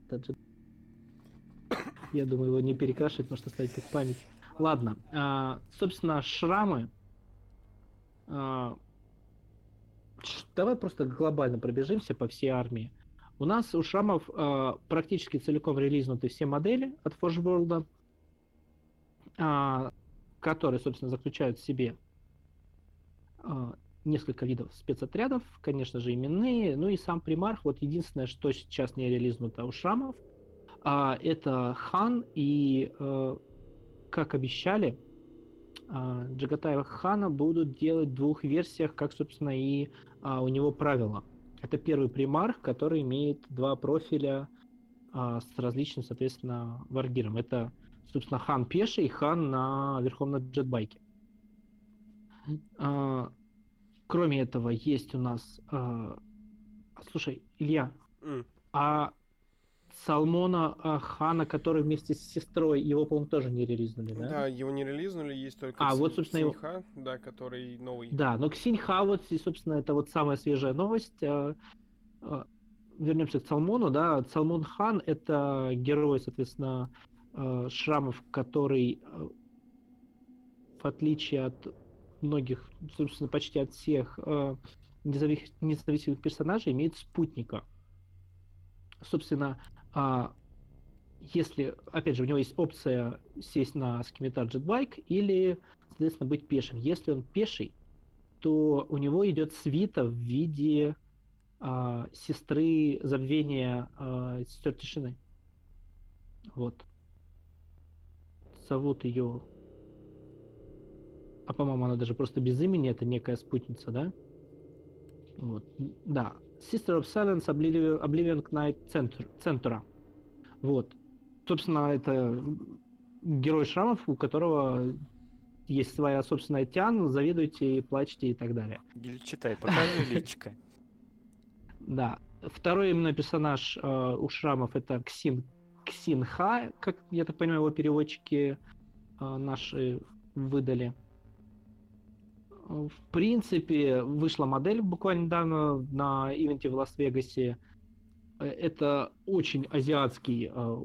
Speaker 2: таджик. Я думаю, его не перекрашивать, может оставить как память. Ладно, а, собственно, шрамы. а, Давай просто глобально пробежимся по всей армии. У нас у шрамов а, практически целиком релизнуты все модели от Forge World, а, которые, собственно, заключают в себе несколько видов спецотрядов, конечно же, именные, ну и сам примарх. Вот единственное, что сейчас не релизнуто у шрамов, а, это хан, и, э, как обещали, а, Джагатаева хана будут делать в двух версиях, как, собственно, и а, у него правило. Это первый примарх, который имеет два профиля а, с различным, соответственно, варгиром. Это, собственно, хан пеший и хан на верховном джетбайке. А, Кроме этого, есть у нас... а, Слушай, Илья,
Speaker 1: М.
Speaker 2: а Салмона а, Хана, который вместе с сестрой, его, по-моему, тоже не релизнули, да?
Speaker 1: Да, его не релизнули, есть только
Speaker 2: А,
Speaker 1: Кси-
Speaker 2: вот, собственно, его-
Speaker 1: Ксиньха, да, который новый.
Speaker 2: Да, но Ксиньха, вот, и, собственно, это вот самая свежая новость. А, а, Вернемся к Салмону, да. Салмон Хан — это герой, соответственно, шрамов, который, в отличие от многих, собственно, почти от всех независ- независимых персонажей, имеет спутника. Собственно, а, если, опять же, у него есть опция сесть на скимитар джетбайк или, соответственно, быть пешим. Если он пеший, то у него идет свита в виде а, сестры забвения а, сестер тишины. Вот. Зовут ее. А по-моему, она даже просто без имени, это некая спутница, да? Вот. Да. Sister of Silence Oblivion, Oblivion Knight Center, Центура. Вот. Собственно, это герой шрамов, у которого есть своя собственная тян, завидуйте, плачьте и так далее.
Speaker 3: Или читай, покажи личка.
Speaker 2: Да. Второй именно персонаж э, у шрамов это Ксин Ксинха, как я так понимаю, его переводчики э, наши выдали. Э, В принципе, вышла модель буквально недавно на ивенте в Лас-Вегасе. Э, Это очень азиатский э,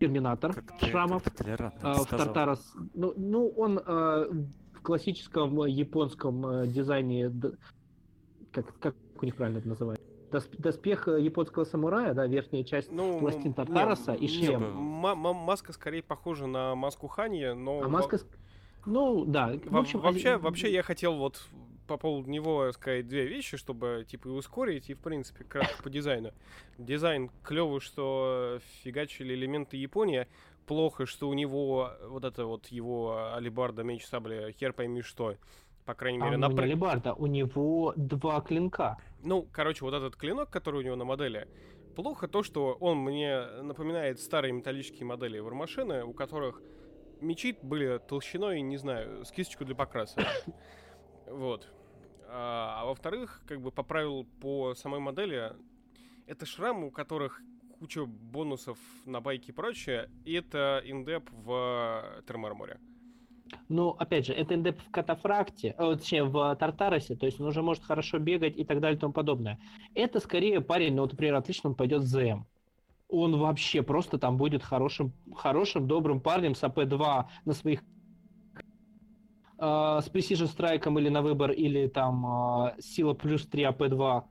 Speaker 2: терминатор
Speaker 3: Как ты,
Speaker 2: шрамов.
Speaker 3: как ты толерантно
Speaker 2: А,
Speaker 3: это
Speaker 2: в. Тартарас. Ну, ну, он а, в классическом э, японском э, дизайне, как, как у них правильно это называют? Досп- Доспех э, японского самурая, да, верхняя часть
Speaker 1: Ну,
Speaker 2: пластин Тартараса
Speaker 1: не,
Speaker 2: и шлем.
Speaker 1: ма- маска скорее похожа на маску Ханья, но...
Speaker 2: А маска... Ну, да. в общем,
Speaker 1: вообще, вообще я хотел вот по поводу него сказать две вещи, чтобы типа и ускорить, и в принципе кратко по дизайну. Дизайн клевый, что фигачили элементы Японии. Плохо, что у него вот это вот его алибарда, меч, сабля, хер пойми что. По крайней
Speaker 2: А
Speaker 1: мере,
Speaker 2: у
Speaker 1: на
Speaker 2: не алебарда, у него два клинка.
Speaker 1: Ну, короче, вот этот клинок, который у него на модели, плохо то, что он мне напоминает старые металлические модели вармашины, у которых мечи были толщиной, не знаю, с кисточку для покраса. Вот. А, а во-вторых, как бы поправил по самой модели, это шрамы, у которых куча бонусов на байке и прочее, и это индеп в Термарморе.
Speaker 2: Ну, опять же, это индеп в катафракте, э, точнее, в Тартарасе, то есть он уже может хорошо бегать и так далее и тому подобное. Это скорее парень, ну, вот, например, отлично он пойдет в ЗМ. Он вообще просто там будет хорошим, хорошим, добрым парнем с АП-2 на своих э, с Precision Strike или на выбор, или там э, сила плюс 3 АП-2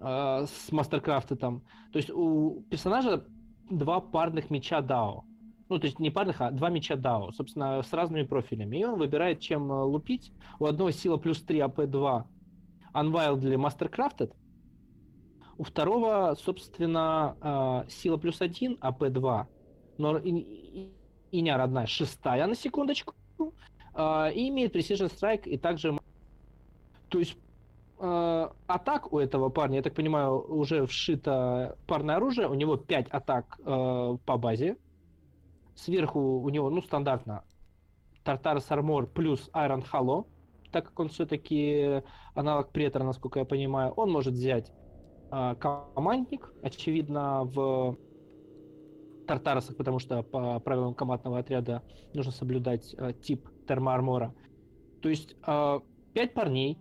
Speaker 2: э, с Master-craft'а там. То есть у персонажа два парных меча Дао. Ну, то есть не парных, а два меча Дао, собственно, с разными профилями. И он выбирает, чем э, лупить. У одного сила плюс 3 AP2 Unwieldy Mastercrafted. У второго, собственно, э, сила плюс 1 AP2. Но и, и, иня родная шестая на секундочку. э, и имеет Precision Strike и также... То есть э, атак у этого парня, я так понимаю, уже вшито парное оружие. У него 5 атак э, по базе. Сверху у него, ну, стандартно Тартарс Армор плюс Iron Hollow, так как он все-таки аналог претора, насколько я понимаю. Он может взять командник, очевидно, в Тартаросах, потому что по правилам командного отряда нужно соблюдать э, тип термоармора. То есть э, пять парней,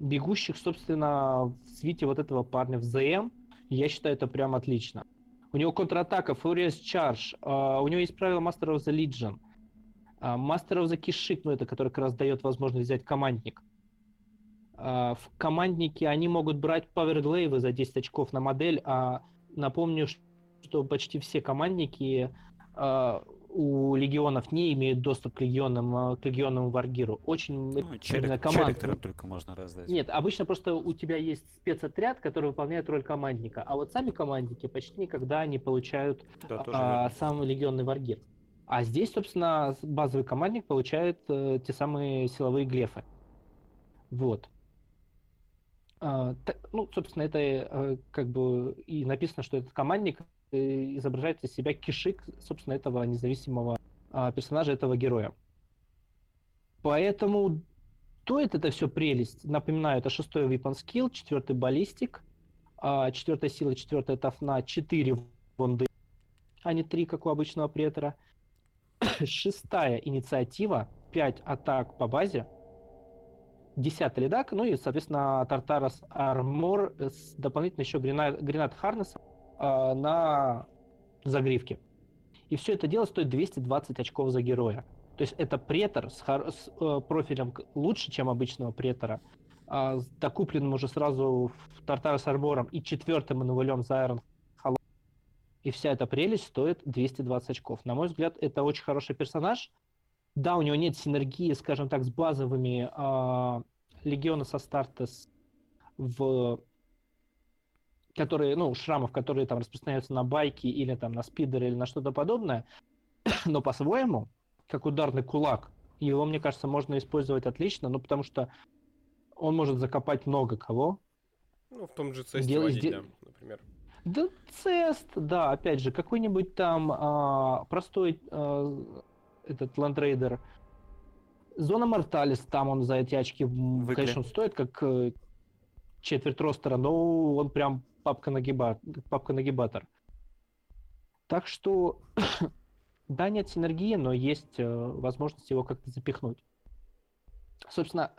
Speaker 2: бегущих, собственно, в свите вот этого парня в ЗМ, я считаю, это прям отлично. У него контратака, Furious Charge, у него есть правило Master of the Legion, Master of the Kishik, ну это который как раз дает возможность взять командник. Э, в команднике они могут брать Glaive за 10 очков на модель, а напомню, что почти все командники э, у легионов не имеют доступ к легионам, к легионному варгиру. Очень
Speaker 3: Ну, челик,
Speaker 2: команд-
Speaker 3: только можно раздать.
Speaker 2: Нет, обычно просто у тебя есть спецотряд, который выполняет роль командника, а вот сами командники почти никогда не получают
Speaker 3: Да,
Speaker 2: а, сам легионный варгир. А здесь, собственно, базовый командник получает э, те самые силовые глефы. Вот. А, ну, собственно, это э, как бы и написано, что этот командник э, изображает из себя кишик, собственно, этого независимого а, персонажа, этого героя. Поэтому стоит это все прелесть. Напоминаю, это шестой weapon skill, четвертый баллистик, а, четвертая сила, четвертая тафна, четыре вонды, а не три, как у обычного претора. Шестая инициатива, 5 атак по базе, десятый ледак, ну и, соответственно, Тартарас Армор с дополнительно еще гренад, гренад Харнеса а, на загривке. И все это дело стоит 220 очков за героя. То есть это претор с, хор- с, э, профилем лучше, чем обычного претора, а, с докупленным уже сразу в Тартара с и четвертым инвалем за Iron Hollow. И вся эта прелесть стоит 220 очков. На мой взгляд, это очень хороший персонаж. Да, у него нет синергии, скажем так, с базовыми а, легиона со старта с- в которые, ну, шрамов, которые там распространяются на байки или там на спидеры или на что-то подобное, но по-своему, как ударный кулак, его, мне кажется, можно использовать отлично, ну, потому что он может закопать много кого.
Speaker 1: Ну, в том же цесте
Speaker 2: Дел-
Speaker 1: водить, да, например.
Speaker 2: Да, цест, да, опять же, какой-нибудь там а, простой а, этот ландрейдер. Зона Морталис, там он за эти очки,
Speaker 3: Выкли.
Speaker 2: конечно, он стоит как э, четверть ростера, но он прям папка-нагиба- папка-нагибатор. Так что, да, нет синергии, но есть э, возможность его как-то запихнуть. Собственно,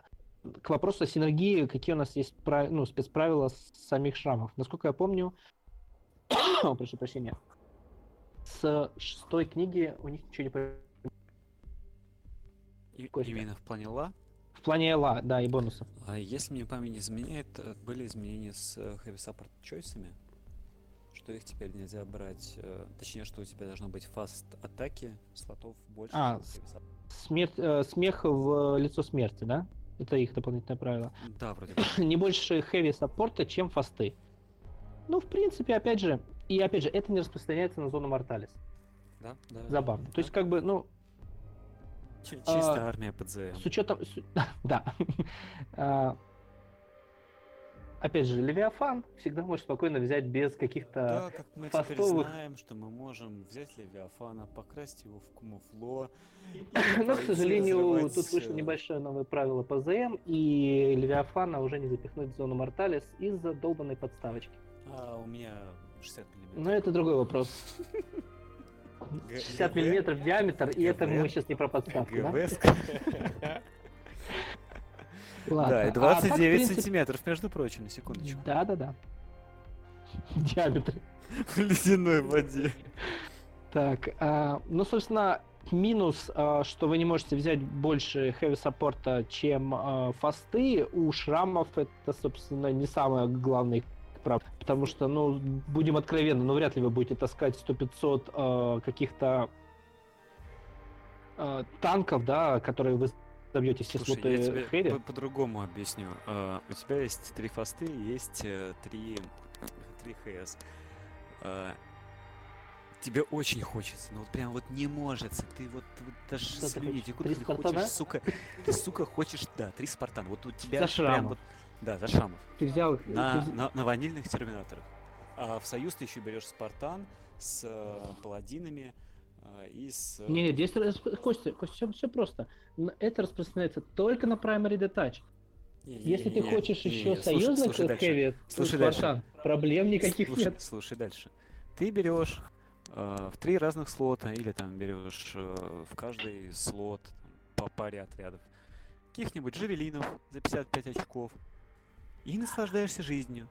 Speaker 2: к вопросу о синергии, какие у нас есть прав- ну, спецправила с самих шрамов. Насколько я помню, прошу прощения, с шестой книги у них ничего не
Speaker 3: И-
Speaker 2: Костя.
Speaker 3: именно в плане ла.
Speaker 2: В плане ла, да, и бонусов.
Speaker 3: А если мне память не изменяет, э, были изменения с э, Heavy Support чойсами, что их теперь нельзя брать, э, точнее, что у тебя должно быть фаст атаки слотов больше,
Speaker 2: А. Смерть, э, смех в лицо смерти, да? Это их дополнительное правило.
Speaker 3: Да, вроде бы.
Speaker 2: не больше хэви саппорта, чем фасты. Ну, в принципе, опять же, и опять же, это не распространяется на зону Морталис.
Speaker 3: Да, да.
Speaker 2: Забавно.
Speaker 3: да.
Speaker 2: То есть, как бы, ну,
Speaker 3: Чи- чисто
Speaker 2: а,
Speaker 3: армия ПДЗ.
Speaker 2: с учетом... с- Да. А, Опять же, Левиафан всегда можешь спокойно взять без каких-то...
Speaker 3: Да, как мы теперь
Speaker 2: фастовых-
Speaker 3: знаем, что мы можем взять Левиафана, покрасить его в камуфло.
Speaker 2: Но, к
Speaker 3: пойти
Speaker 2: сожалению,
Speaker 3: разрывать,
Speaker 2: тут вышло
Speaker 3: э,
Speaker 2: небольшое новое правило по ЗМ, и Левиафана уже не запихнуть в зону Морталис из-за долбанной подставочки.
Speaker 3: А у меня 60 миллиметров.
Speaker 2: Но это другой вопрос.
Speaker 3: Г-
Speaker 2: 60
Speaker 3: ГВ?
Speaker 2: миллиметров диаметр, и это мы сейчас не про подставку, да? Ладно.
Speaker 3: Да, и
Speaker 2: А так,
Speaker 3: 29
Speaker 2: принципе,
Speaker 3: сантиметров, между прочим, на секундочку.
Speaker 2: Да-да-да. Диаметр.
Speaker 3: В ледяной воде.
Speaker 2: Так, а, ну, собственно, минус, а, что вы не можете взять больше хэви саппорта, чем а, фасты. У шрамов это, собственно, не самое главное прав. Потому что, ну, будем откровенны, ну, вряд ли вы будете таскать 100-500 а, каких-то а, танков, да, которые вы добьете все
Speaker 3: Слушай, я тебе
Speaker 2: хэви.
Speaker 3: по- по-другому объясню. А, у тебя есть три фасты, есть э, три, три ХС. А, тебе очень хочется, но вот прям вот не может. Ты вот, вот даже
Speaker 2: Что ты
Speaker 3: слюни текут, ты
Speaker 2: Спартана?
Speaker 3: хочешь, сука, ты, сука, хочешь, да, три Спартана. Вот у тебя прям вот, да, за шрамов.
Speaker 2: Ты взял...
Speaker 3: На,
Speaker 2: ты
Speaker 3: на, на ванильных терминаторах. А в Союз ты еще берешь Спартан с э, паладинами э, и с... э,
Speaker 2: Не, не, здесь Костя, Костя, все, просто. Н- Это распространяется только на Primary Detach. Если ты
Speaker 3: Не-не-не,
Speaker 2: хочешь
Speaker 3: не-не,
Speaker 2: еще
Speaker 3: слушай-
Speaker 2: союзных
Speaker 3: слушай дальше.
Speaker 2: хэви,
Speaker 3: Слушай
Speaker 2: Спартан, проблем никаких
Speaker 3: слушай,
Speaker 2: нет.
Speaker 3: Слушай дальше. Ты берешь э, в три разных слота, или там берешь э, в каждый слот по паре отрядов каких-нибудь джавелинов за 55 очков и наслаждаешься жизнью.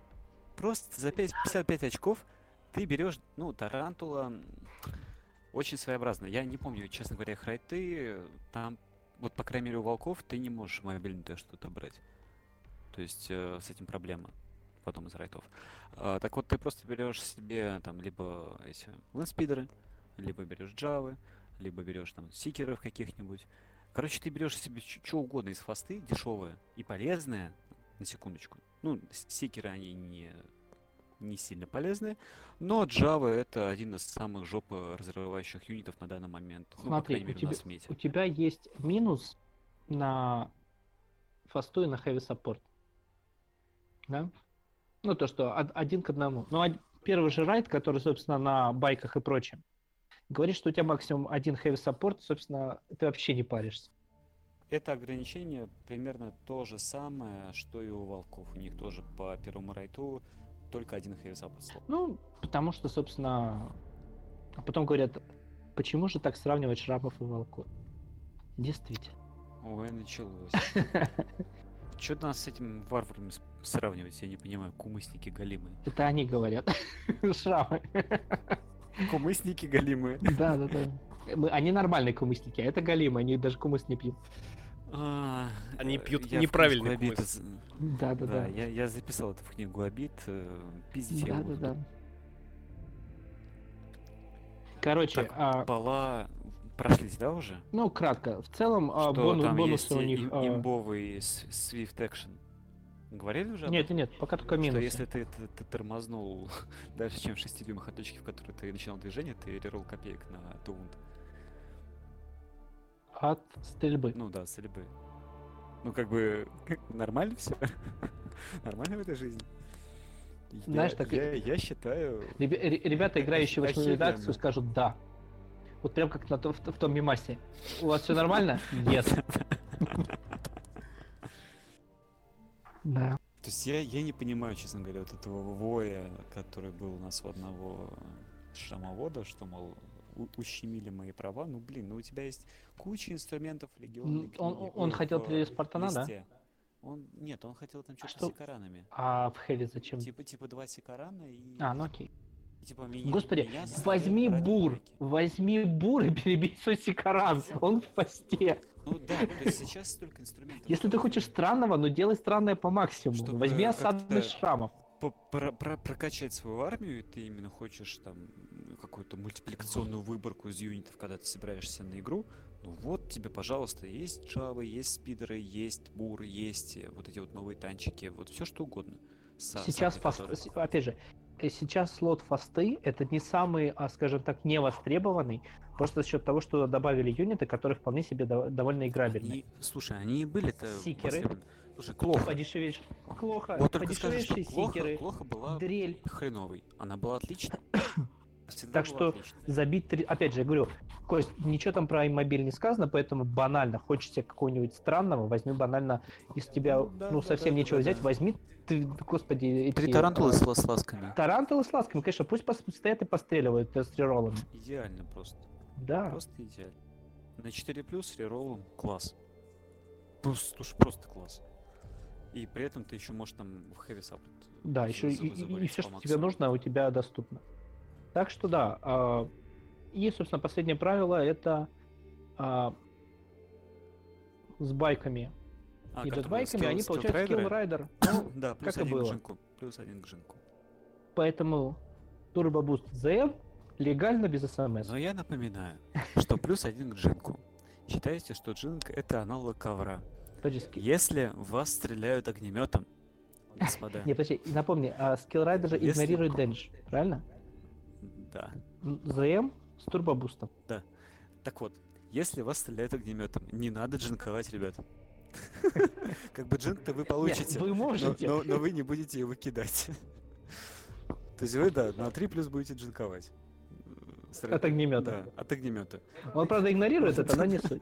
Speaker 3: Просто за 5 55 очков ты берешь, ну, тарантула очень своеобразно. Я не помню, честно говоря, их райты. Там, вот, по крайней мере, у волков ты не можешь мобильное что-то брать. То есть э, с этим проблема в одном из райтов. А, так вот, ты просто берешь себе там либо эти лэнспидеры, либо берешь джавы, либо берешь там сикеров каких-нибудь. Короче, ты берешь себе что угодно из фасты, дешевое и полезное, на секундочку. Ну, с- сикеры, они не, не сильно полезные, но Java это один из самых жопы разрывающих юнитов на данный момент. Ну, по
Speaker 2: Смотри,
Speaker 3: крайней
Speaker 2: у
Speaker 3: мере, на
Speaker 2: тебя, у тебя есть минус на фасту и на heavy support. Да? Ну, то, что од- один к одному. Ну, первый же райд, который, собственно, на байках и прочем, говорит, что у тебя максимум один heavy support, собственно, ты вообще не паришься.
Speaker 3: Это ограничение примерно то же самое, что и у волков. У них тоже по первому райту только один слот.
Speaker 2: Ну, потому что, собственно, а потом говорят, почему же так сравнивать шрамов и волков? Действительно.
Speaker 3: Ой, началось. Что нас с этим варварами сравнивать, я не понимаю. Кумысники галимые.
Speaker 2: Это они говорят. Шрамы.
Speaker 3: Кумысники галимые.
Speaker 2: Да, да, да. Мы- Они нормальные кумысники, а это галимы, они даже кумыс не пьют.
Speaker 3: А,
Speaker 1: Они
Speaker 3: э,
Speaker 1: пьют
Speaker 3: я в
Speaker 1: неправильный кумыс.
Speaker 3: обид
Speaker 2: Да, да,
Speaker 3: Да,
Speaker 2: да.
Speaker 3: я, я записал это в книгу обид. э, Пиздите
Speaker 2: Да, да, да. Короче,
Speaker 3: Так,
Speaker 2: а,
Speaker 3: Пола прошлись, да, уже?
Speaker 2: ну, кратко. В целом, а,
Speaker 3: Что
Speaker 2: бону-
Speaker 3: там
Speaker 2: бонусы
Speaker 3: есть
Speaker 2: у них...
Speaker 3: им-
Speaker 2: а,
Speaker 3: имбовый с- Swift Action. Говорили уже
Speaker 2: Нет, нет, пока только
Speaker 3: Что
Speaker 2: минусы.
Speaker 3: если ты, ты, ты тормознул дальше, чем 6 дюймах от точки, в которой ты начинал движение, ты рерол копеек на Туунт.
Speaker 2: От стрельбы.
Speaker 3: Ну да, стрельбы. Ну как бы нормально все? нормально в этой жизни?
Speaker 2: Знаешь,
Speaker 3: я,
Speaker 2: так-
Speaker 3: я, я считаю...
Speaker 2: Ребя- ре- Ребята, играющие в восьмую редакцию, скажут «да». Вот прям как на том- в, в том мемасе. У вас все нормально? Нет. Да.
Speaker 3: То есть я, я не понимаю, честно говоря, вот этого воя, который был у нас у одного шрамовода, что, мол, ущемили мои права. Ну, блин, ну у тебя есть куча инструментов легионной
Speaker 2: М, он- он хотел
Speaker 3: в,
Speaker 2: три Спартана, да?
Speaker 3: Он, нет, он хотел там что-то
Speaker 2: что?
Speaker 3: с сикаранами.
Speaker 2: А в Хэви зачем?
Speaker 3: Типа, типа два сикарана и...
Speaker 2: А, ну окей.
Speaker 3: типа меня,
Speaker 2: Господи,
Speaker 3: меня
Speaker 2: возьми бур, возьми бур и перебей свой сикаран, он в посте.
Speaker 3: Ну да, то есть сейчас столько инструментов.
Speaker 2: Если ты хочешь странного, ну делай странное по максимуму.
Speaker 3: Чтобы
Speaker 2: Возьми осадных шрамов.
Speaker 3: Про- про- прокачать свою армию, и ты именно хочешь там какую-то мультипликационную выборку из юнитов, когда ты собираешься на игру, ну вот тебе, пожалуйста, есть джавы, есть спидеры, есть буры, есть э, вот эти вот новые танчики, вот все что угодно. С-
Speaker 2: Сейчас, фаст,
Speaker 3: которые-
Speaker 2: опять же, э, сейчас слот фасты это не самый, а, скажем так, не востребованный, просто за счет того, что добавили юниты, которые вполне себе дов- довольно играбельны.
Speaker 3: Они, слушай, они были-то
Speaker 2: Сикеры.
Speaker 3: востребованы. Слушай, Клоха.
Speaker 2: Подешевевшие, плохо,
Speaker 3: Вот только скажи, что Клоха,
Speaker 2: сикеры,
Speaker 3: Клоха была
Speaker 2: дрель.
Speaker 3: хреновой. Она была отличной. Всегда
Speaker 2: Так
Speaker 3: была
Speaker 2: что
Speaker 3: отличной.
Speaker 2: забить три... Опять же, я говорю, Кость, ничего там про иммобиль не сказано, поэтому банально, хочешь себе какого-нибудь странного, возьми банально, из тебя,
Speaker 3: Ну, да,
Speaker 2: ну,
Speaker 3: да,
Speaker 2: совсем
Speaker 3: да,
Speaker 2: нечего
Speaker 3: да,
Speaker 2: взять,
Speaker 3: да.
Speaker 2: возьми, ты, господи, эти...
Speaker 3: Три тарантулы
Speaker 2: э,
Speaker 3: с, с ласками.
Speaker 2: Тарантулы с ласками, конечно, пусть пос- стоят и постреливают э, с рероллами.
Speaker 3: Идеально просто.
Speaker 2: Да.
Speaker 3: Просто идеально. На 4 плюс с реролом класс. Просто, уж просто класс. И при этом ты еще можешь там в heavy support.
Speaker 2: Да,
Speaker 3: за-
Speaker 2: еще и,
Speaker 3: завалить
Speaker 2: все, что тебе нужно, у тебя доступно. Так что да. а, И, собственно, последнее правило это а, с байками
Speaker 3: А,
Speaker 2: и джетбайками,
Speaker 3: Скилл-
Speaker 2: они получают
Speaker 3: skilled
Speaker 2: rider ы? skilled rider. Ну,
Speaker 3: Да, плюс
Speaker 2: как и
Speaker 3: один к
Speaker 2: было.
Speaker 3: jink у. Плюс один к jink у.
Speaker 2: поэтому turbo-boost ZM легально без СМС.
Speaker 3: Но я напоминаю, что плюс один к jink у. Считайте, что jink это аналог cover
Speaker 2: а. Ски-
Speaker 3: Если вас стреляют огнеметом, господа,
Speaker 2: Не, подожди, напомни, а skilled rider же
Speaker 3: Если-
Speaker 2: игнорирует danger, правильно?
Speaker 3: да.
Speaker 2: М, ZM с турбобустом.
Speaker 3: Так вот, если вас стреляют огнеметом, не надо джинковать, ребят. Как бы джинк-то вы получите,
Speaker 2: вы
Speaker 3: но,
Speaker 2: можете.
Speaker 3: но- но вы не будете его кидать. То есть вы, да, на 3 плюс будете джинковать.
Speaker 2: От огнемета.
Speaker 3: Да, от огнемета.
Speaker 2: Он, правда, игнорирует это, но не суть.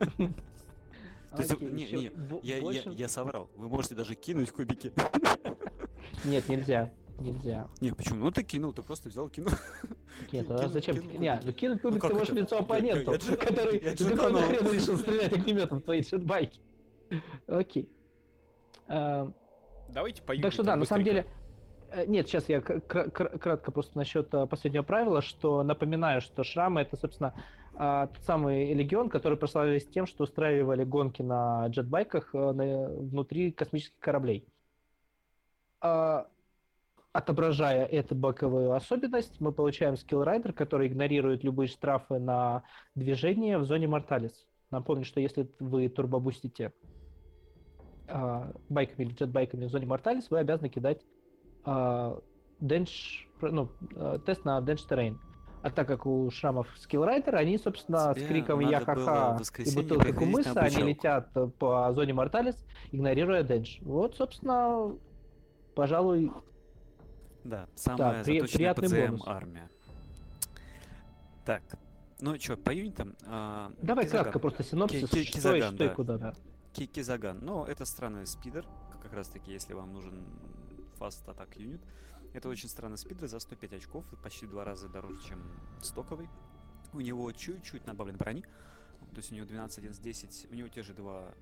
Speaker 3: То есть, не, не, Я, я, я соврал. Вы можете даже кинуть кубики.
Speaker 2: Нет, нельзя. Нельзя.
Speaker 3: Не, почему? Ну ты кинул, ты просто взял, кинул.
Speaker 2: Нет, а
Speaker 3: кинуть-
Speaker 2: зачем?
Speaker 3: кинуть
Speaker 2: Не,
Speaker 3: кубик.
Speaker 2: ну кинуть кубик
Speaker 3: как
Speaker 2: ты можешь лицо оппоненту, который... Ты какого хрена решил стрелять огнеметом в твои джетбайки? Окей. А,
Speaker 1: Давайте поюнитам
Speaker 2: Так что да, на самом деле... э, Нет, сейчас я кратко просто насчет э, последнего правила, что напоминаю, что шрамы это, собственно, а, тот самый легион, который прославились тем, что устраивали гонки на джетбайках э, на- внутри космических кораблей. А, Отображая эту боковую особенность, мы получаем skilled rider, который игнорирует любые штрафы на движение в зоне Морталис. Напомню, что если вы турбобустите а, байками или джетбайками в зоне Морталис, вы обязаны кидать а, danger, ну, а, тест на danger terrain. А так как у шрамов skilled rider, они, собственно, с
Speaker 3: Тебе
Speaker 2: криком
Speaker 3: надо было
Speaker 2: «Я-ха-ха» и бутылкой кумыса, они летят по зоне Морталис, игнорируя денш. Вот, собственно, пожалуй,
Speaker 3: Да, самая
Speaker 2: при-
Speaker 3: заточенная
Speaker 2: приятный
Speaker 3: ПЦМ
Speaker 2: бонус.
Speaker 3: армия. Так, ну что, по юнитам? а,
Speaker 2: давай
Speaker 3: Кизаган.
Speaker 2: кратко просто синопсис,
Speaker 3: Ки-
Speaker 2: что, и,
Speaker 3: Кизаган,
Speaker 2: что и
Speaker 3: да.
Speaker 2: куда, да.
Speaker 3: Ки- Кизаган. Ну, это странный спидер, как раз таки, если вам нужен fast attack юнит. Это очень странный спидер за 105 очков, почти в два раза дороже, чем стоковый. У него чуть-чуть добавлен брони, то есть у него 12, 11, 10, у него те же 2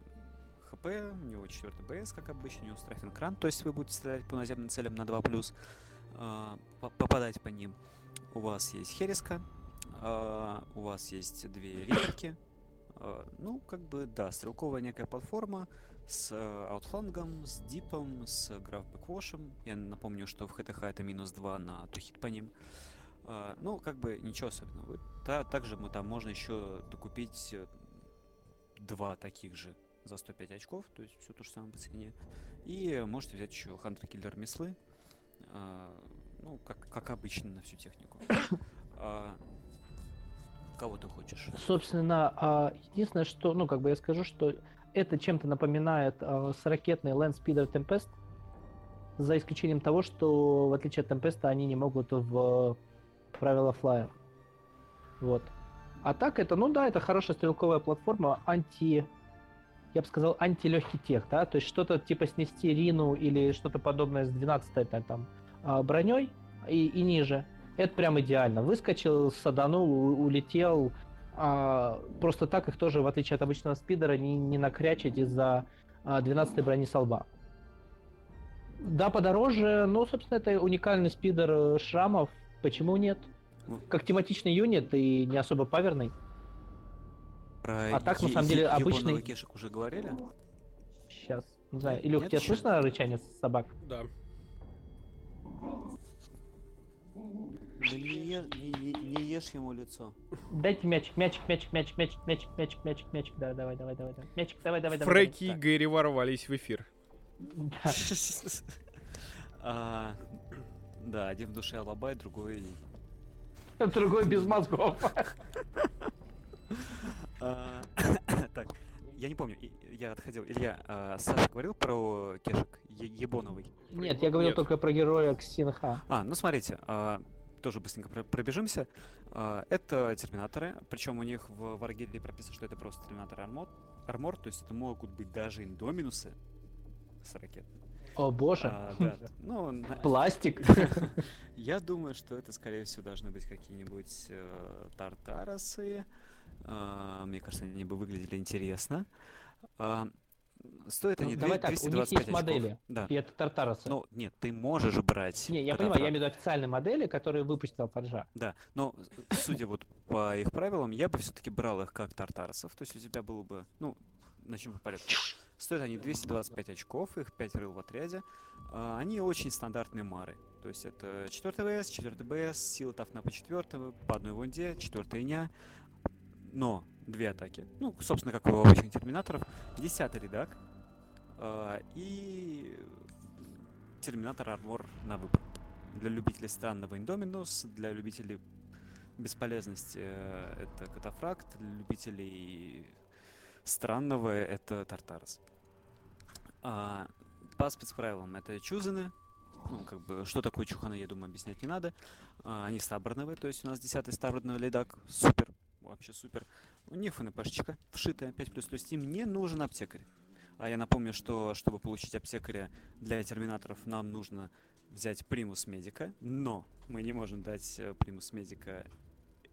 Speaker 3: хп, у него 4 БС, как обычно, у него страйфинг кран, то есть вы будете стрелять по наземным целям на 2+, а, по- попадать по ним. У вас есть Хереска, а, у вас есть две риперки, а, ну, как бы, да, стрелковая некая платформа с э, аутфлангом, с дипом, с граф бэквошем. Я напомню, что в ХТХ это минус 2 на тухит по ним. А, ну, как бы ничего особенного. Та- также мы там можно еще докупить э, два таких же за 105 очков, то есть все то же самое по цене. И можете взять еще Хантер Киллер Мислы, ну, как, как обычно на всю технику. А, кого ты хочешь?
Speaker 2: Собственно, а, единственное, что, ну, как бы я скажу, что это чем-то напоминает а, с ракетной Land Speeder Tempest, за исключением того, что в отличие от Tempest они не могут в правила флая. Вот. А так это, ну да, это хорошая стрелковая платформа, анти, я бы сказал, антилегкий тех, да, то есть что-то типа снести Рину или что-то подобное с 12 там а, броней и, и ниже. Это прям идеально. Выскочил, саданул, улетел. А, просто так их тоже, в отличие от обычного спидера, не, не накрячить из-за 12 брони со лба. Да, подороже, но, собственно, это уникальный спидер э, шрамов. Почему нет?
Speaker 3: Ну,
Speaker 2: Как тематичный юнит и не особо паверный.
Speaker 3: Про
Speaker 2: А так, на самом деле, обычный-
Speaker 3: кешек уже говорили?
Speaker 2: Сейчас. Не знаю. Илюх,
Speaker 3: Нет
Speaker 2: тебе
Speaker 3: ещё?
Speaker 2: слышно рычание собак?
Speaker 1: Да.
Speaker 3: Да не, е- не- не- не ешь ему лицо.
Speaker 2: Дайте мячик, мячик, мячик, мячик, мячик, мячик, мячик, мячик, мячик. Да, давай, давай, давай, давай. Мячик, давай, давай, давай.
Speaker 1: Фрэки и. Гэри ворвались в эфир.
Speaker 2: Да.
Speaker 3: А, Да, один в душе Алабай, другой...
Speaker 2: Другой без мозгов.
Speaker 3: А, Так, я не помню, я отходил. Илья, а, Саша говорил про кешек Е- Ебоновый?
Speaker 2: Нет, я говорил
Speaker 1: Нет.
Speaker 2: только про героя Ксинха.
Speaker 3: А, ну смотрите, а, тоже быстренько про- пробежимся. А, Это терминаторы, причем у них в Варгеле прописано, что это просто терминатор армор, армор, то есть это могут быть даже индоминусы с ракет.
Speaker 2: О боже.
Speaker 3: А, да, ну,
Speaker 2: Пластик.
Speaker 3: я думаю, что это, скорее всего, должны быть какие-нибудь э, тартаросы. А, мне кажется, они бы выглядели интересно. Стоят
Speaker 2: Ну,
Speaker 3: они
Speaker 2: давай
Speaker 3: две-
Speaker 2: так, у них
Speaker 3: 225
Speaker 2: есть
Speaker 3: очков.
Speaker 2: модели.
Speaker 3: Да.
Speaker 2: И это Тартарасы.
Speaker 3: Ну, нет, ты можешь брать.
Speaker 2: не, я понимаю, я
Speaker 3: правда.
Speaker 2: имею в виду официальные модели, которые выпустила Фаржа.
Speaker 3: Да, но судя вот по их правилам, я бы все-таки брал их как тартарсов. То есть у тебя было бы, ну, начнем по порядку. Стоят они 225 очков, их 5 рыл в отряде. А, Они очень стандартные мары. То есть это 4 ВС, 4 БС, сила тафна по 4, по одной вунде, 4 иня. Но две атаки. Ну, собственно, как у обычных терминаторов. 10 редак. а, И терминатор армор на выбор. Для любителей странного Индоминус, для любителей бесполезности э, это катафракт, для любителей странного это Тартарс. А, по спецправилам это чузаны. Ну, как бы, что такое чуханы, я думаю, объяснять не надо. А, они стаборновые, то есть у нас 10 стаборновый ледак. Супер, вообще супер. У них ФНПшечка вшитая 5 плюс, есть им не нужен аптекарь. А я напомню, что чтобы получить аптекаря для терминаторов, нам нужно взять примус медика, но мы не можем дать э, примус медика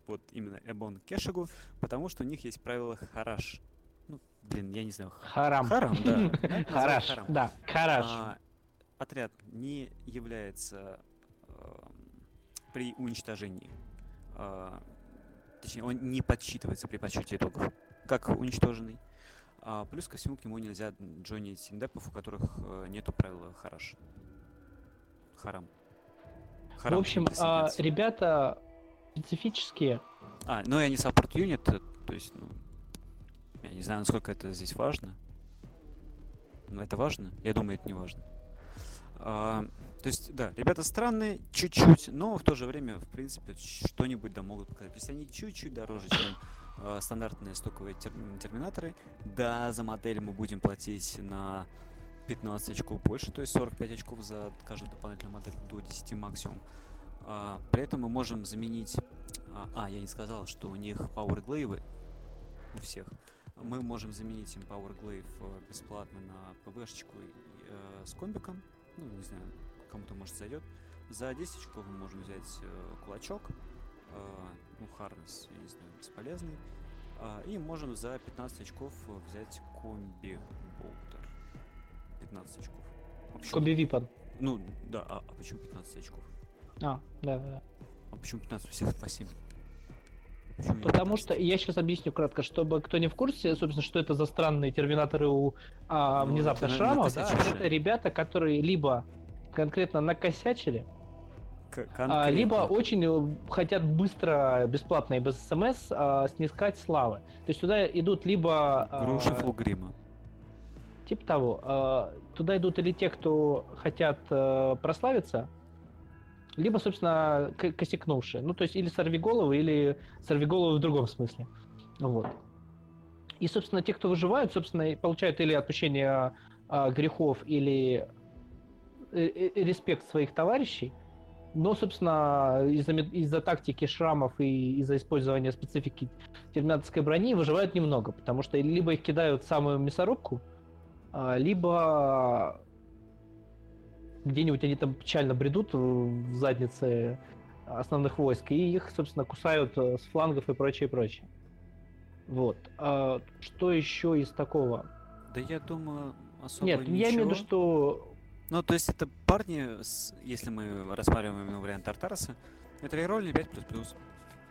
Speaker 3: вот именно Эбон Кешигу, потому что у них есть правило хараш. Ну, блин, я не знаю.
Speaker 2: Харам.
Speaker 3: Харам, да.
Speaker 2: Хараш. Да, хараш.
Speaker 3: А, отряд не является эм, при уничтожении, а, точнее, он не подсчитывается при подсчете итогов, как уничтоженный. А, плюс ко всему к нему нельзя джонить индепов, у которых э, нету правила хараш. Харам.
Speaker 2: В
Speaker 3: Харам
Speaker 2: общем,
Speaker 3: не
Speaker 2: а, ребята специфические.
Speaker 3: А, ну и они саппорт юнит, э, то есть, ну, я не знаю, насколько это здесь важно. Но это важно? Я думаю, это не важно. А, то есть, да, ребята странные, чуть-чуть, но в то же время, в принципе, что-нибудь да могут показать. То есть они чуть-чуть дороже, чем а, стандартные стоковые тер- терминаторы. Да, за модель мы будем платить на 15 очков больше, то есть 45 очков за каждую дополнительную модель до 10 максимум. А, при этом мы можем заменить... А, а, я не сказал, что у них Power Glaive у всех. Мы можем заменить им Power Glaive э, бесплатно на ПВшечку э, с комбиком. Ну, не знаю, кому-то может зайдет. За 10 очков мы можем взять э, кулачок. э, ну, Харнес, я не знаю, бесполезный. А, и можем за 15 очков э, взять комби болтер. 15 очков. Вообще,
Speaker 2: Коби Випан.
Speaker 3: Ну, да, а, а почему 15 очков?
Speaker 2: А, да, да, да.
Speaker 3: А почему 15 у всех по 7? Почему
Speaker 2: Потому
Speaker 3: 15?
Speaker 2: что, я сейчас объясню кратко, чтобы кто не в курсе, собственно, что это за странные терминаторы у а,
Speaker 3: Ну,
Speaker 2: внезапно
Speaker 3: на-
Speaker 2: шрамов, да, это ребята, которые либо конкретно накосячили, а,
Speaker 3: конкретно.
Speaker 2: либо очень э, хотят быстро, бесплатно и без смс а, снискать славы. То есть туда идут либо... а,
Speaker 3: Груши Фулгрима.
Speaker 2: Типа того. а, Туда идут или те, кто хотят э, прославиться, либо, собственно, косякнувшие. Ну, то есть или сорвиголовы, или сорвиголовы в другом смысле. Вот. И, собственно, те, кто выживают, собственно, получают или отпущение а, грехов, или респект своих товарищей. Но, собственно, из-за, из-за тактики шрамов и из-за использования специфики терминаторской брони выживают немного, потому что либо их кидают в самую мясорубку, а, либо где-нибудь они там печально бредут в заднице основных войск, и их, собственно, кусают э, с флангов и прочее, прочее. Вот. А что еще из такого?
Speaker 3: Да я думаю, особо
Speaker 2: Нет, я имею в виду,
Speaker 3: ничего.
Speaker 2: что
Speaker 3: Ну, то есть это парни, с- если мы рассматриваем именно вариант Тартараса, это рерольный 5++.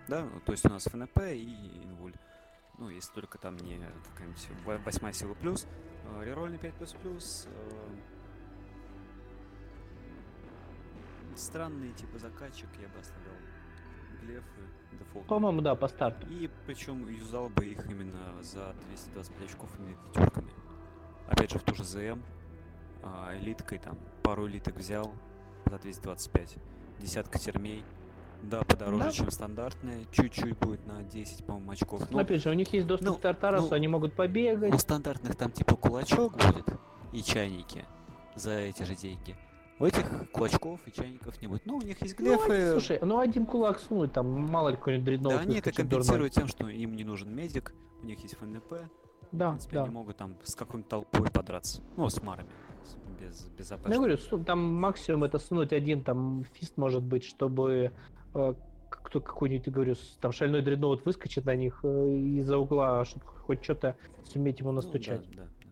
Speaker 3: Да, ну, то есть у нас ФНП и инвуль. Ну, если только там не какая-нибудь во- восьмая сила плюс. Э, Рерольный 5++. э, Странные типа закачек я бы оставлял. Глефы, дефолт.
Speaker 2: По-моему, да, по старту.
Speaker 3: И причем юзал бы их именно за 225 очков именно пятерками. Опять же, в ту же ЗМ, а, элиткой там, пару элиток взял за 225. Десятка термей. Да, подороже,
Speaker 2: Да.
Speaker 3: чем стандартные. Чуть-чуть будет на 10, по-моему, очков. Ну,
Speaker 2: Опять же, у них есть доступ
Speaker 3: ну,
Speaker 2: к Тартарасу,
Speaker 3: ну,
Speaker 2: они могут побегать.
Speaker 3: у стандартных там типа кулачок будет и чайники за эти же деньги. У этих кулачков и чайников не будет. Ну, у них есть
Speaker 2: Ну,
Speaker 3: глефы.
Speaker 2: один- слушай, ну один кулак сунуть, там мало ли какой-нибудь дредноут
Speaker 3: да, они это
Speaker 2: выскочит дурной.
Speaker 3: компенсируют тем, что им не нужен медик, у них есть ФНП, В
Speaker 2: Да,
Speaker 3: принципе,
Speaker 2: да.
Speaker 3: они могут там с какой-нибудь толпой подраться. Ну, с марами. Без, без
Speaker 2: Ну. Я говорю, там максимум это сунуть один там фист может быть, чтобы э, кто какой-нибудь, говорю, там шальной дредноут выскочит на них э, из-за угла, чтобы хоть что-то суметь ему
Speaker 3: Ну,
Speaker 2: настучать.
Speaker 3: да, да, да.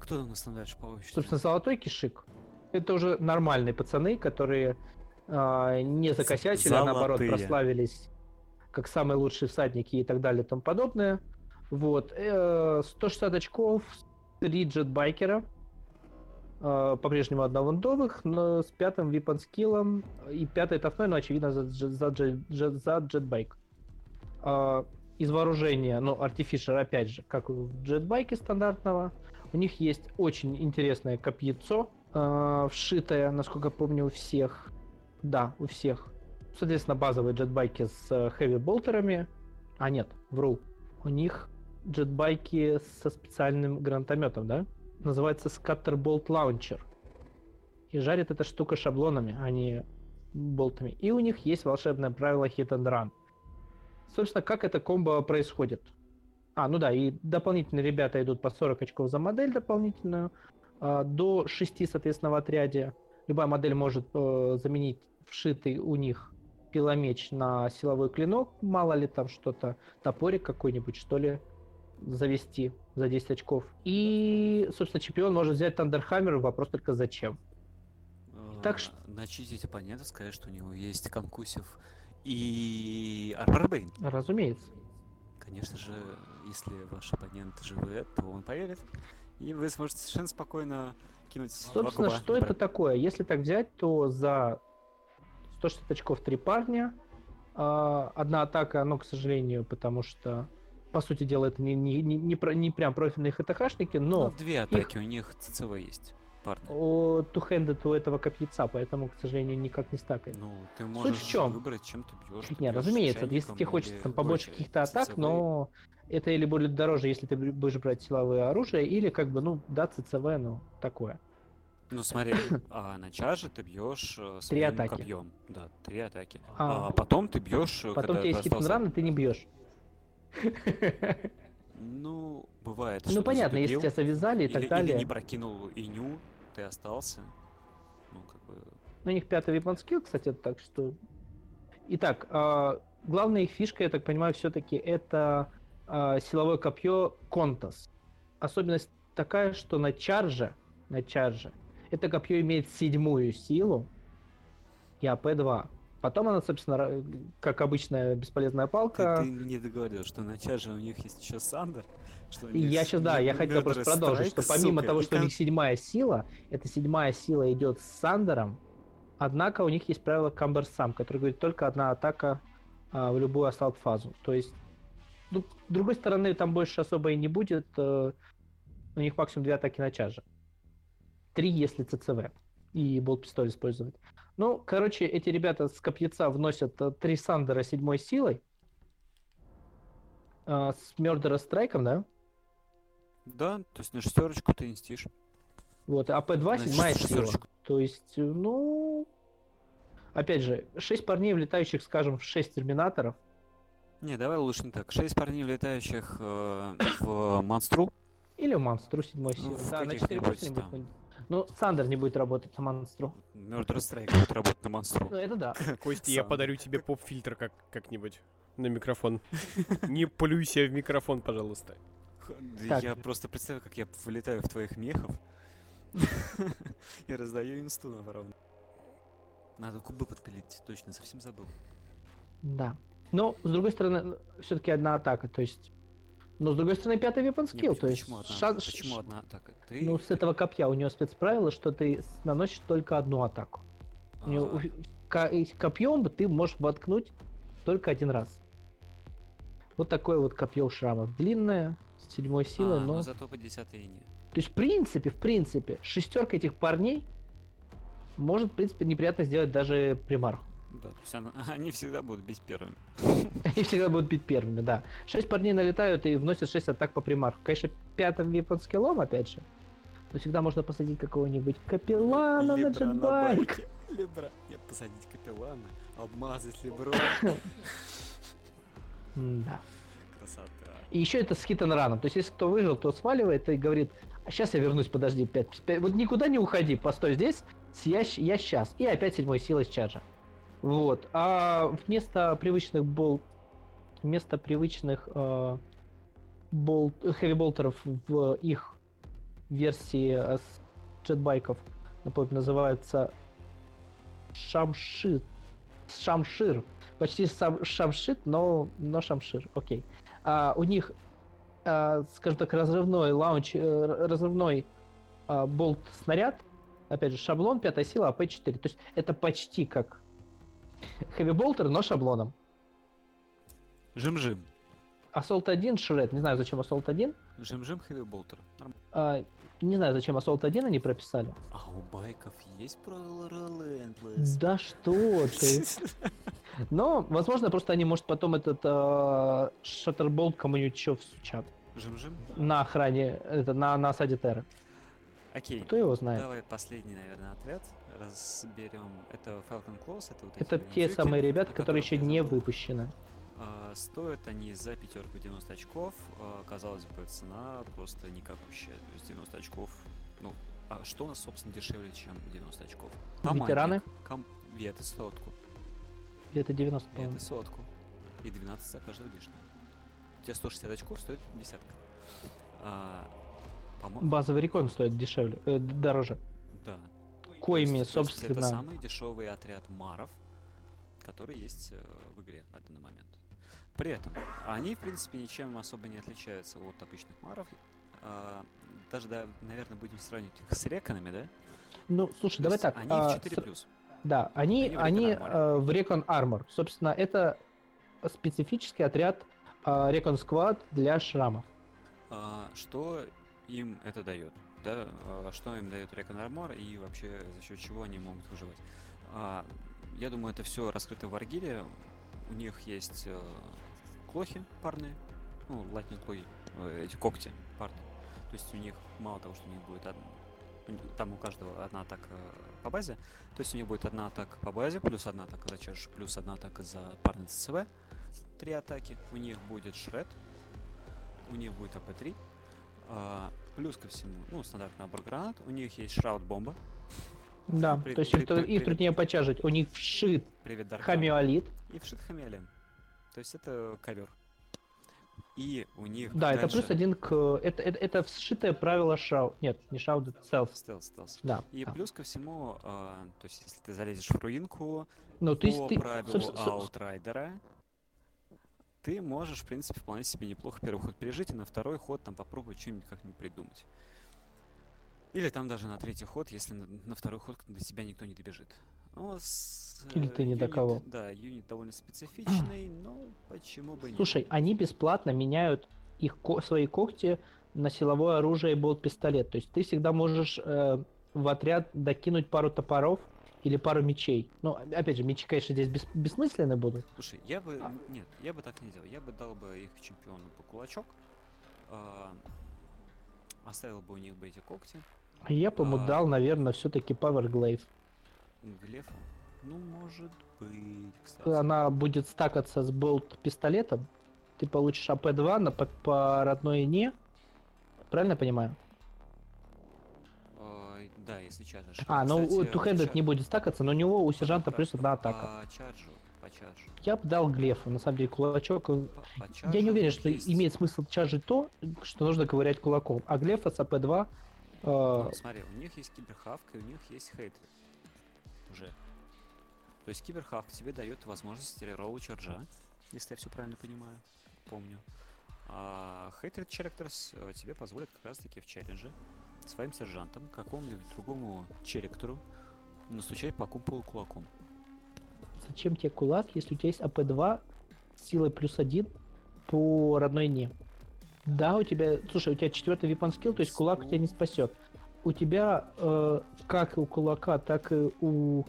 Speaker 3: кто там дальше по?
Speaker 2: Собственно, золотой кишик. Это уже нормальные пацаны, которые а, не закосячили, а наоборот
Speaker 3: Золотые.
Speaker 2: прославились как самые лучшие всадники и так далее и тому подобное. Вот. э, 160 очков, 3 джетбайкера. Э, По-прежнему одна вундовых, но с пятым випан скиллом. И пятый тафной, но очевидно за, за, дж- за джетбайк. А, Из вооружения, ну, артифишер, опять же, как в джетбайке стандартного, у них есть очень интересное копьецо, э, вшитое, насколько помню, у всех. Да, у всех. Соответственно, базовые джетбайки с хэви-болтерами. А нет, вру. У них джетбайки со специальным гранатометом, да? Называется Scatterbolt Launcher. И жарит эта штука шаблонами, а не болтами. И у них есть волшебное правило Hit and Run. Собственно, как это комбо происходит? А, ну да, и дополнительные ребята идут по 40 очков за модель дополнительную. а, До 6, соответственно, в отряде. Любая модель может э, заменить вшитый у них пиломеч на силовой клинок. Мало ли там что-то, топорик какой-нибудь, что ли, завести за 10 очков. И, собственно, чемпион может взять Thunder Hammer. Вопрос только зачем. так
Speaker 3: А,
Speaker 2: что-
Speaker 3: Начистить оппонента, сказать, что у него есть конкусив и арморбейн.
Speaker 2: Разумеется.
Speaker 3: Конечно же, если ваш оппонент живет, то он поверит. И вы сможете совершенно спокойно кинуть
Speaker 2: Собственно, что это такое? Если так взять, то за 160 очков три парня. а, Одна атака, но, к сожалению, потому что, по сути дела, это не, не, не, не, про- не прям профильные ХТХшники,
Speaker 3: Ну,
Speaker 2: но
Speaker 3: две атаки, у них ЦЦВ есть, парни.
Speaker 2: о, two-handed у этого копьяца, поэтому, к сожалению, никак не стакает.
Speaker 3: Ну, ты
Speaker 2: в
Speaker 3: можешь
Speaker 2: чём?
Speaker 3: выбрать, чем ты бьешь.
Speaker 2: Не, разумеется, если тебе хочется там побольше каких-то атак, но это или будет дороже, если ты будешь брать силовое оружие, или как бы, ну, да, ЦЦВ, ну, такое.
Speaker 3: Ну смотри, а на чарже ты бьешь э,
Speaker 2: Три
Speaker 3: своим
Speaker 2: атаки.
Speaker 3: копьем. Да, три атаки.
Speaker 2: А.
Speaker 3: А, потом ты бьешь. э,
Speaker 2: Потом у тебя есть и ты не бьешь.
Speaker 3: Ну, бывает.
Speaker 2: Ну, понятно, если тебя завязали и
Speaker 3: или,
Speaker 2: так
Speaker 3: или
Speaker 2: далее.
Speaker 3: не прокинул иню, ты остался. Ну, как бы.
Speaker 2: У них пятый випон скилл, кстати, так что... Итак, а, главная их фишка, я так понимаю, все-таки это а, силовое копье Контас. Особенность такая, что на чарже, на чарже, это копье имеет седьмую силу и АП-2. Потом она, собственно, как обычная бесполезная
Speaker 3: Ты,
Speaker 2: палка.
Speaker 3: ты не договорил, что на чарже у них есть еще Сандер. Что у них
Speaker 2: я сейчас, да, я хотел просто продолжить, что помимо
Speaker 3: сука,
Speaker 2: того, что у них седьмая сила, эта седьмая сила идет с Сандером, однако у них есть правило Камберсам, который говорит только одна атака а, в любую ассалт-фазу. То есть, ну, с другой стороны, там больше особо и не будет, э, у них максимум две атаки на чаже. Три, если ЦЦВ, и болт-пистоль использовать. Ну, короче, эти ребята с копьяца вносят э, три Sunder а седьмой силой, а, с Murderous Strike ом, да?
Speaker 3: Да, то есть на шестерочку ты инстишь.
Speaker 2: Вот, AP2
Speaker 3: Значит,
Speaker 2: седьмая сила. То есть, э, ну... Опять же, шесть парней, влетающих, скажем, в шесть терминаторов.
Speaker 3: Не, давай лучше не так. Шесть парней, летающих э, в монстру.
Speaker 2: Или в монстру седьмой
Speaker 3: Ну,
Speaker 2: силы.
Speaker 3: в
Speaker 2: да, на
Speaker 3: каких-нибудь
Speaker 2: 4 просто не будет. Ну, Сандер не будет работать на монстру.
Speaker 3: Murder Strike будет работать на монстру.
Speaker 2: Ну, это да.
Speaker 1: Костя, я
Speaker 3: Сам.
Speaker 1: подарю тебе поп-фильтр как- как-нибудь на микрофон. Не плюйся в микрофон, пожалуйста.
Speaker 3: Да
Speaker 2: Так.
Speaker 3: Я просто представляю, как я вылетаю в твоих мехов и раздаю инсту на ворон. Надо кубы подпилить, точно, совсем забыл.
Speaker 2: Да. Но, с другой стороны, все-таки одна атака, то есть... Но, с другой стороны, пятый вепон
Speaker 3: Не,
Speaker 2: скилл,
Speaker 3: поч-
Speaker 2: то есть...
Speaker 3: одна,
Speaker 2: шанс-
Speaker 3: почему одна атака? Ты...
Speaker 2: Ну, с этого копья у него спецправило, что ты наносишь только одну атаку. Него
Speaker 3: а,
Speaker 2: и копьем ты можешь воткнуть только один раз. Вот такое вот копье у шрамов. Длинное, с седьмой силой,
Speaker 3: а,
Speaker 2: но...
Speaker 3: но зато по десятой не.
Speaker 2: То есть, в принципе, в принципе, шестерка этих парней может, в принципе, неприятно сделать даже примарху.
Speaker 3: Да, то есть она- они всегда будут бить первыми.
Speaker 2: Они всегда будут бить первыми, да. Шесть парней налетают и вносят шесть атак по примарху. Конечно, пятым випон скиллом, опять же. Но всегда можно посадить какого-нибудь капеллана на джетбайк.
Speaker 3: байке. Либра. Нет, посадить капеллана, обмазать либро.
Speaker 2: Да.
Speaker 3: Красота.
Speaker 2: И еще это с хит раном. То есть, если кто выжил, то сваливает и говорит, а сейчас я вернусь, подожди, 5, вот никуда не уходи, постой здесь, я, я сейчас. И опять седьмой силой с чарджа. Вот. А вместо привычных болт, вместо привычных э, болт, хэви-болтеров в их версии э, с джетбайков, напомню, называется Шамшир. Шамшир. Почти сам Шамшит, но, но Шамшир. Окей. А, у них, а, скажем так, разрывной лаунч, э, разрывной а, болт-снаряд. Опять же, шаблон, пятая сила, АП-4. То есть это почти как Bolter, но шаблоном.
Speaker 3: Жим-жим.
Speaker 2: Assault 1, Shred. Не знаю, зачем Assault 1.
Speaker 3: Жим-жим. Норм-
Speaker 2: А, не знаю, зачем Assault 1 они прописали.
Speaker 3: А у байков есть правила Relentless?
Speaker 2: Да что ты. Но, возможно, просто они, может, потом этот э, шаттерболт кому-нибудь еще всучат.
Speaker 3: Жим-жим?
Speaker 2: На охране, это, на, на осаде Терры.
Speaker 3: Окей.
Speaker 2: Кто его знает?
Speaker 3: Давай последний, наверное, отряд разберем. Это Falcon Claws, это вот эти
Speaker 2: Это те самые ребята, которые еще не выпущены.
Speaker 3: А, Стоят они за пятерку 90 очков. А, Казалось бы, цена просто никакущая. То есть 90 очков. Ну, а что у нас, собственно, дешевле, чем 90 очков?
Speaker 2: Ветераны?
Speaker 3: Ком... Веты сотку.
Speaker 2: Это 90, по-моему.
Speaker 3: Веты сотку. И 12 за каждого лишнего. У тебя 160 очков стоит десятка. А, по-моему,
Speaker 2: Базовый рекон стоит дешевле, э, дороже.
Speaker 3: да.
Speaker 2: Коими,
Speaker 3: есть- есть Это
Speaker 2: собственно.
Speaker 3: самый дешевый отряд маров, который есть э, в игре на данный момент. При этом они, в принципе, ничем особо не отличаются от обычных маров. А, даже, да, наверное, будем сравнивать их с реконами, да?
Speaker 2: Ну, слушай,
Speaker 3: То
Speaker 2: давай так.
Speaker 3: Они
Speaker 2: а,
Speaker 3: в 4
Speaker 2: с-
Speaker 3: плюс.
Speaker 2: Да, они,
Speaker 3: Они
Speaker 2: э, в Recon Armor. Собственно, это специфический отряд э, Recon Squad для шрамов.
Speaker 3: А, что им это дает? Да, а, что им дает Recon Armor и вообще за счет чего они могут выживать? А, я думаю, это все раскрыто в Аргиле. У них есть э, клохи парные, ну, латник клохи, э, эти когти парные. То есть у них мало того, что у них будет од- у них- там у каждого одна атака по базе, то есть у них будет одна атака по базе, плюс одна атака за чаш, плюс одна атака за парный ЦЦВ, три атаки. У них будет шред, у них будет АП-3. А, плюс ко всему, ну, стандартный набор гранат. У них есть шрауд-бомба.
Speaker 2: Да,
Speaker 3: При-
Speaker 2: то есть
Speaker 3: при-
Speaker 2: их,
Speaker 3: при-
Speaker 2: их труднее почажить. У них вшит
Speaker 3: Привет, Дарк.
Speaker 2: хамиолит.
Speaker 3: И вшит хамелем. То есть это ковер. И у них
Speaker 2: Да, это
Speaker 3: дальше-
Speaker 2: плюс один к... Это, это, это вшитое правило шау. Нет, не шау, это селф.
Speaker 3: Стелс, стелс.
Speaker 2: Да.
Speaker 3: И
Speaker 2: да.
Speaker 3: плюс ко всему, а, то есть если ты залезешь в руинку,
Speaker 2: Ну, то есть
Speaker 3: по
Speaker 2: ты...
Speaker 3: правилу
Speaker 2: собс- собс-
Speaker 3: outrider а, ты можешь, в принципе, вполне себе неплохо первый ход пережить, и на второй ход там попробовать что-нибудь как-нибудь придумать. Или там даже на третий ход, если на, на второй ход до тебя никто не добежит. Ну, с,
Speaker 2: Или
Speaker 3: э,
Speaker 2: ты не
Speaker 3: юнит-
Speaker 2: кого.
Speaker 3: Да, юнит довольно специфичный, но почему бы и нет.
Speaker 2: Слушай, они бесплатно меняют их свои когти на силовое оружие и болт-пистолет. То есть ты всегда можешь э, в отряд докинуть пару топоров или пару мечей. Ну, опять же, мечи, конечно, здесь бес- бессмысленны будут.
Speaker 3: Слушай, я бы...
Speaker 2: А.
Speaker 3: Нет, я бы так не делал. Я бы дал бы их чемпиону по кулачок. а, оставил бы у них бы эти когти.
Speaker 2: А Я бы ему
Speaker 3: А.
Speaker 2: дал, наверное, все-таки Power Glaive.
Speaker 3: Глефа. Ну, может быть, кстати.
Speaker 2: Она будет стакаться с болт-пистолетом. Ты получишь AP-2 на, по, по родной ине. Правильно я понимаю?
Speaker 3: Да, если чаржишь.
Speaker 2: А, ну у
Speaker 3: two-handed
Speaker 2: не будет стакаться, но у него у сержанта плюс одна атака.
Speaker 3: По charge у, по charge у.
Speaker 2: Я бы дал Глефу, на самом деле, кулачок.
Speaker 3: По- по
Speaker 2: Я не уверен, что
Speaker 3: есть-
Speaker 2: имеет смысл чаржить то, что нужно ковырять кулаком. А Глефа с AP-2... э,
Speaker 3: Ну, смотри, у них есть cyber-hawk а и у них есть хейтер. Уже. То есть киберхавка тебе дает возможность ролла чарджа, если я все правильно понимаю, помню. А хейтер Черекторс тебе позволит как раз таки в челлендже своим сержантам, какому-нибудь другому черектору, настучать по куполу кулаком.
Speaker 2: Зачем тебе кулак, если у тебя есть АП-2 с силой плюс один по родной не? Да, у тебя... Слушай, у тебя четвертый weapon skill, то есть кулак тебя не спасет. У тебя, э, как и у кулака, так и у,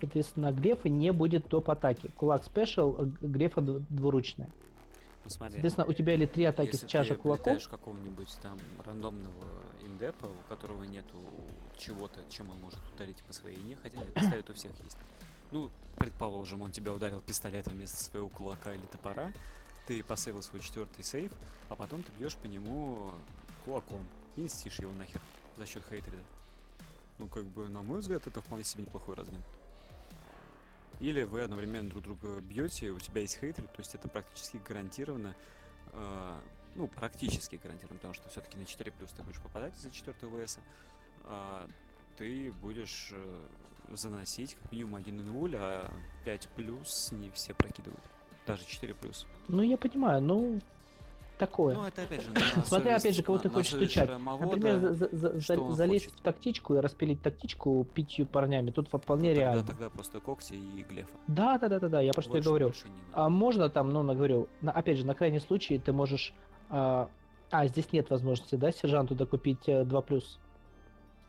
Speaker 2: соответственно, Грефа не будет топ-атаки. Кулак спешл, а Грефа дв- двуручная.
Speaker 3: Ну, смотри,
Speaker 2: Соответственно, у тебя или три атаки
Speaker 3: если
Speaker 2: с чаши
Speaker 3: ты
Speaker 2: кулаком,
Speaker 3: прилетаешь какого-нибудь там рандомного индепа, у которого нету чего-то, чем он может ударить по своей не, хотя нет, пистолет у всех есть. Ну, предположим, он тебя ударил пистолетом вместо своего кулака или топора, ты посейвил свой четвертый сейв, а потом ты бьешь по нему кулаком и инстишь его нахер за счет хейтреда. Ну, как бы, на мой взгляд, это вполне себе неплохой размен. Или вы одновременно друг друга бьете, у тебя есть хейтер, то есть это практически гарантированно э, ну, практически гарантирован, потому что все-таки на 4 плюс ты будешь попадать за 4 ВС, а, ты будешь э, заносить как минимум 1.0, а 5 плюс не все прокидывают. Даже 4 плюс.
Speaker 2: Ну, я понимаю, ну, такое.
Speaker 3: Ну, это опять же,
Speaker 2: Смотря, опять же, кого
Speaker 3: на-
Speaker 2: ты
Speaker 3: на
Speaker 2: хочешь стучать. Например, за- за- за-
Speaker 3: что
Speaker 2: залезть
Speaker 3: хочет.
Speaker 2: в тактичку и распилить тактичку пятью парнями, тут вполне
Speaker 3: тогда,
Speaker 2: реально.
Speaker 3: тогда просто когти и глефа.
Speaker 2: Да, да, да, да, да, я просто и
Speaker 3: Больше-
Speaker 2: говорю. А можно там, ну, на- говорю, на- опять же, на крайний случай ты можешь... А, а, здесь нет возможности, да, сержанту докупить э, 2 плюс.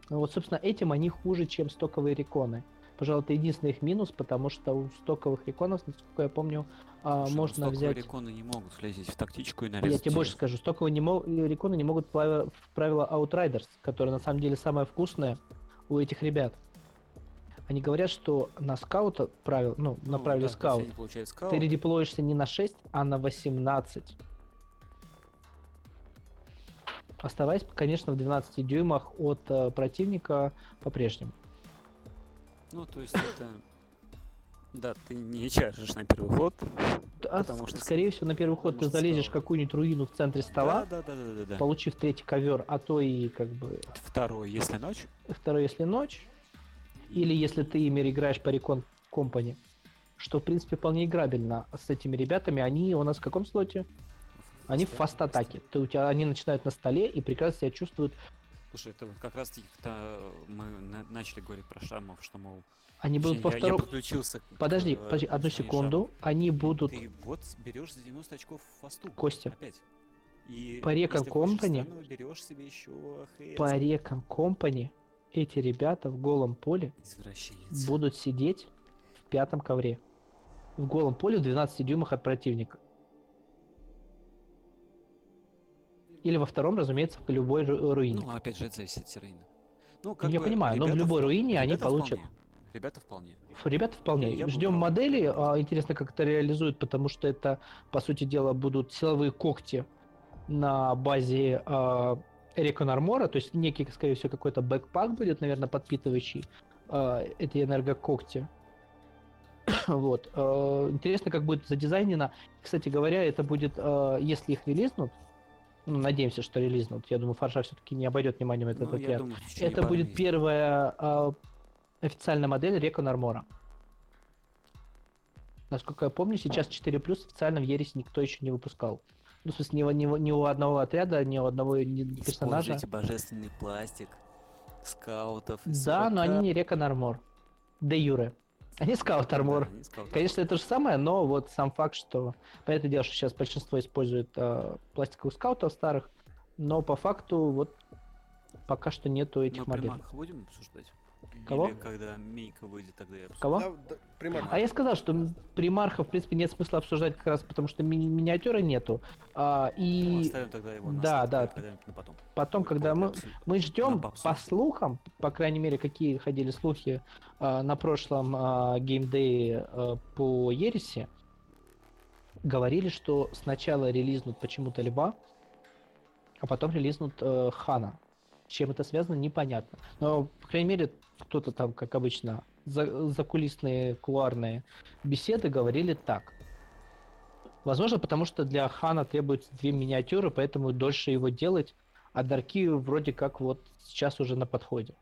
Speaker 2: Ну вот, собственно, этим они хуже, чем стоковые реконы. Пожалуй, это единственный их минус, потому что у стоковых реконов, насколько я помню, а,
Speaker 3: Слушай, ну,
Speaker 2: можно
Speaker 3: стоковые
Speaker 2: взять...
Speaker 3: реконы не могут влезть в тактичку и
Speaker 2: Я
Speaker 3: нарезать.
Speaker 2: тебе больше скажу, стоковые не мо- э, реконы не могут в правило Outriders, которое на самом деле самое вкусное у этих ребят. Они говорят, что на скаута правил, ну, на
Speaker 3: Ну,
Speaker 2: правиле
Speaker 3: да,
Speaker 2: скаут,
Speaker 3: скаут.
Speaker 2: ты редеплоишься не на 6, а на 18. Оставаясь, конечно, в 12 дюймах от э, противника по-прежнему.
Speaker 3: Ну, то есть это... Да, ты не чашешь на первый ход.
Speaker 2: А,
Speaker 3: Потому что
Speaker 2: скорее всего, на первый ход ты залезешь в какую-нибудь руину в центре стола,
Speaker 3: Да, да, да, да, да, да.
Speaker 2: получив третий ковер, а то и как бы
Speaker 3: Второй, если ночь.
Speaker 2: второй, если ночь, или если ты ими играешь по Recon Company, что, в принципе, вполне играбельно с этими ребятами. Они у нас в каком слоте? Они в фаст-атаке. Ты, у тебя, они начинают на столе и прекрасно себя чувствуют.
Speaker 3: Слушай, это вот как раз таки, мы на- начали говорить про шрамов, что, мол,
Speaker 2: Они будут
Speaker 3: я,
Speaker 2: во
Speaker 3: я
Speaker 2: втором...
Speaker 3: подключился к,
Speaker 2: Подожди,
Speaker 3: э,
Speaker 2: подожди, одну секунду. Они
Speaker 3: шрамов.
Speaker 2: будут...
Speaker 3: Ты вот берешь за 90 очков фасту.
Speaker 2: Костя.
Speaker 3: Опять. И
Speaker 2: По Company-
Speaker 3: странного, берешь себе еще ХС.
Speaker 2: По Recon Company эти ребята в голом поле будут сидеть в пятом ковре. В голом поле в 12 дюймах от противника. Или во втором, разумеется, в любой ру- руине.
Speaker 3: Ну, опять же, это зависит от террейна. Ну,
Speaker 2: Я
Speaker 3: бы
Speaker 2: понимаю, но в любой руине они получат.
Speaker 3: вполне. Ребята вполне.
Speaker 2: Ребята вполне.
Speaker 3: Я
Speaker 2: Ждем
Speaker 3: брал.
Speaker 2: модели. а, Интересно, как это реализуют, потому что это, по сути дела, будут силовые когти на базе а, Recon Armor, то есть некий, скорее всего, какой-то бэкпак будет, наверное, подпитывающий а, эти энергокогти. вот. а, Интересно, как будет задизайнено. Кстати говоря, это будет, а, если их релизнут, ну, надеемся, что релизнут. Я думаю, Фарша все-таки не обойдет вниманием этот
Speaker 3: Ну,
Speaker 2: отряд.
Speaker 3: думаю,
Speaker 2: Это будет первая а, официальная модель Recon Armor. Насколько я помню, сейчас 4 плюс официально в Ересе никто еще не выпускал. Ну, в смысле, ни, у- ни, ни у одного отряда, ни у одного ни персонажа.
Speaker 3: Используйте божественный пластик скаутов.
Speaker 2: Да, но они не Recon Armor. Де Юре. Они Scout Armor. Конечно, это же самое, но вот сам факт, что... Понятное дело, что сейчас большинство использует э, пластиковых скаутов старых, но по факту вот пока что нету этих
Speaker 3: Мы
Speaker 2: моделей.
Speaker 3: примарх будем обсуждать?
Speaker 2: Кого?
Speaker 3: Или когда Мейка выйдет, тогда я обсужу.
Speaker 2: Кого?
Speaker 1: Да, да, примарх.
Speaker 2: А я сказал, что примарха, в принципе, нет смысла обсуждать как раз потому, что ми- миниатюры нету. А,
Speaker 3: Ну,
Speaker 2: и
Speaker 3: оставим тогда его на
Speaker 2: да, да.
Speaker 3: на потом.
Speaker 2: потом, когда мы,
Speaker 3: Абсолютно.
Speaker 2: мы ждем, по слухам, по крайней мере, какие ходили слухи а, на прошлом а, геймдее а, по Ересе, говорили, что сначала релизнут почему-то Льва, а потом релизнут э, Хана. С чем это связано, непонятно. Но, по крайней мере, кто-то там, как обычно, за, закулисные, кулуарные беседы говорили так. Возможно, потому что для Хана требуется две миниатюры, поэтому дольше его делать, а Дарки вроде как вот сейчас уже на подходе.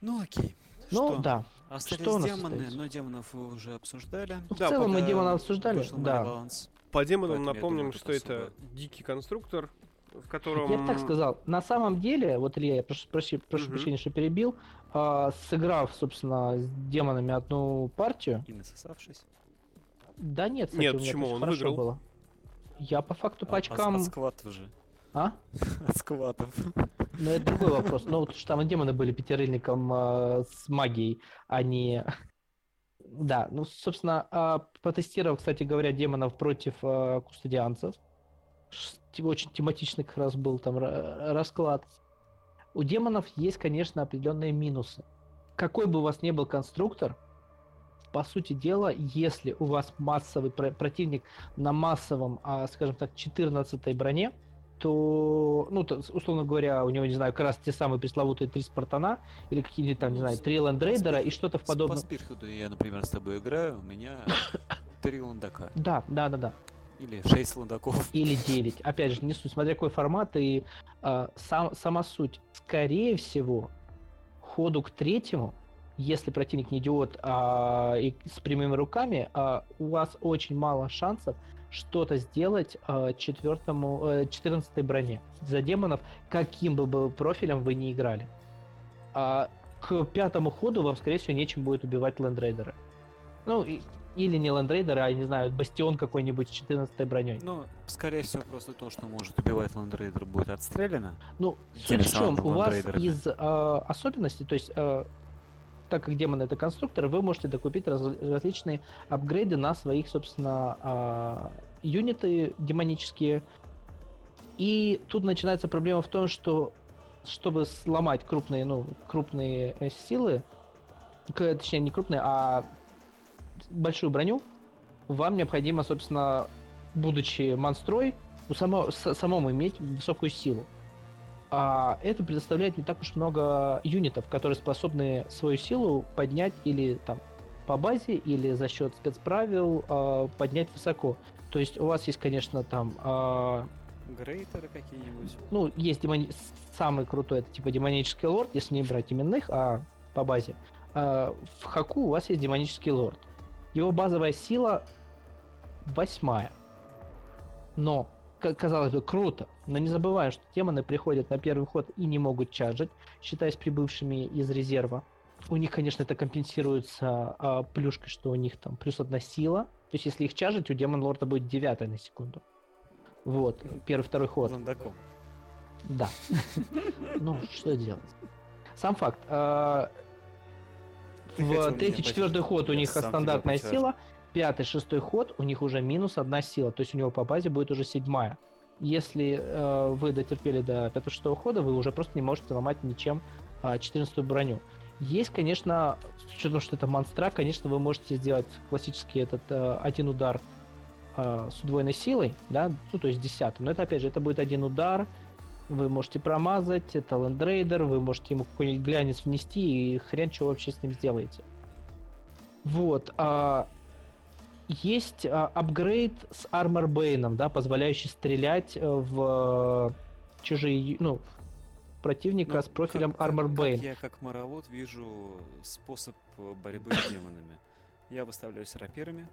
Speaker 3: Ну окей.
Speaker 2: Ну,
Speaker 3: Что?
Speaker 2: да.
Speaker 3: Остались
Speaker 2: Что у нас
Speaker 3: демоны,
Speaker 2: остается?
Speaker 3: но демонов вы уже обсуждали.
Speaker 2: Ну, в
Speaker 1: Да,
Speaker 2: целом мы демона обсуждали. Да.
Speaker 1: По демонам
Speaker 3: Поэтому
Speaker 1: напомним,
Speaker 3: думаю,
Speaker 1: что это
Speaker 3: особо-
Speaker 1: дикий конструктор, в котором...
Speaker 2: Я бы так сказал. На самом деле, вот Илья, я прошу, проси- прошу
Speaker 1: Мгм.
Speaker 2: прощения, что перебил, а, сыграв, собственно, с демонами одну партию,
Speaker 3: И насосавшись.
Speaker 2: да нет, кстати,
Speaker 1: Нет,
Speaker 2: у меня
Speaker 1: почему? Он выиграл.
Speaker 2: было. Я по факту по
Speaker 3: А-
Speaker 2: очкам...
Speaker 3: От, от скватов же.
Speaker 2: А?
Speaker 3: От скватов.
Speaker 2: Ну, это другой вопрос. Ну, вот что там демоны были пятерыльником а, с магией, а не... Да, ну, собственно, а, потестировал, кстати говоря, демонов против а, кустодианцев. Очень тематичный как раз был там ра- расклад. У демонов есть, конечно, определенные минусы. Какой бы у вас ни был конструктор, по сути дела, если у вас массовый про- противник на массовом, а, скажем так, 14 броне, то, ну, то, условно говоря, у него, не знаю, как раз те самые пресловутые три спартана, или какие-нибудь там, не
Speaker 3: Ну,
Speaker 2: знаю, три лэндрейдера и что-то в подобном.
Speaker 3: По спирхеду я, например, с тобой играю, у меня три лундака.
Speaker 2: Да, да, да, да.
Speaker 3: Или 6 ландаков.
Speaker 2: или 9. Опять же, не суть, смотря какой формат и а, сам, сама суть. Скорее всего, ходу к третьему, если противник не идиот а, и с прямыми руками, а, у вас очень мало шансов что-то сделать а, четвертому, э, 14 броне за демонов, каким бы был профилем вы не играли. А к пятому ходу вам, скорее всего, нечем будет убивать лендрейдера. Ну, и- или не лендрейдера, а, не знаю, бастион какой-нибудь с 14 броней.
Speaker 3: Ну, скорее всего, просто то, что может убивать ландрейдер, будет отстреляно.
Speaker 2: Ну, суть в чем, у вас из э, особенностей, то есть, э, так как демон это конструктор, вы можете докупить раз- различные апгрейды на своих, собственно, а, юниты демонические. И тут начинается проблема в том, что чтобы сломать крупные, ну, крупные э, силы, точнее, не крупные, а большую броню, вам необходимо, собственно, будучи монстрой, у само, самому иметь высокую силу. А это предоставляет не так уж много юнитов, которые способны свою силу поднять или там по базе, или за счет спецправил а, поднять высоко. То есть у вас есть, конечно, там а,
Speaker 3: Грейтеры какие-нибудь.
Speaker 2: ну, есть демони- самый крутой, это типа демонический лорд, если не брать именных, а по базе. А, в Хаку у вас есть демонический лорд. Его базовая сила восьмая. Но, ка- казалось бы, круто. Но не забываем, что демоны приходят на первый ход и не могут чаржить, считаясь прибывшими из резерва. У них, конечно, это компенсируется а, плюшкой, что у них там плюс одна сила. То есть, если их чаржить, у демон лорда будет девятая на секунду. Вот, первый, второй ход.
Speaker 3: Ландаком.
Speaker 2: Да. Ну, что делать? Сам факт. В третий, четвертый ход у них стандартная сила, пятый, шестой ход у них уже минус одна сила, то есть у него по базе будет уже седьмая. Если э, вы дотерпели до пятого шестого хода, вы уже просто не можете ломать ничем 14 броню. Есть, конечно, с учетом, что это монстра, конечно, вы можете сделать классический этот э, один удар э, с удвоенной силой, да, ну то есть десятым. Но это опять же, это будет один удар, вы можете промазать, это лендрейдер, вы можете ему какой-нибудь глянец внести и хрен что вообще с ним сделаете. Вот. а, есть а, апгрейд с Armor Bane, да, позволяющий стрелять э, в э, чужие, ну, противника
Speaker 3: Ну,
Speaker 2: с профилем
Speaker 3: как-
Speaker 2: Armor
Speaker 3: как. Я как моровод вижу способ э, борьбы с демонами. Я выставляюсь рапирами,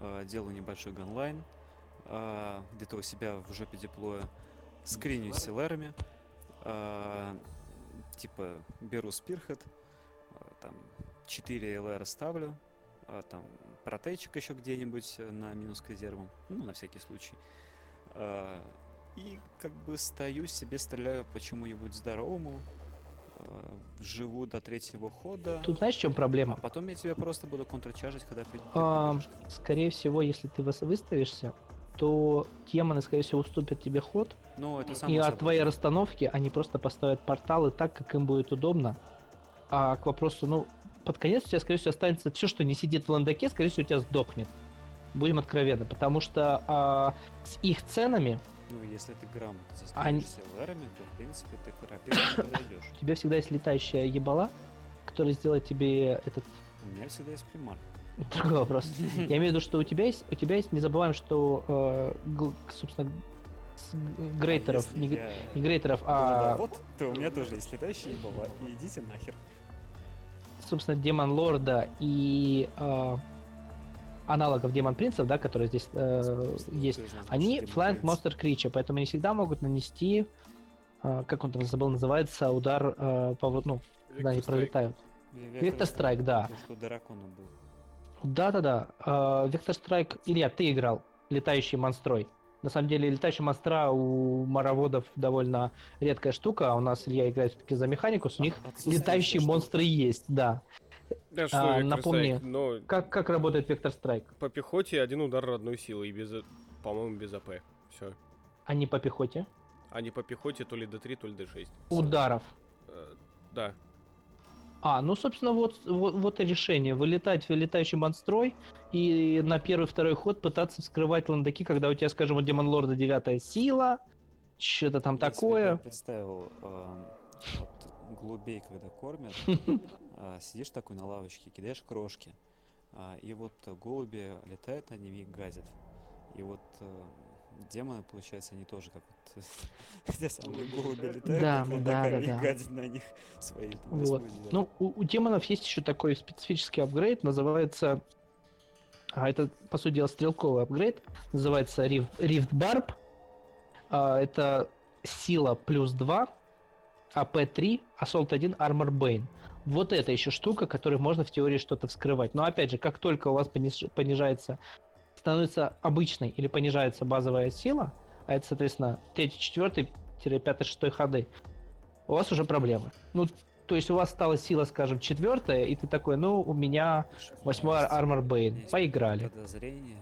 Speaker 3: э, делаю небольшой ганлайн, где-то у себя в жопе деплоя, скринюсь с LR-ами, э, типа беру спирхед, э, там 4 LR ставлю, а там протейчик еще где-нибудь э, на минус к резервам, ну, на всякий случай. Э, И как бы стою себе, стреляю по чему-нибудь здоровому, э, живу до третьего хода,
Speaker 2: Тут знаешь, в чем
Speaker 3: а
Speaker 2: проблема?
Speaker 3: потом я тебя просто буду контрчаржить, когда.
Speaker 2: А, скорее всего, если ты выс- выставишься, то демоны, скорее всего, уступят тебе ход,
Speaker 3: Ну, это само
Speaker 2: и от
Speaker 3: собой.
Speaker 2: твоей расстановки они просто поставят порталы так, как им будет удобно. А к вопросу, ну, под конец у тебя, скорее всего, останется все, что не сидит в ландаке, скорее всего, у тебя сдохнет. Будем откровенны, потому что а, с их ценами
Speaker 3: Ну, если ты грамотно
Speaker 2: Они-
Speaker 3: LR-ами, то, в принципе, ты к рапирам не подойдешь.
Speaker 2: у тебя всегда есть летающая ебала, которая сделает тебе этот
Speaker 3: У меня всегда есть примар.
Speaker 2: другой вопрос. Я имею в виду, что у тебя есть, у тебя есть, не забываем, что, э, собственно, грейтеров,
Speaker 3: Если
Speaker 2: не, г-
Speaker 3: я
Speaker 2: не грейтеров, а,
Speaker 3: вот, то у меня тоже есть летающие баба, и идите нахер.
Speaker 2: собственно, Демон Лорда и э, аналогов Демон Принцев, да, которые здесь э, есть, они
Speaker 3: Prince.
Speaker 2: Monster Creature, поэтому они всегда могут нанести, э, как он там забыл, называется, удар э, по, вот, ну, когда они
Speaker 1: Вектор
Speaker 2: пролетают. Вектор Страйк, да.
Speaker 3: Потому что дракона был.
Speaker 2: Да-да-да, э, Вектор Страйк, Илья, ты играл летающий монстрой. На самом деле, летающий монстра у мароводов довольно редкая штука, а у нас Илья играет все-таки за механикус, у них
Speaker 3: Отсутствующая
Speaker 2: летающие
Speaker 3: штука.
Speaker 2: монстры есть, да.
Speaker 1: Да что,
Speaker 2: А,
Speaker 1: Вектор
Speaker 2: напомни,
Speaker 1: Страйк, но
Speaker 2: Как, как работает Вектор Страйк?
Speaker 1: по пехоте один удар родной силы и без, по-моему, без АП. Все.
Speaker 2: А не по пехоте?
Speaker 1: А не по пехоте то ли D3, то ли D6.
Speaker 2: Ударов.
Speaker 1: Э, Да.
Speaker 2: А, ну, собственно, вот, вот, вот и решение. Вылетать в летающий монстрой и на первый-второй ход пытаться вскрывать ландаки, когда у тебя, скажем, у Демон Лорда девятая сила, что-то там
Speaker 3: Я себе
Speaker 2: такое.
Speaker 3: прям представил эм, вот голубей, когда кормят, а, сидишь такой на лавочке, кидаешь крошки, а, и вот голуби летают на ними и газят. И вот э, демоны, получается, они тоже как вот те самые голуби летают,
Speaker 2: Да, да, да, да.
Speaker 3: гадить на них свои
Speaker 2: Вот. Ну, у, у демонов есть еще такой специфический апгрейд, называется... А, это, по сути дела, стрелковый апгрейд. Называется Rift, Rift Barb. А, это сила плюс 2, АП-3, Assault 1, Armor Bane. Вот это еще штука, которой можно в теории что-то вскрывать. Но опять же, как только у вас пониж- понижается, становится обычной или понижается базовая сила, а это, соответственно, 3, 4, 5, 6 ходы, у вас уже проблемы. Ну, то есть у вас стала сила, скажем, четвертая, и ты такой, ну, у меня восьмой Bane.
Speaker 3: есть
Speaker 2: Поиграли.
Speaker 3: Подозрение,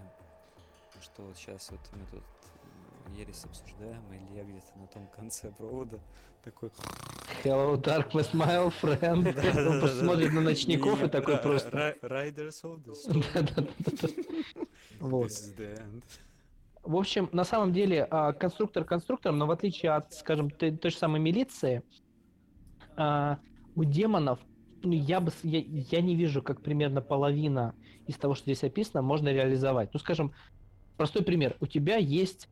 Speaker 3: что вот сейчас вот мы тут м, ересь обсуждаем, и я где-то на том конце провода такой...
Speaker 2: Hello, Darkness, my old friend. Он просто смотрит на ночников и такой просто...
Speaker 3: Riders of the.
Speaker 2: Вот. В общем, на самом деле, а, конструктор конструктором, но в отличие от, скажем, той, той же самой милиции, а, у демонов, ну, я, бы, я, я не вижу, как примерно половина из того, что здесь описано, можно реализовать. Ну, скажем, простой пример. У тебя есть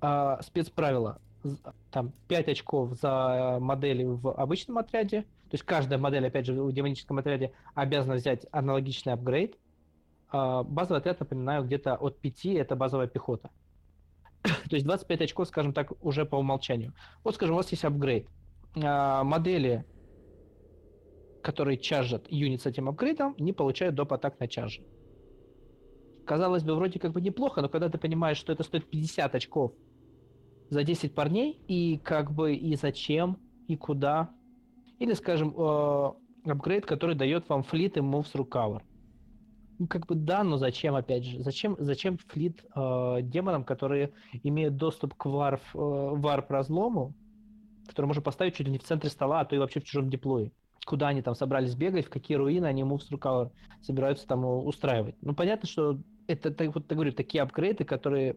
Speaker 2: а, спецправила. З- Там 5 очков за модели в обычном отряде. То есть каждая модель, опять же, в демоническом отряде обязана взять аналогичный апгрейд. А, базовый отряд, напоминаю, где-то от 5 это базовая пехота. То есть 25 очков, скажем так, уже по умолчанию. Вот, скажем, у вас есть апгрейд. А, модели, которые чаржат юнит с этим апгрейдом, не получают доп. атак на чарже. Казалось бы, вроде как бы неплохо, но когда ты понимаешь, что это стоит 50 очков за 10 парней, и как бы и зачем, и куда. Или, скажем, э, апгрейд, который дает вам fleet и moves through. Ну, как бы да, но зачем, опять же? Зачем, зачем fleet э, демонам, которые имеют доступ к варп, э, варп разлому, который можно поставить чуть ли не в центре стола, а то и вообще в чужом диплое? Куда они там собрались бегать, в какие руины они moves through cover собираются там э, устраивать? Ну, понятно, что это, так, вот, я говорю, такие апгрейды, которые...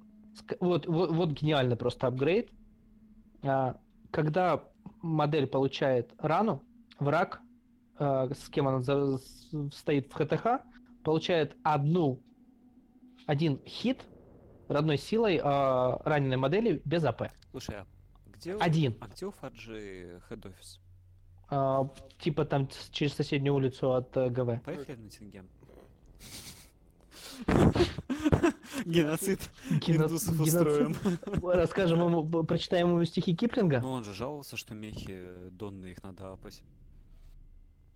Speaker 2: Вот, вот, вот гениальный просто апгрейд. А, когда модель получает рану, враг, э, с кем она за- с- стоит в ХТХ, получает одну, один хит родной силой э, раненой модели без АП.
Speaker 3: Слушай, а где
Speaker 2: Один.
Speaker 3: а где у Фаджи хед-офис?
Speaker 2: А, типа там через соседнюю улицу от э, ГВ.
Speaker 3: Поехали на Тинген. Геноцид
Speaker 2: Гено-
Speaker 3: индусов устроим.
Speaker 2: Расскажем ему, прочитаем ему стихи Киплинга.
Speaker 3: Ну он же жаловался, что мехи э, донные их надо апать.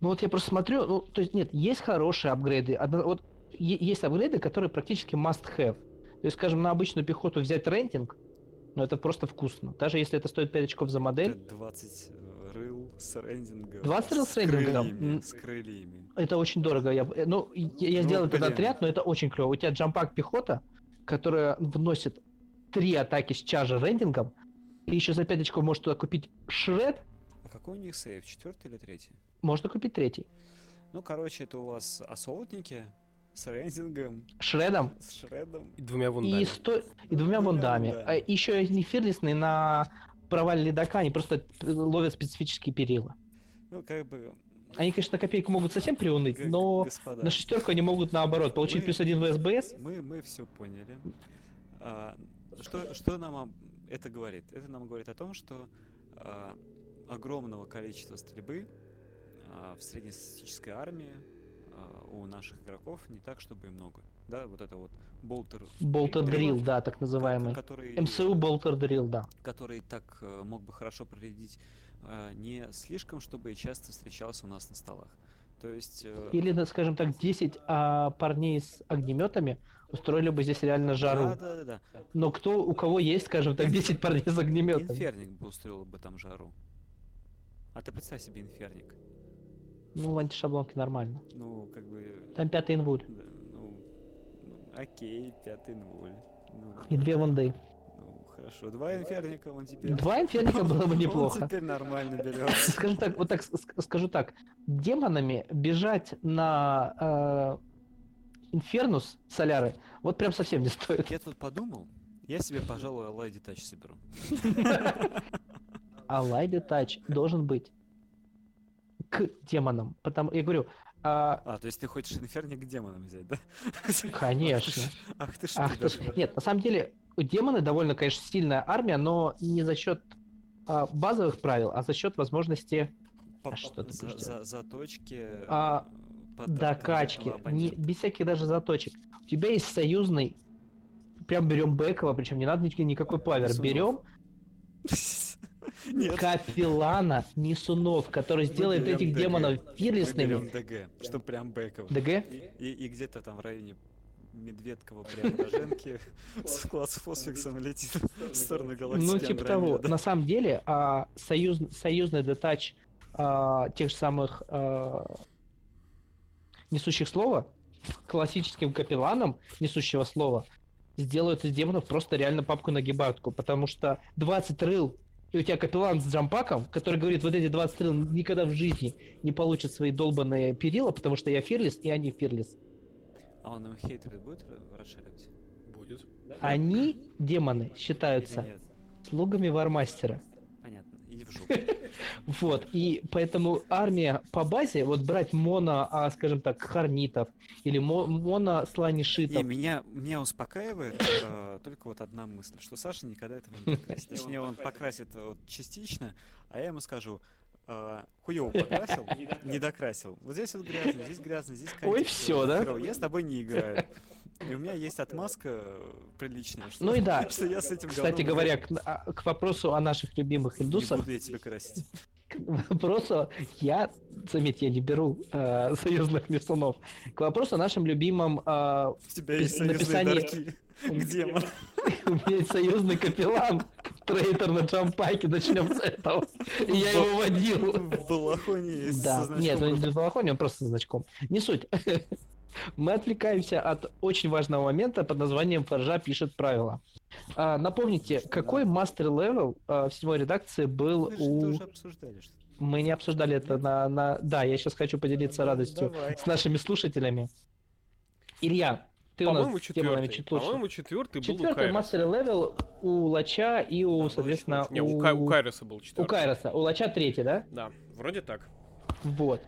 Speaker 2: Ну вот я просто смотрю, ну, то есть нет, есть хорошие апгрейды. Одно- вот есть апгрейды, которые практически must have. То есть, скажем, на обычную пехоту взять рентинг, ну это просто вкусно. Даже если это стоит 5 очков за модель,
Speaker 3: 20 э, рыл с рендингом.
Speaker 2: 20 рыл с рендингом?
Speaker 3: С крыльями.
Speaker 2: это очень дорого. Я, э, ну, я, я
Speaker 3: Ну,
Speaker 2: сделал этот
Speaker 3: блин.
Speaker 2: отряд, но это очень клево. У тебя джампак пехота, которая вносит три атаки с чаржа рендингом, и еще за 5 очков может туда купить шред,
Speaker 3: А какой у них сейв? Четвертый или третий?
Speaker 2: Можно купить третий.
Speaker 3: Ну, короче, это у вас осолтники с рендингом,
Speaker 2: Шредом
Speaker 3: с шредом.
Speaker 1: И двумя
Speaker 2: и,
Speaker 1: вундами.
Speaker 2: сто... и двумя вундами.
Speaker 3: вундами.
Speaker 2: А еще не фирлисные на провале ледака, они просто ловят специфические перила.
Speaker 3: Ну, как бы...
Speaker 2: Они, конечно, на копейку могут совсем приуныть, но
Speaker 3: господа,
Speaker 2: на шестерку они могут наоборот получить
Speaker 3: Мы-
Speaker 2: плюс один в СБС.
Speaker 3: Мы, мы все поняли. А, что, что нам это говорит? Это нам говорит о том, что а, огромного количества стрельбы в среднестатистической армии а, у наших игроков не так, чтобы и много. Да, вот это вот болтер.
Speaker 2: Болтер
Speaker 3: Дрил,
Speaker 2: да, так называемый.
Speaker 3: Который,
Speaker 2: МСУ болтер дрил, да.
Speaker 3: который так э, мог бы хорошо проредить э, не слишком, чтобы часто встречался у нас на столах. То есть... э,
Speaker 2: Или, да, скажем так, 10 а, парней с огнеметами устроили бы здесь реально жару.
Speaker 3: Да, да, да, да.
Speaker 2: Но кто, у кого есть, скажем так, 10 парней с огнеметами?
Speaker 3: Инферник бы устроил бы там жару. А ты представь себе инферник.
Speaker 2: Ну, в антишаблонке нормально.
Speaker 3: Ну, как бы...
Speaker 2: Там пятый инвуль
Speaker 3: да, ну, ну, окей, пятый нуль. Ну,
Speaker 2: и две вунды.
Speaker 3: ну, хорошо. Два инферника он теперь...
Speaker 2: Два инферника было бы
Speaker 3: Он
Speaker 2: неплохо.
Speaker 3: теперь нормально берется.
Speaker 2: Скажем так, вот так ск- скажу так, демонами бежать на э, Инфернус Соляры вот прям совсем не стоит.
Speaker 3: Я тут подумал, я себе, пожалуй, Алайди Тач соберу.
Speaker 2: А Лайди Тач должен быть к демонам. Потому, я говорю, А,
Speaker 3: А, то есть ты хочешь инферник к демонам взять, да?
Speaker 2: Конечно.
Speaker 3: Ах ты ж
Speaker 2: Ах
Speaker 3: ты
Speaker 2: ж-. Нет, на самом деле, демоны довольно, конечно, сильная армия, но не за счет а, базовых правил, а за счет возможности
Speaker 3: По-
Speaker 2: А что ты
Speaker 3: за- за- Заточки.
Speaker 2: А,
Speaker 3: э,
Speaker 2: докачки, не, без всяких даже заточек. У тебя есть союзный, прям берем Бекова, причем не надо ни- никакой павер, берем
Speaker 3: Нет.
Speaker 2: Капеллана Нисунов, который сделает этих
Speaker 3: ДГ.
Speaker 2: демонов
Speaker 3: берем ДГ, что прям бэково.
Speaker 2: ДГ?
Speaker 3: И, и- где-то там в районе Медведкова Преображенки с класс фосфиксом летит в сторону галактики
Speaker 2: Ну, типа того. На самом деле, а, союз, союзный детач а, тех же самых а, несущих слова, классическим капелланом несущего слова, сделают из демонов просто реально папку на гибатку, потому что 20 рыл, и у тебя капеллан с джампаком, который говорит, вот эти 20 рыл никогда в жизни не получат свои долбанные перила, потому что я фирлис, и они фирлис.
Speaker 3: А он им хейтеры будет ра- расшаривать?
Speaker 1: Будет.
Speaker 2: Они, демоны, считаются слугами вармастера.
Speaker 3: Иди в жопу.
Speaker 2: Вот, и поэтому армия по базе, вот брать моно, а, скажем так, харнитов или мо- моно сланишитов,
Speaker 3: Не, меня, меня успокаивает э, только вот одна мысль, что Саша никогда этого не покрасит. Точнее, он покрасит э, вот частично, а я ему скажу, э, хуёво покрасил, не докрасил. Вот здесь вот грязно, здесь грязно, здесь
Speaker 2: Ой,
Speaker 3: э,
Speaker 2: да?
Speaker 3: Я с тобой не играю. И у меня есть отмазка э, приличная. Что,
Speaker 2: Ну и да.
Speaker 3: Что я с этим
Speaker 2: Кстати говоря, к, а, к вопросу о наших любимых
Speaker 3: не
Speaker 2: индусах,
Speaker 3: буду я тебя красить.
Speaker 2: к вопросу, я, заметь, я не беру э, союзных несунов, к вопросу о нашем любимом, э,
Speaker 3: У тебя есть союзные
Speaker 2: написании-
Speaker 3: дарки. Где мы?
Speaker 2: у меня есть союзный капеллан, трейтер на джампаке, начнем с этого. И я его водил.
Speaker 3: В балахоне есть
Speaker 2: Да, нет, не в балахоне, он просто значком. Не суть. Мы отвлекаемся от очень важного момента под названием «Форжа пишет правила». А, напомните, какой master level а, в седьмой редакции был
Speaker 3: Мы
Speaker 2: у...
Speaker 3: уже обсуждали, что?
Speaker 2: Мы не обсуждали это на... на... Да, я сейчас хочу поделиться радостью
Speaker 3: Давай.
Speaker 2: с нашими слушателями. Илья, ты у
Speaker 1: По-моему,
Speaker 2: нас с темами
Speaker 1: четвертый.
Speaker 2: чуть лучше.
Speaker 1: По-моему, четвертый был у
Speaker 2: Четвертый
Speaker 1: Кайроса.
Speaker 2: мастер левел у Лача и у,
Speaker 3: Да,
Speaker 2: соответственно,
Speaker 1: Не, у, у Кайроса был
Speaker 2: у
Speaker 1: четвертый.
Speaker 2: Кайроса. У Лача третий, да?
Speaker 1: Да, вроде так.
Speaker 2: Вот.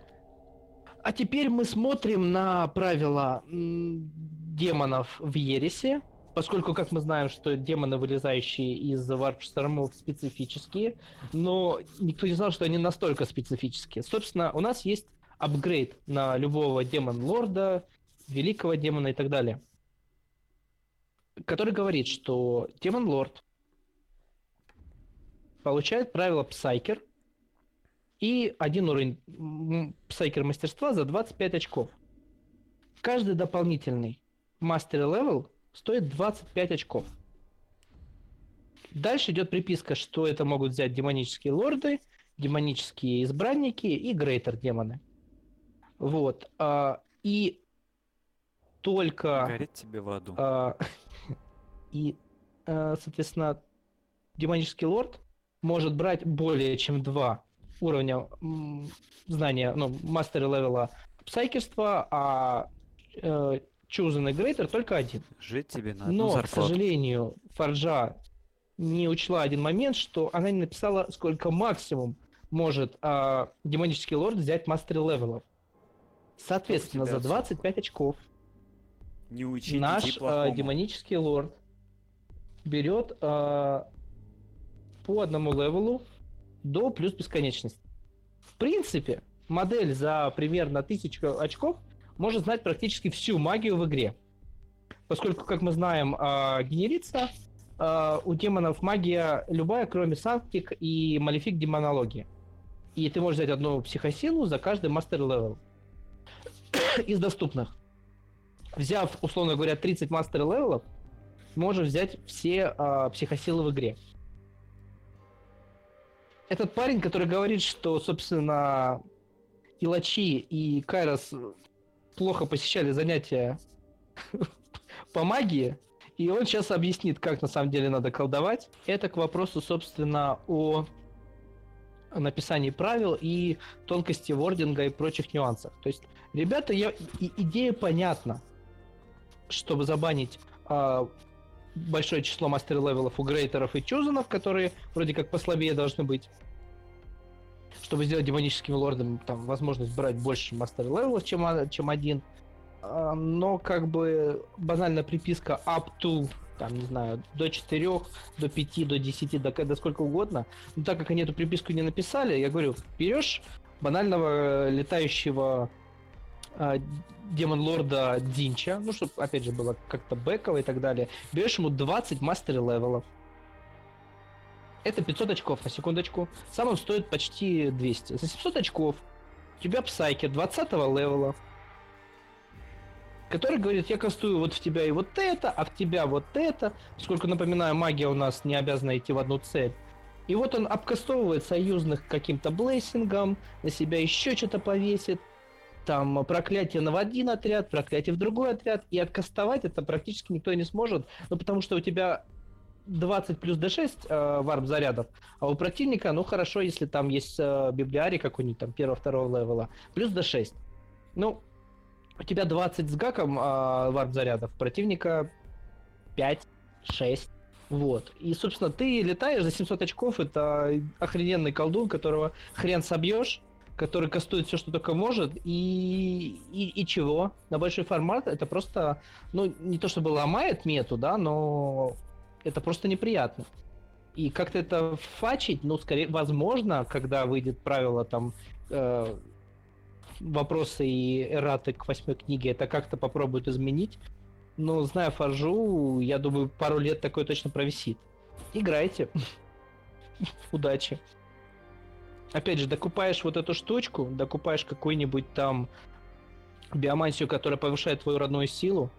Speaker 2: А теперь мы смотрим на правила демонов в Ересе, поскольку, как мы знаем, что демоны, вылезающие из варп-штормов, специфические, но никто не знал, что они настолько специфические. Собственно, у нас есть апгрейд на любого демон-лорда, великого демона и так далее, который говорит, что демон-лорд получает правило Псайкер, и один уровень м, псайкер мастерства за 25 очков. Каждый дополнительный master level стоит 25 очков. Дальше идет приписка, что это могут взять демонические лорды, демонические избранники и greater демоны. Вот. а, и только...
Speaker 3: Горит тебе в аду.
Speaker 2: А, И, э, соответственно, демонический лорд может брать более чем два уровня знания, ну, master level а псайкерства, а э, Chosen и Greater только один.
Speaker 3: Жить тебе на одну
Speaker 2: Но, к сожалению, Форжа не учла один момент, что она не написала, сколько максимум может а, демонический лорд взять master level ов.
Speaker 3: Соответственно,
Speaker 2: за 25 очков
Speaker 3: Не учи
Speaker 2: нас
Speaker 3: плохому.
Speaker 2: демонический лорд берет а, по одному level у до плюс бесконечности. В принципе, модель за примерно 1000 очков может знать практически всю магию в игре. Поскольку, как мы знаем, а, генерится а, у демонов магия любая, кроме Sanctic и Malefic демонологии. И ты можешь взять одну психосилу за каждый master level из доступных взяв, условно говоря, 30 master level ов, можешь взять все а, психосилы в игре. Этот парень, который говорит, что, собственно, Илачи и Кайрос плохо посещали занятия по магии, и он сейчас объяснит, как на самом деле надо колдовать. Это к вопросу, собственно, о написании правил и тонкости wording а и прочих нюансах. То есть, ребята, я, и- идея понятна, чтобы забанить а, большое число master level ов у greater ов и chosen ов, которые вроде как послабее должны быть. чтобы сделать демоническим лордом там возможность брать больше master level ов, чем, чем один. А, Но как бы банальная приписка up to, там, не знаю, до 4, до 5, до 10, до, до сколько угодно. Но так как они эту приписку не написали, я говорю, берешь банального летающего демон лорда Тзинча, ну, чтобы, опять же, было как-то бэково и так далее, берешь ему 20 master level ов. Это 500 очков, на секундочку. Сам он стоит почти 200. За 700 очков у тебя psyker 20 level а, который говорит, я кастую вот в тебя и вот это, а в тебя вот это. Поскольку, напоминаю, магия у нас не обязана идти в одну цель. И вот он обкастовывает союзных каким-то blessing ом, на себя еще что-то повесит, там проклятие на в один отряд, проклятие в другой отряд, и откастовать это практически никто не сможет, ну потому что у тебя 20 плюс d6 э, warp зарядов, а у противника, ну хорошо, если там есть э, библиарий какой-нибудь там первого-второго level а, плюс d6. Ну, у тебя 20 с гаком э, warp зарядов, противника 5, 6, вот. И, собственно, ты летаешь за 700 очков, это охрененный колдун, которого хрен собьешь, который кастует все, что только может, и, и, и чего? На большой формат это просто, ну, не то чтобы ломает мету, да, но это просто неприятно. И как-то это фачить, ну, скорее, возможно, когда выйдет правило там э, вопросы и эрраты к восьмой книге, это как-то попробуют изменить. Но, зная Фаржу, я думаю, пару лет такое точно провисит. Играйте. Удачи. Опять же, докупаешь вот эту штучку, докупаешь какую-нибудь там биомансию, которая повышает твою родную силу,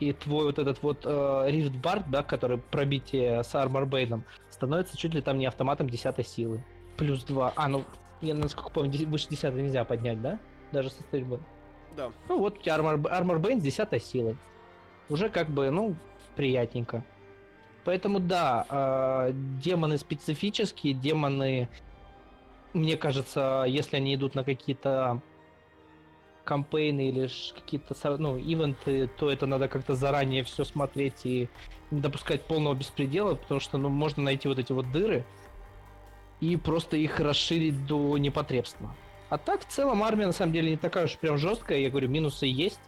Speaker 2: и твой вот этот вот э, Рифт Бард, да, который пробитие с Армор Бейном, становится чуть ли там не автоматом 10 силы. Плюс 2. А, ну, я насколько помню, выше 10 нельзя поднять, да? Даже со стрельбой.
Speaker 1: Да.
Speaker 2: Ну вот у тебя Armor, Armor Bane с 10 силой. Уже как бы, ну, приятненько. Поэтому да, э, демоны специфические, демоны, мне кажется, если они идут на какие-то кампейны или какие-то ну, ивенты, то это надо как-то заранее все смотреть и не допускать полного беспредела, потому что ну, можно найти вот эти вот дыры и просто их расширить до непотребства. А так, в целом, армия на самом деле не такая уж прям жесткая. Я говорю, минусы есть.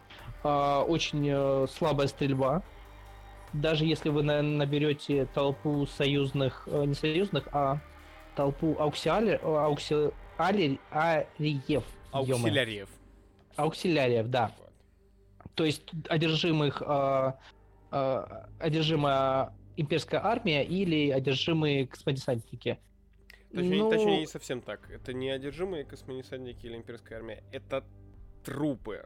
Speaker 2: А, очень э, слабая стрельба. Даже если вы на- наберете толпу союзных, э, не союзных, а толпу ауксиали, аукси, али- ариев.
Speaker 1: Ауксиляриев.
Speaker 2: Ауксиляриев, да. То есть одержимых, э, э, одержимая имперская армия или одержимые космодесантники.
Speaker 1: Точнее,
Speaker 2: Ну,
Speaker 1: точнее, не совсем так. Это не одержимые космодесантники или имперская армия. Это трупы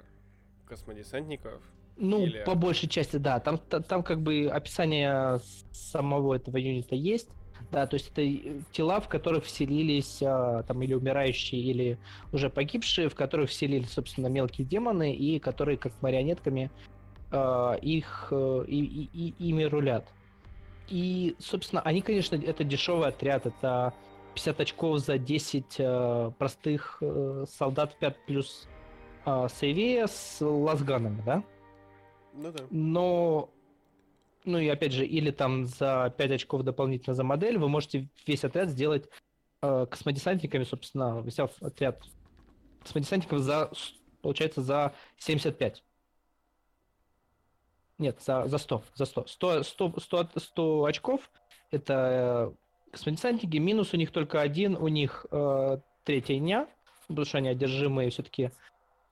Speaker 1: космодесантников.
Speaker 2: Ну,
Speaker 1: Или-
Speaker 2: по большей части, да. Там, та- там как бы описание самого этого юнита есть. Да, то есть это тела, в которых вселились а, там или умирающие, или уже погибшие, в которых вселились, собственно, мелкие демоны, и которые как марионетками а, их э, и, и- и- ими рулят. И, собственно, они, конечно, это дешевый отряд, это 50 очков за 10 э, простых э, солдат 5 плюс э, сейвея с лазганами, да?
Speaker 1: Ну да.
Speaker 2: Но, ну и опять же, или там за 5 очков дополнительно за модель вы можете весь отряд сделать э, космодесантниками, собственно, взяв отряд космодесантников за, получается, за 75. Нет, за, за 100, за 100. 100, 100, 100, 100 очков это э, космодесантники, минус у них только один, у них э, третья дня, потому что они одержимые все-таки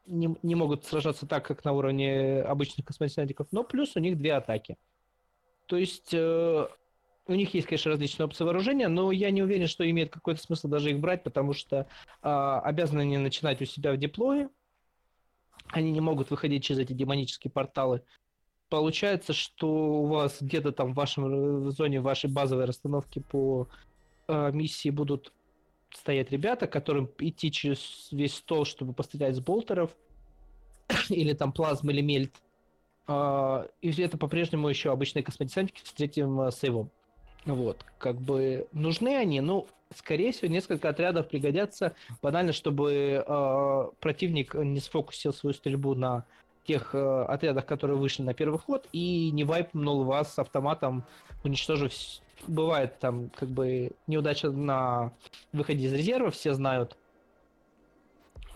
Speaker 2: не, не могут сражаться так, как на уровне обычных космодесантников, но плюс у них две атаки. То есть э, у них есть, конечно, различные опции вооружения, но я не уверен, что имеет какой-то смысл даже их брать, потому что а, обязаны они начинать у себя в диплое, они не могут выходить через эти демонические порталы. Получается, что у вас где-то там в вашем э, в зоне вашей базовой расстановки по э, миссии будут стоять ребята, которым идти через весь стол, чтобы пострелять с болтеров, или там плазм или мельт. А, И это по-прежнему еще обычные космодесантники с третьим э, сейвом. Вот, как бы нужны они, ну, скорее всего, несколько отрядов пригодятся банально, чтобы э, противник не сфокусил свою стрельбу на тех э, отрядах, которые вышли на первый ход, и не вайпнул вас автоматом, уничтожив... Бывает там как бы неудача на выходе из резерва, все знают,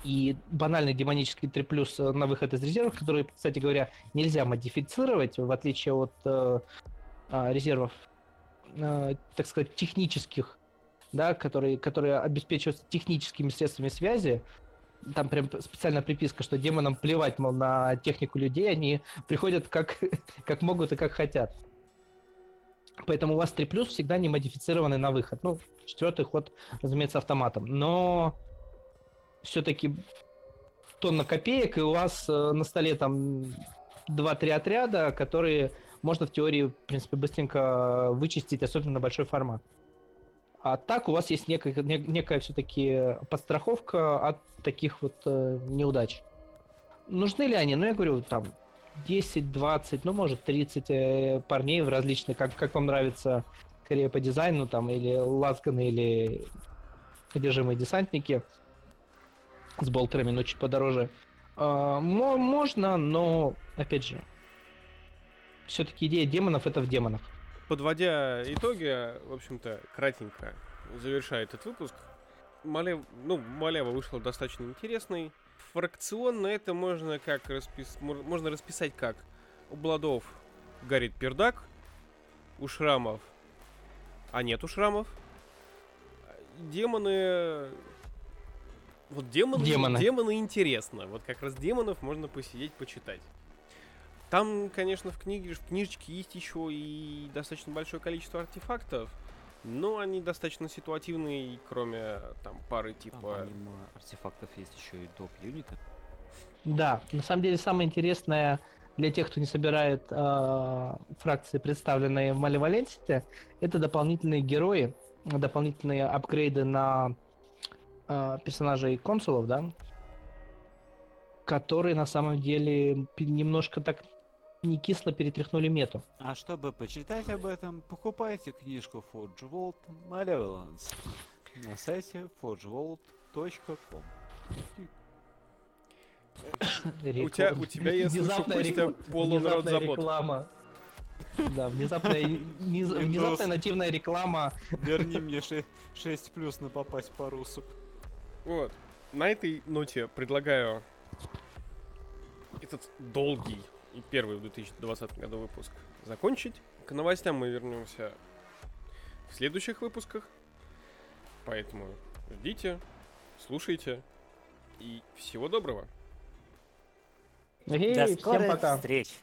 Speaker 2: и банальный демонический 3 плюс на выход из резервов, который, кстати говоря, нельзя модифицировать, в отличие от э, э, резервов, э, так сказать, технических, да, которые, которые обеспечиваются техническими средствами связи. Там прям специальная приписка, что демонам плевать, мол, на технику людей, они приходят как, как могут и как хотят. Поэтому у вас 3 плюс всегда не модифицированы на выход. Ну, четвертый ход, разумеется, автоматом. Но все-таки тонна копеек, и у вас э, на столе там 2-3 отряда, которые можно в теории, в принципе, быстренько вычистить, особенно на большой формат. А так у вас есть некая, некая все-таки подстраховка от таких вот э, неудач. Нужны ли они? Ну, я говорю, там 10, 20, ну, может, 30 э, парней в различных, как, как вам нравится, скорее по дизайну, там, или лазганы, или одержимые десантники с болтерами, но чуть подороже. А, можно, но, опять же, все-таки идея демонов это в демонах.
Speaker 1: Подводя итоги, в общем-то, кратенько завершая этот выпуск, Малев, ну, Малева вышла достаточно интересный. Фракционно это можно как распис... можно расписать как у Бладов горит пердак, у шрамов, а нет у шрамов. Демоны вот демоны, демоны. демоны интересно. Вот как раз демонов можно посидеть, почитать. Там, конечно, в книге, в книжечке есть еще и достаточно большое количество артефактов, но они достаточно ситуативные, кроме там пары типа. Там, помимо
Speaker 3: артефактов есть еще и доп юниты.
Speaker 2: Да, на самом деле самое интересное для тех, кто не собирает э, фракции, представленные в Маливаленсите, это дополнительные герои, дополнительные апгрейды на э, персонажей консулов, да, которые на самом деле немножко так не кисло перетряхнули мету.
Speaker 3: А чтобы почитать об этом, покупайте книжку Forge Vault Malevolence на сайте forgevault.com.
Speaker 1: У тебя, у тебя, если внезапная
Speaker 2: рек... внезапная реклама. Да, внезапная, внезапная нативная реклама.
Speaker 3: Верни мне 6 плюс на попасть по русу.
Speaker 1: Вот. На этой ноте предлагаю этот долгий и первый в 2020 году выпуск закончить. К новостям мы вернемся в следующих выпусках. Поэтому ждите, слушайте и всего доброго.
Speaker 3: До скорых встреч!